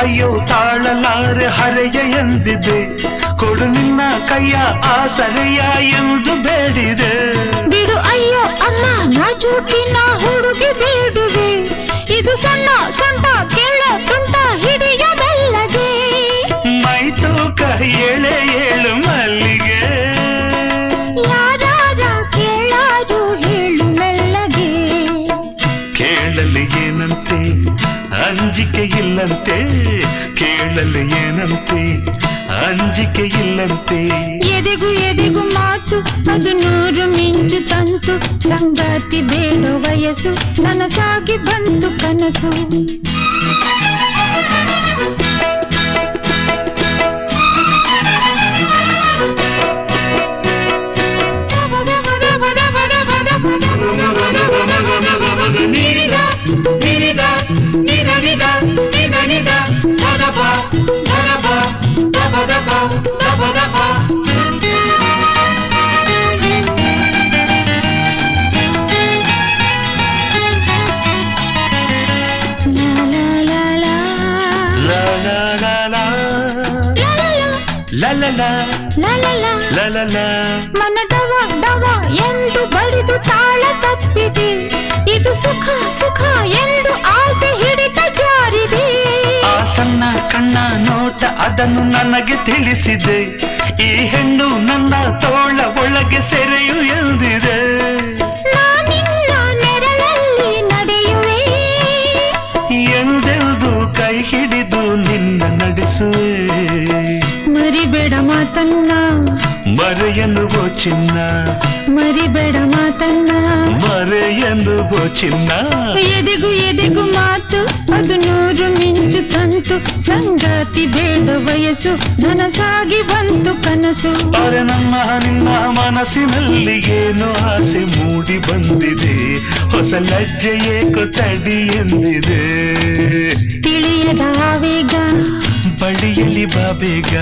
ಅಯ್ಯೋ ತಾಳಲಾರೆ ಹರೆಯ ಎಂದಿದೆ. ಕೊಡು ನಿನ್ನ ಕೈಯ ಆಸರೆಯ ಎಂದು ಬೇಡಿದೆ. ಬಿಡು ಅಯ್ಯೋ ಅಮ್ಮ ನಾ ಹುಡುಗಿ ಬೇಡುವೆ. ಇದು ಸಣ್ಣ ಸೊಂಟ ಕೇಳ ತುಂಟ ಹಿಡಿಯ ಬೆಲ್ಲಗೆ. ಮೈ ತೂಕ ಏಳೆ ಏಳು ಮಲ್ಲಿಗೆ. ಅಂಜಿಕೆ ಇಲ್ಲಂತೆ ಕೇಳಲು ಏನಂತೆ ಅಂಜಿಕೆ ಇಲ್ಲಂತೆ ಎದೆಗು ಎದೆಗು ಮಾತು ಅದು ನೂರು ಮಿಂಚು ತಂತು ಸಂಗಾತಿ ಬೇಡ ವಯಸ್ಸು ನನಸಾಗಿ ಬಂತು ಕನಸು ಲಾ ಲಾ ಮನ ಡವ ಡವ ಎಂದು ಬಡಿದು ತಾಳ ತಪ್ಪಿದೆ. ಇದು ಸುಖ ಸುಖ ಎಂದು ಆಸೆ ಸಣ್ಣ ಕಣ್ಣ ನೋಟ ಅದನ್ನು ನನಗೆ ತಿಳಿಸಿದೆ. ಈ ಹೆಣ್ಣು ನನ್ನ ತೋಳ ಒಳಗೆ ಸೆರೆಯು ಎಂದಿದೆ ಎಂದೆಂದು ಕೈ ಹಿಡಿದು ನಿನ್ನ ನಡೆಸುವೆ. ಮರಿಬೇಡ ಮಾತನ್ನ. ಮರೆಯನ್ನುವೋ ಚಿನ್ನ. ಮರಿಬೇಡ ಮಾತನ್ನ. ಮರೆಯನ್ನುವೋ ಚಿನ್ನ. ಎದೆಗು ಎದೆಗು ಮಾತು. ಅದು ನೂರು ಮಿಂಚು ತಂತು ಸಂಗಾತಿ ಬೇಡ ವಯಸ್ಸು ನನಸಾಗಿ ಬಂತು ಕನಸು. ಅರೆ ನಮ್ಮ ನಿನ್ನ ಮನಸ್ಸಿನಲ್ಲಿ ಏನು ಆಸೆ ಮೂಡಿ ಬಂದಿದೆ? ಹೊಸ ಲಜ್ಜೆ ಕೊತ್ತಡಿ ತಡಿ ಎಂದಿದೆ. ತಿಳಿಯದ ಆವೇಗ. ಬಳಿಯಲ್ಲಿ ಬಾಬೇಗ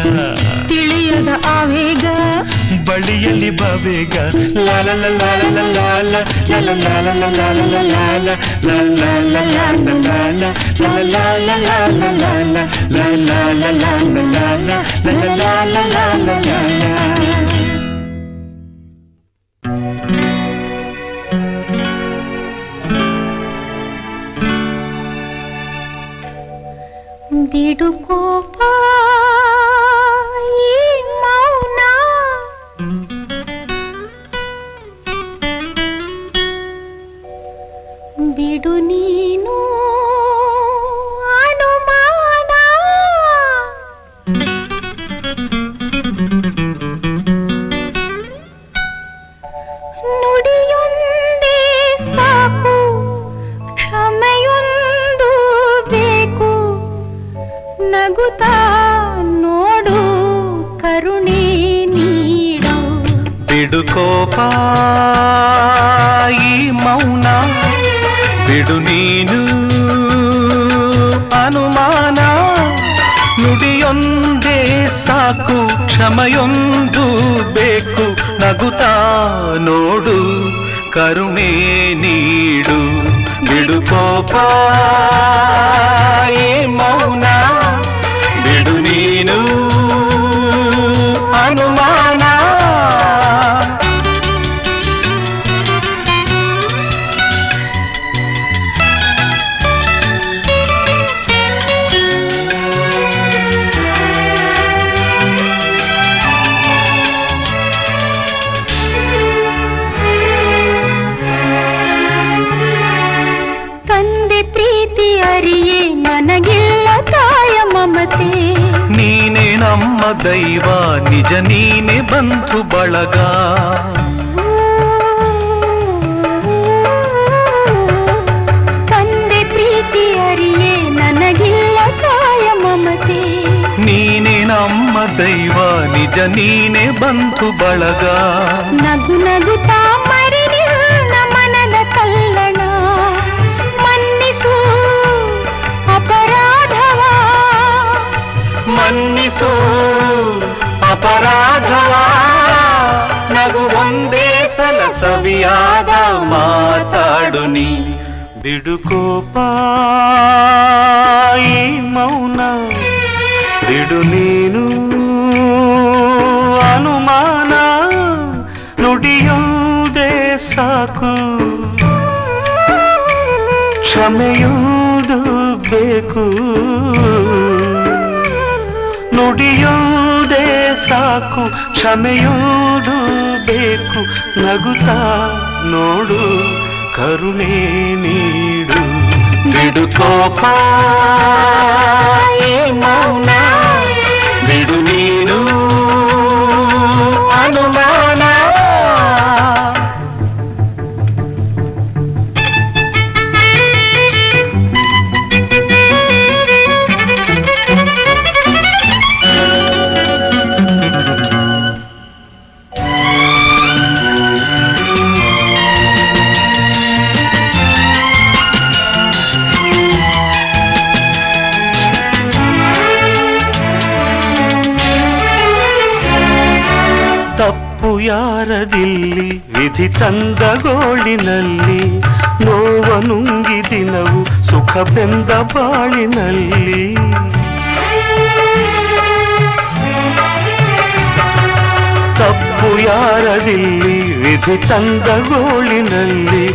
ತಿಳಿಯದ ಆವೇಗ. ಬಳಿಯಲ್ಲಿ ಬಬೇಗ ಲಾಲ ಲಾಲ ಲಾಲ ಲಾಲ ಲಾಲ ಲಾಲ ಲಾಲ ಬಿಡುಕೋಪ ಕೋಪ ಈ ಮೌನ ಬಿಡು ನೀನು ಅನುಮಾನ ನುಡಿಯುವುದೇ ಸಾಕು ಕ್ಷಮೆಯುವುದು ಬೇಕು ನುಡಿಯುವುದೇ ಸಾಕು ಕ್ಷಮೆಯುವುದು ಬೇಕು ನಗುತ್ತಾ ನೋಡು ಕರುಣೆ ನೀಡು ಬಿಡು ಕೋಪ ಈ ಮೌನ ಬಿಡು ನೀನು ಅನುಮಾನ ಯಾರದಿಲ್ಲಿ ವಿಧಿ ತಂದ ಗೋಳಿನಲ್ಲಿ? ನೋವನುಂಗಿ ದಿನವು ಸುಖ ಬೆಂದ ಬಾಳಿನಲ್ಲಿ. ತಪ್ಪು ಯಾರದಿಲ್ಲಿ ವಿಧಿ ತಂದ ಗೋಳಿನಲ್ಲಿ?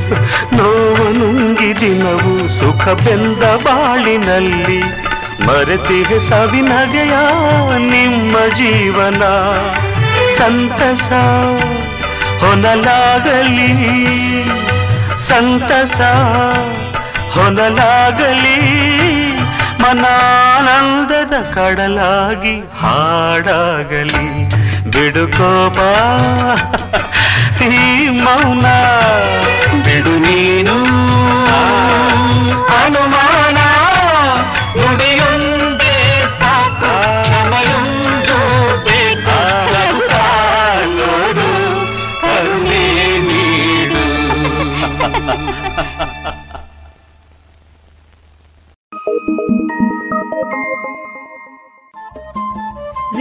ನೋವನುಂಗಿ ದಿನವು ಸುಖ ಬೆಂದ ಬಾಳಿನಲ್ಲಿ. ಮರೆತಿಗೆ ಸವಿನಗೆಯ ನಿಮ್ಮ ಜೀವನ. ಸಂತಸ. ಹೊನಲಾಗಲಿ ಸಂತಸ. ಹೊನಲಾಗಲಿ ಮನಾನಂದದ ಕಡಲಾಗಿ ಹಾಡಾಗಲಿ. ಬಿಡುಕೋಪ ಈ ಮೌನ. ಬಿಡು ನೀನು.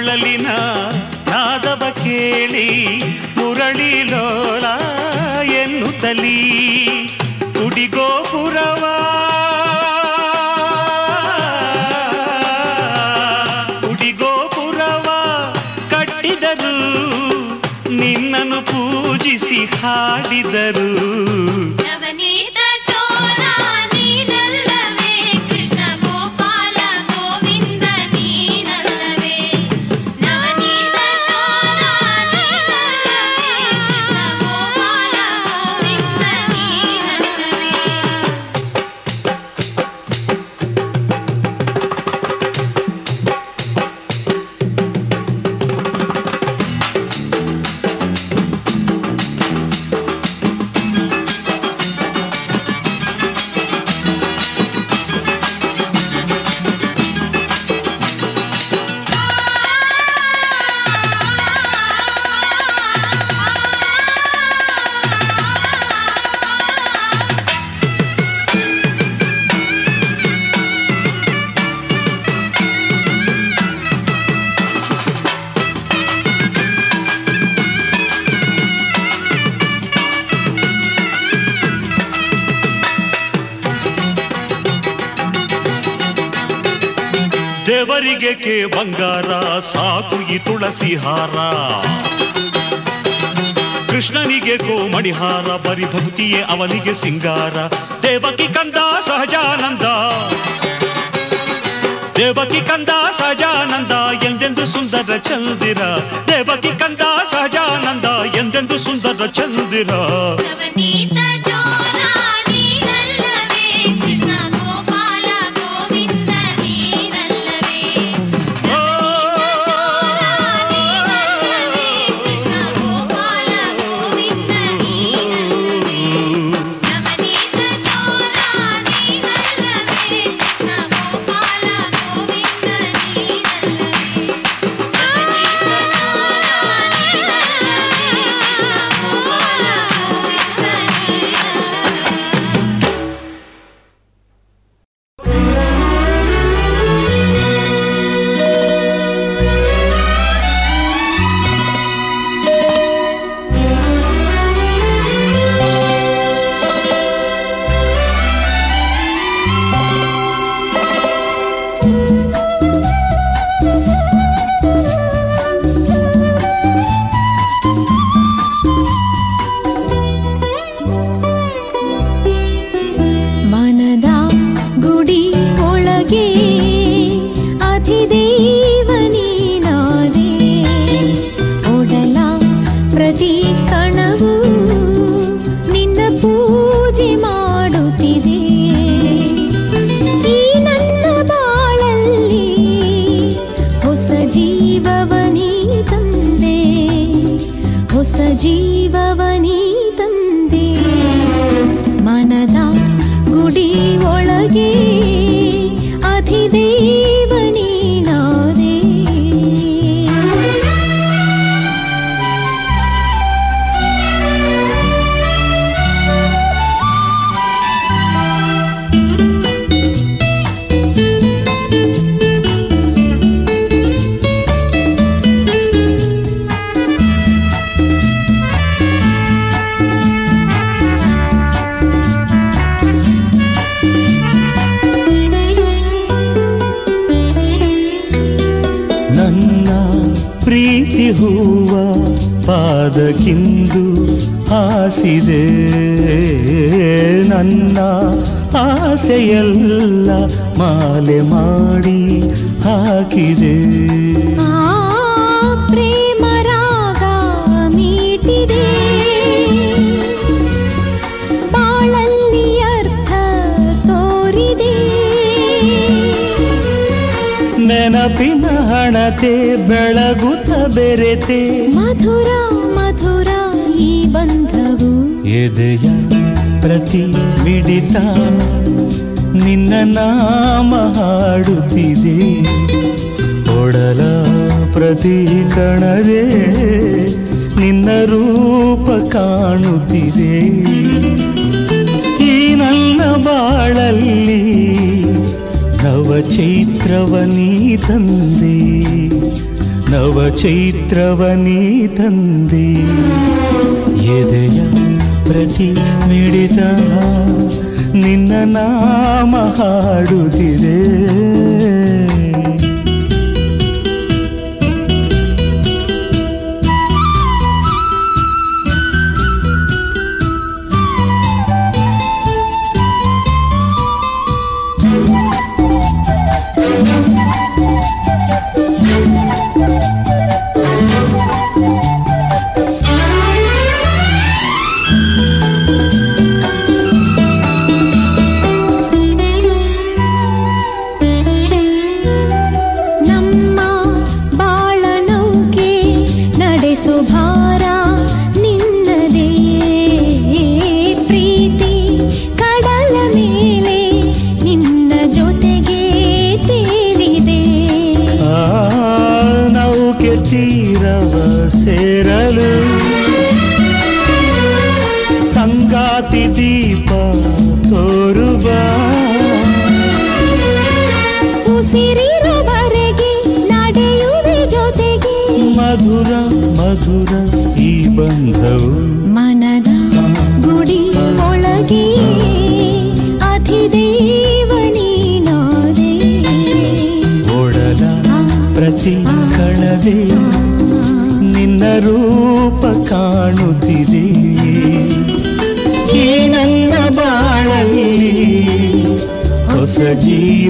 ಕೊಳಲಿನ ನಾದವ ಕೇಳಿ ಮುರಳಿ ಲೋಲ ಎನ್ನುತ್ತಲೀ. ಗುಡಿಗೋಪುರವ ಗುಡಿಗೋಪುರವ ಕಟ್ಟಿದರು ನಿನ್ನನ್ನು ಪೂಜಿಸಿ ಹಾಡಿದರು. ಬಂಗಾರ, ಸಾಕು ಈ ತುಳಸಿ ಹಾರ. ಕೃಷ್ಣನಿಗೆ ಕೋಮಣಿಹಾರ ಬರಿ ಭಕ್ತಿಯೇ ಅವನಿಗೆ ಸಿಂಗಾರ. ದೇವಕಿ ಕಂದ ಸಹಜಾನಂದ. ದೇವಕಿ ಕಂದ ಸಹಜಾನಂದ, ಎಂದೆಂದು ಸುಂದರ ಚಂದಿರ. ದೇವಕಿ ಕಂದ ಸಹಜಾನಂದ, ಎಂದೆಂದು ಸುಂದರ ಚಂದಿರ. ಪಾದಕ್ಕಿಂದು ಆಸಿದೆ ನನ್ನ ಆಸೆಯೆಲ್ಲ ಮಾಲೆ ಮಾಡಿ ಹಾಕಿದೆ. ಆ ಪ್ರೇಮ ರಾಗ ಮೀಟಿದೆ. ಬಾಳಲ್ಲಿ ಅರ್ಥ ತೋರಿದೆ. ನೆನಪಿನ ಹಣತೆ ಬೆಳಗುತ್ತ ಬೆರೆತೆ. ಮಧುರ ಎದೆಯ ಪ್ರತಿ ಮಿಡಿತ ನಿನ್ನ ನಾಮ ಹಾಡುತ್ತಿದೆ. ಒಡಲ ಪ್ರತಿ ಕಣವೇ ನಿನ್ನ ರೂಪ ಕಾಣುತ್ತಿದೆ. ಈ ನನ್ನ ಬಾಳಲ್ಲಿ ನವಚೈತ್ರವನೀ ತಂದೆ. ನವಚೈತ್ರವನೀ ತಂದೆ. ಎದೆಯ ಪ್ರತಿ ಮಿಡಿತ ನಿನ್ನ ನಾಮ ಹಾಡುತ್ತಿದೆ.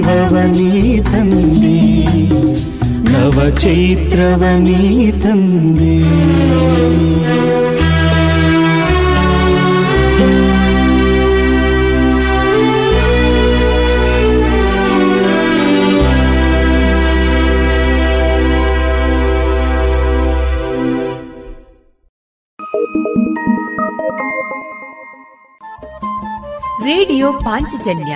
ಶಿವವನೀ ತಂದೆ ನವಚೈತ್ರವನೀ ತಂದೆ ರೇಡಿಯೋ ಪಾಂಚಜನ್ಯ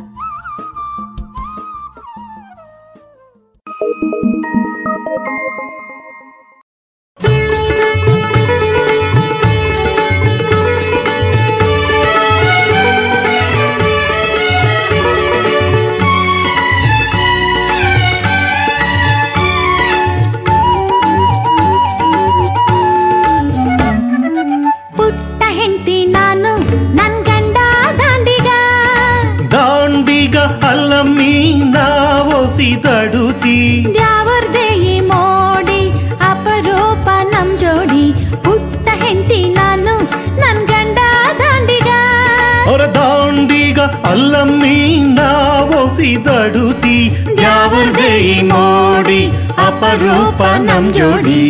ನೋಡಿ ಅಪರೂಪ ನಮ್ ಜೋಡಿ.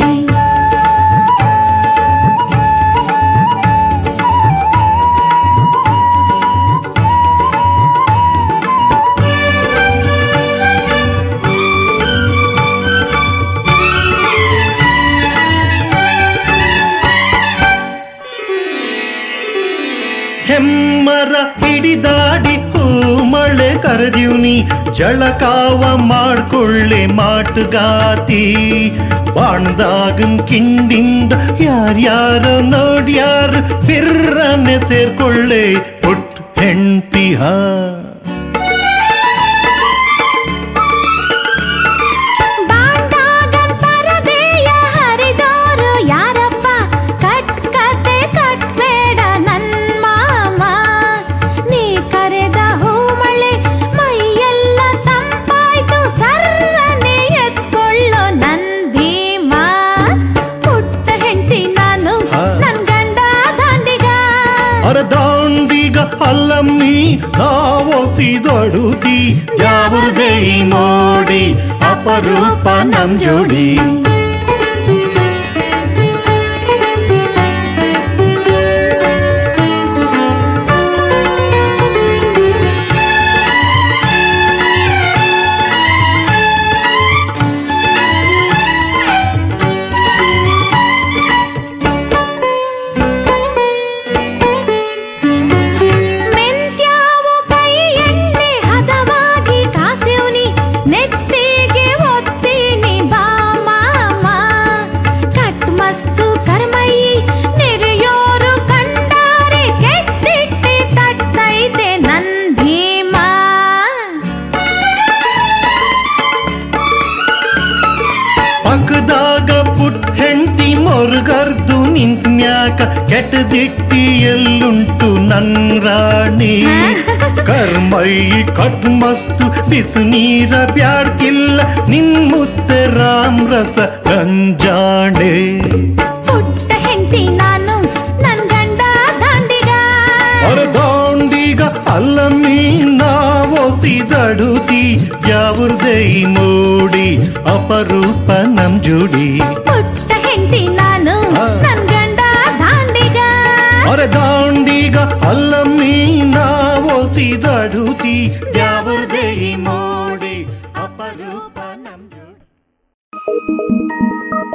ಬಾಯುನಿ ಜಳಕಾವ ಮಾಡ್ಕೊಳ್ಳೆ ಮಾಟುಗಾತಿ ಬಾಣದಾಗ ಕಿಂಡಿಂದ ಯಾರ್ಯಾರ ನೋಡ್ಯಾರ ಬಿರ್ರನೆ ಸೇರ್ಕೊಳ್ಳೆ అపరూప నంజుడి ಮಸ್ತು ಬಿಸು ನೀರ ಬ್ಯಾಡ್ತಿಲ್ಲ ನಿನ್ ಮುತ್ತ ರಾಮ್ ರಸ ಗಂಜಾಣೆ ಪುಟ್ಟ ಹೆಂಡತಿ ನಾನು ನನ್ ಗಂಡ ದಾಂಡಿಗ ಅರ್ಧಾಂಡಿಗ ಅಲ್ಲ ಮೀನಾವೋಸಿದಡುತಿ ಯಾವ್ರದೈ ಮೋಡಿ ಅಪರೂಪ ನಮ್ ಜೋಡಿ ಪುಟ್ಟ ಹೆಂಡತಿ ನಾನು ನನ್ ಗಂಡ ದಾಂಡಿಗ ಅರ್ಧಾಂಡಿಗ ಅಲ್ಲ ಮೀನಾವೋಸಿದಡುತಿ ಯಾವ್ರದೈ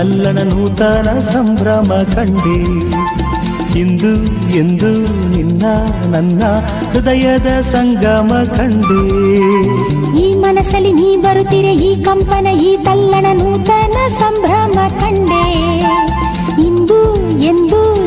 ತಲ್ಲಣ ನೂತನ ಸಂಭ್ರಮ ಕಂಡೆ. ಇಂದು ಎಂದು ನಿನ್ನ ನನ್ನ ಹೃದಯದ ಸಂಗಮ ಕಂಡೆ. ಈ ಮನಸ್ಸಲ್ಲಿ ನೀ ಬರುತ್ತಿರೆ, ಈ ಕಂಪನ, ಈ ತಲ್ಲಣ ನೂತನ ಸಂಭ್ರಮ ಕಂಡೆ. ಇಂದು, ಎಂದು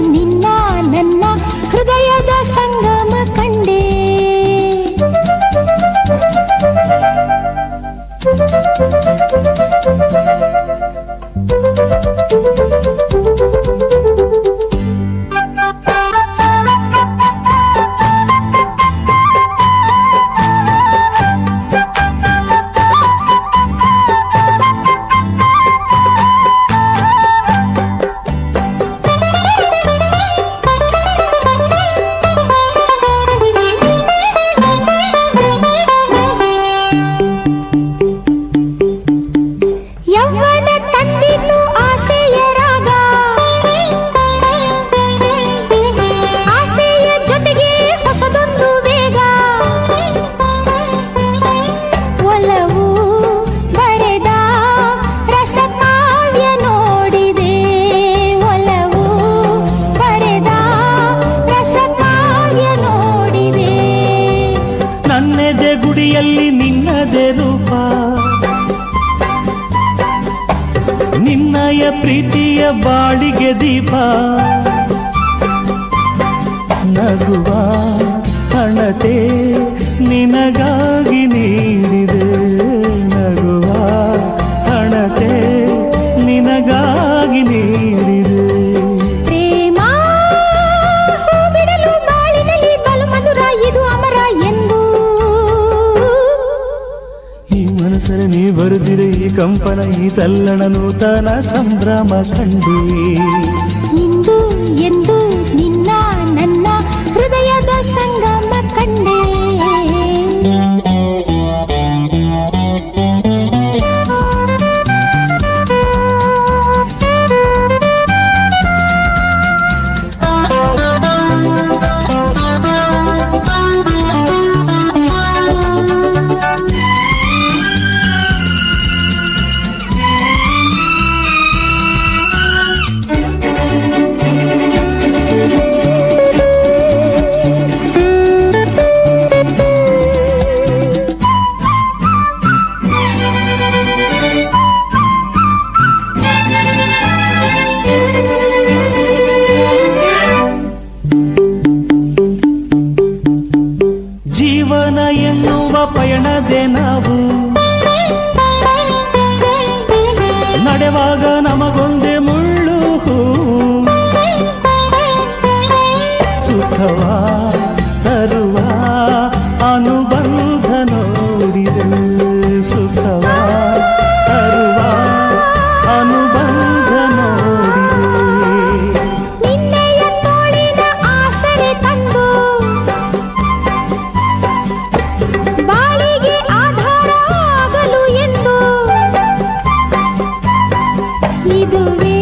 ಗುರುವೇ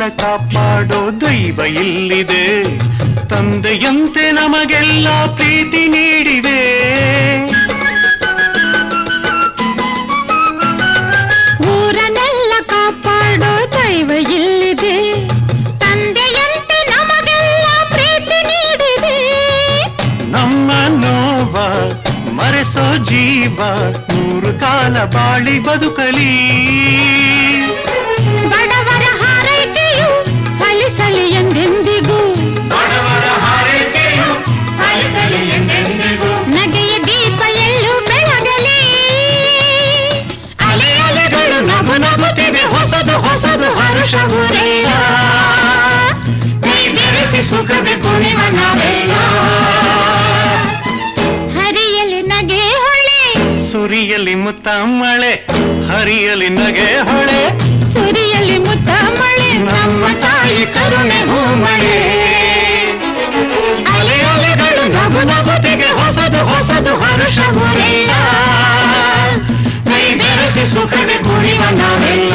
ಎಲ್ಲ ಕಾಪಾಡೋ ದೈವ ಇಲ್ಲಿದೆ ತಂದೆಯಂತೆ ನಮಗೆಲ್ಲ ಪ್ರೀತಿ ನೀಡಿದೆ ಊರನೆಲ್ಲ ಕಾಪಾಡೋ ದೈವ ಇಲ್ಲಿದೆ ತಂದೆಯಂತೆ ನಮಗೆಲ್ಲ ಪ್ರೀತಿ ನೀಡಿದೆ ನಮ್ಮ ನೋವ ಮರೆಸೋ ಜೀವ ಮೂರು ಕಾಲ ಬಾಳಿ ಬದುಕಲಿ ಋಷಭುರಯ್ಯ ಕೈ ಬೆರೆಸಿ ಸುಖದ ಕುಣಿವನ ಹರಿಯಲಿ ನಗೆ ಹೊಳೆ. ಸುರಿಯಲಿ ಮಳೆ ಹರಿಯಲಿ ನಗೆ ಹೊಳೆ. ಸುರಿಯಲಿ ಮಳೆ ನಮ್ಮ ತಾಯಿ ಕರುಣೆ ಹೂಮಳೆ. ಅಲೆಯಲೆಗಳು ನಗು ನಗುತಿಗೆ ಹೊಸದು ಹೊಸದು ಹರುಷ ಹೊರೆಯ? ಕೈ ಬೆರೆಸಿ ಸುಖದ ಕುಣಿವ ನಾವೆಲ್ಲ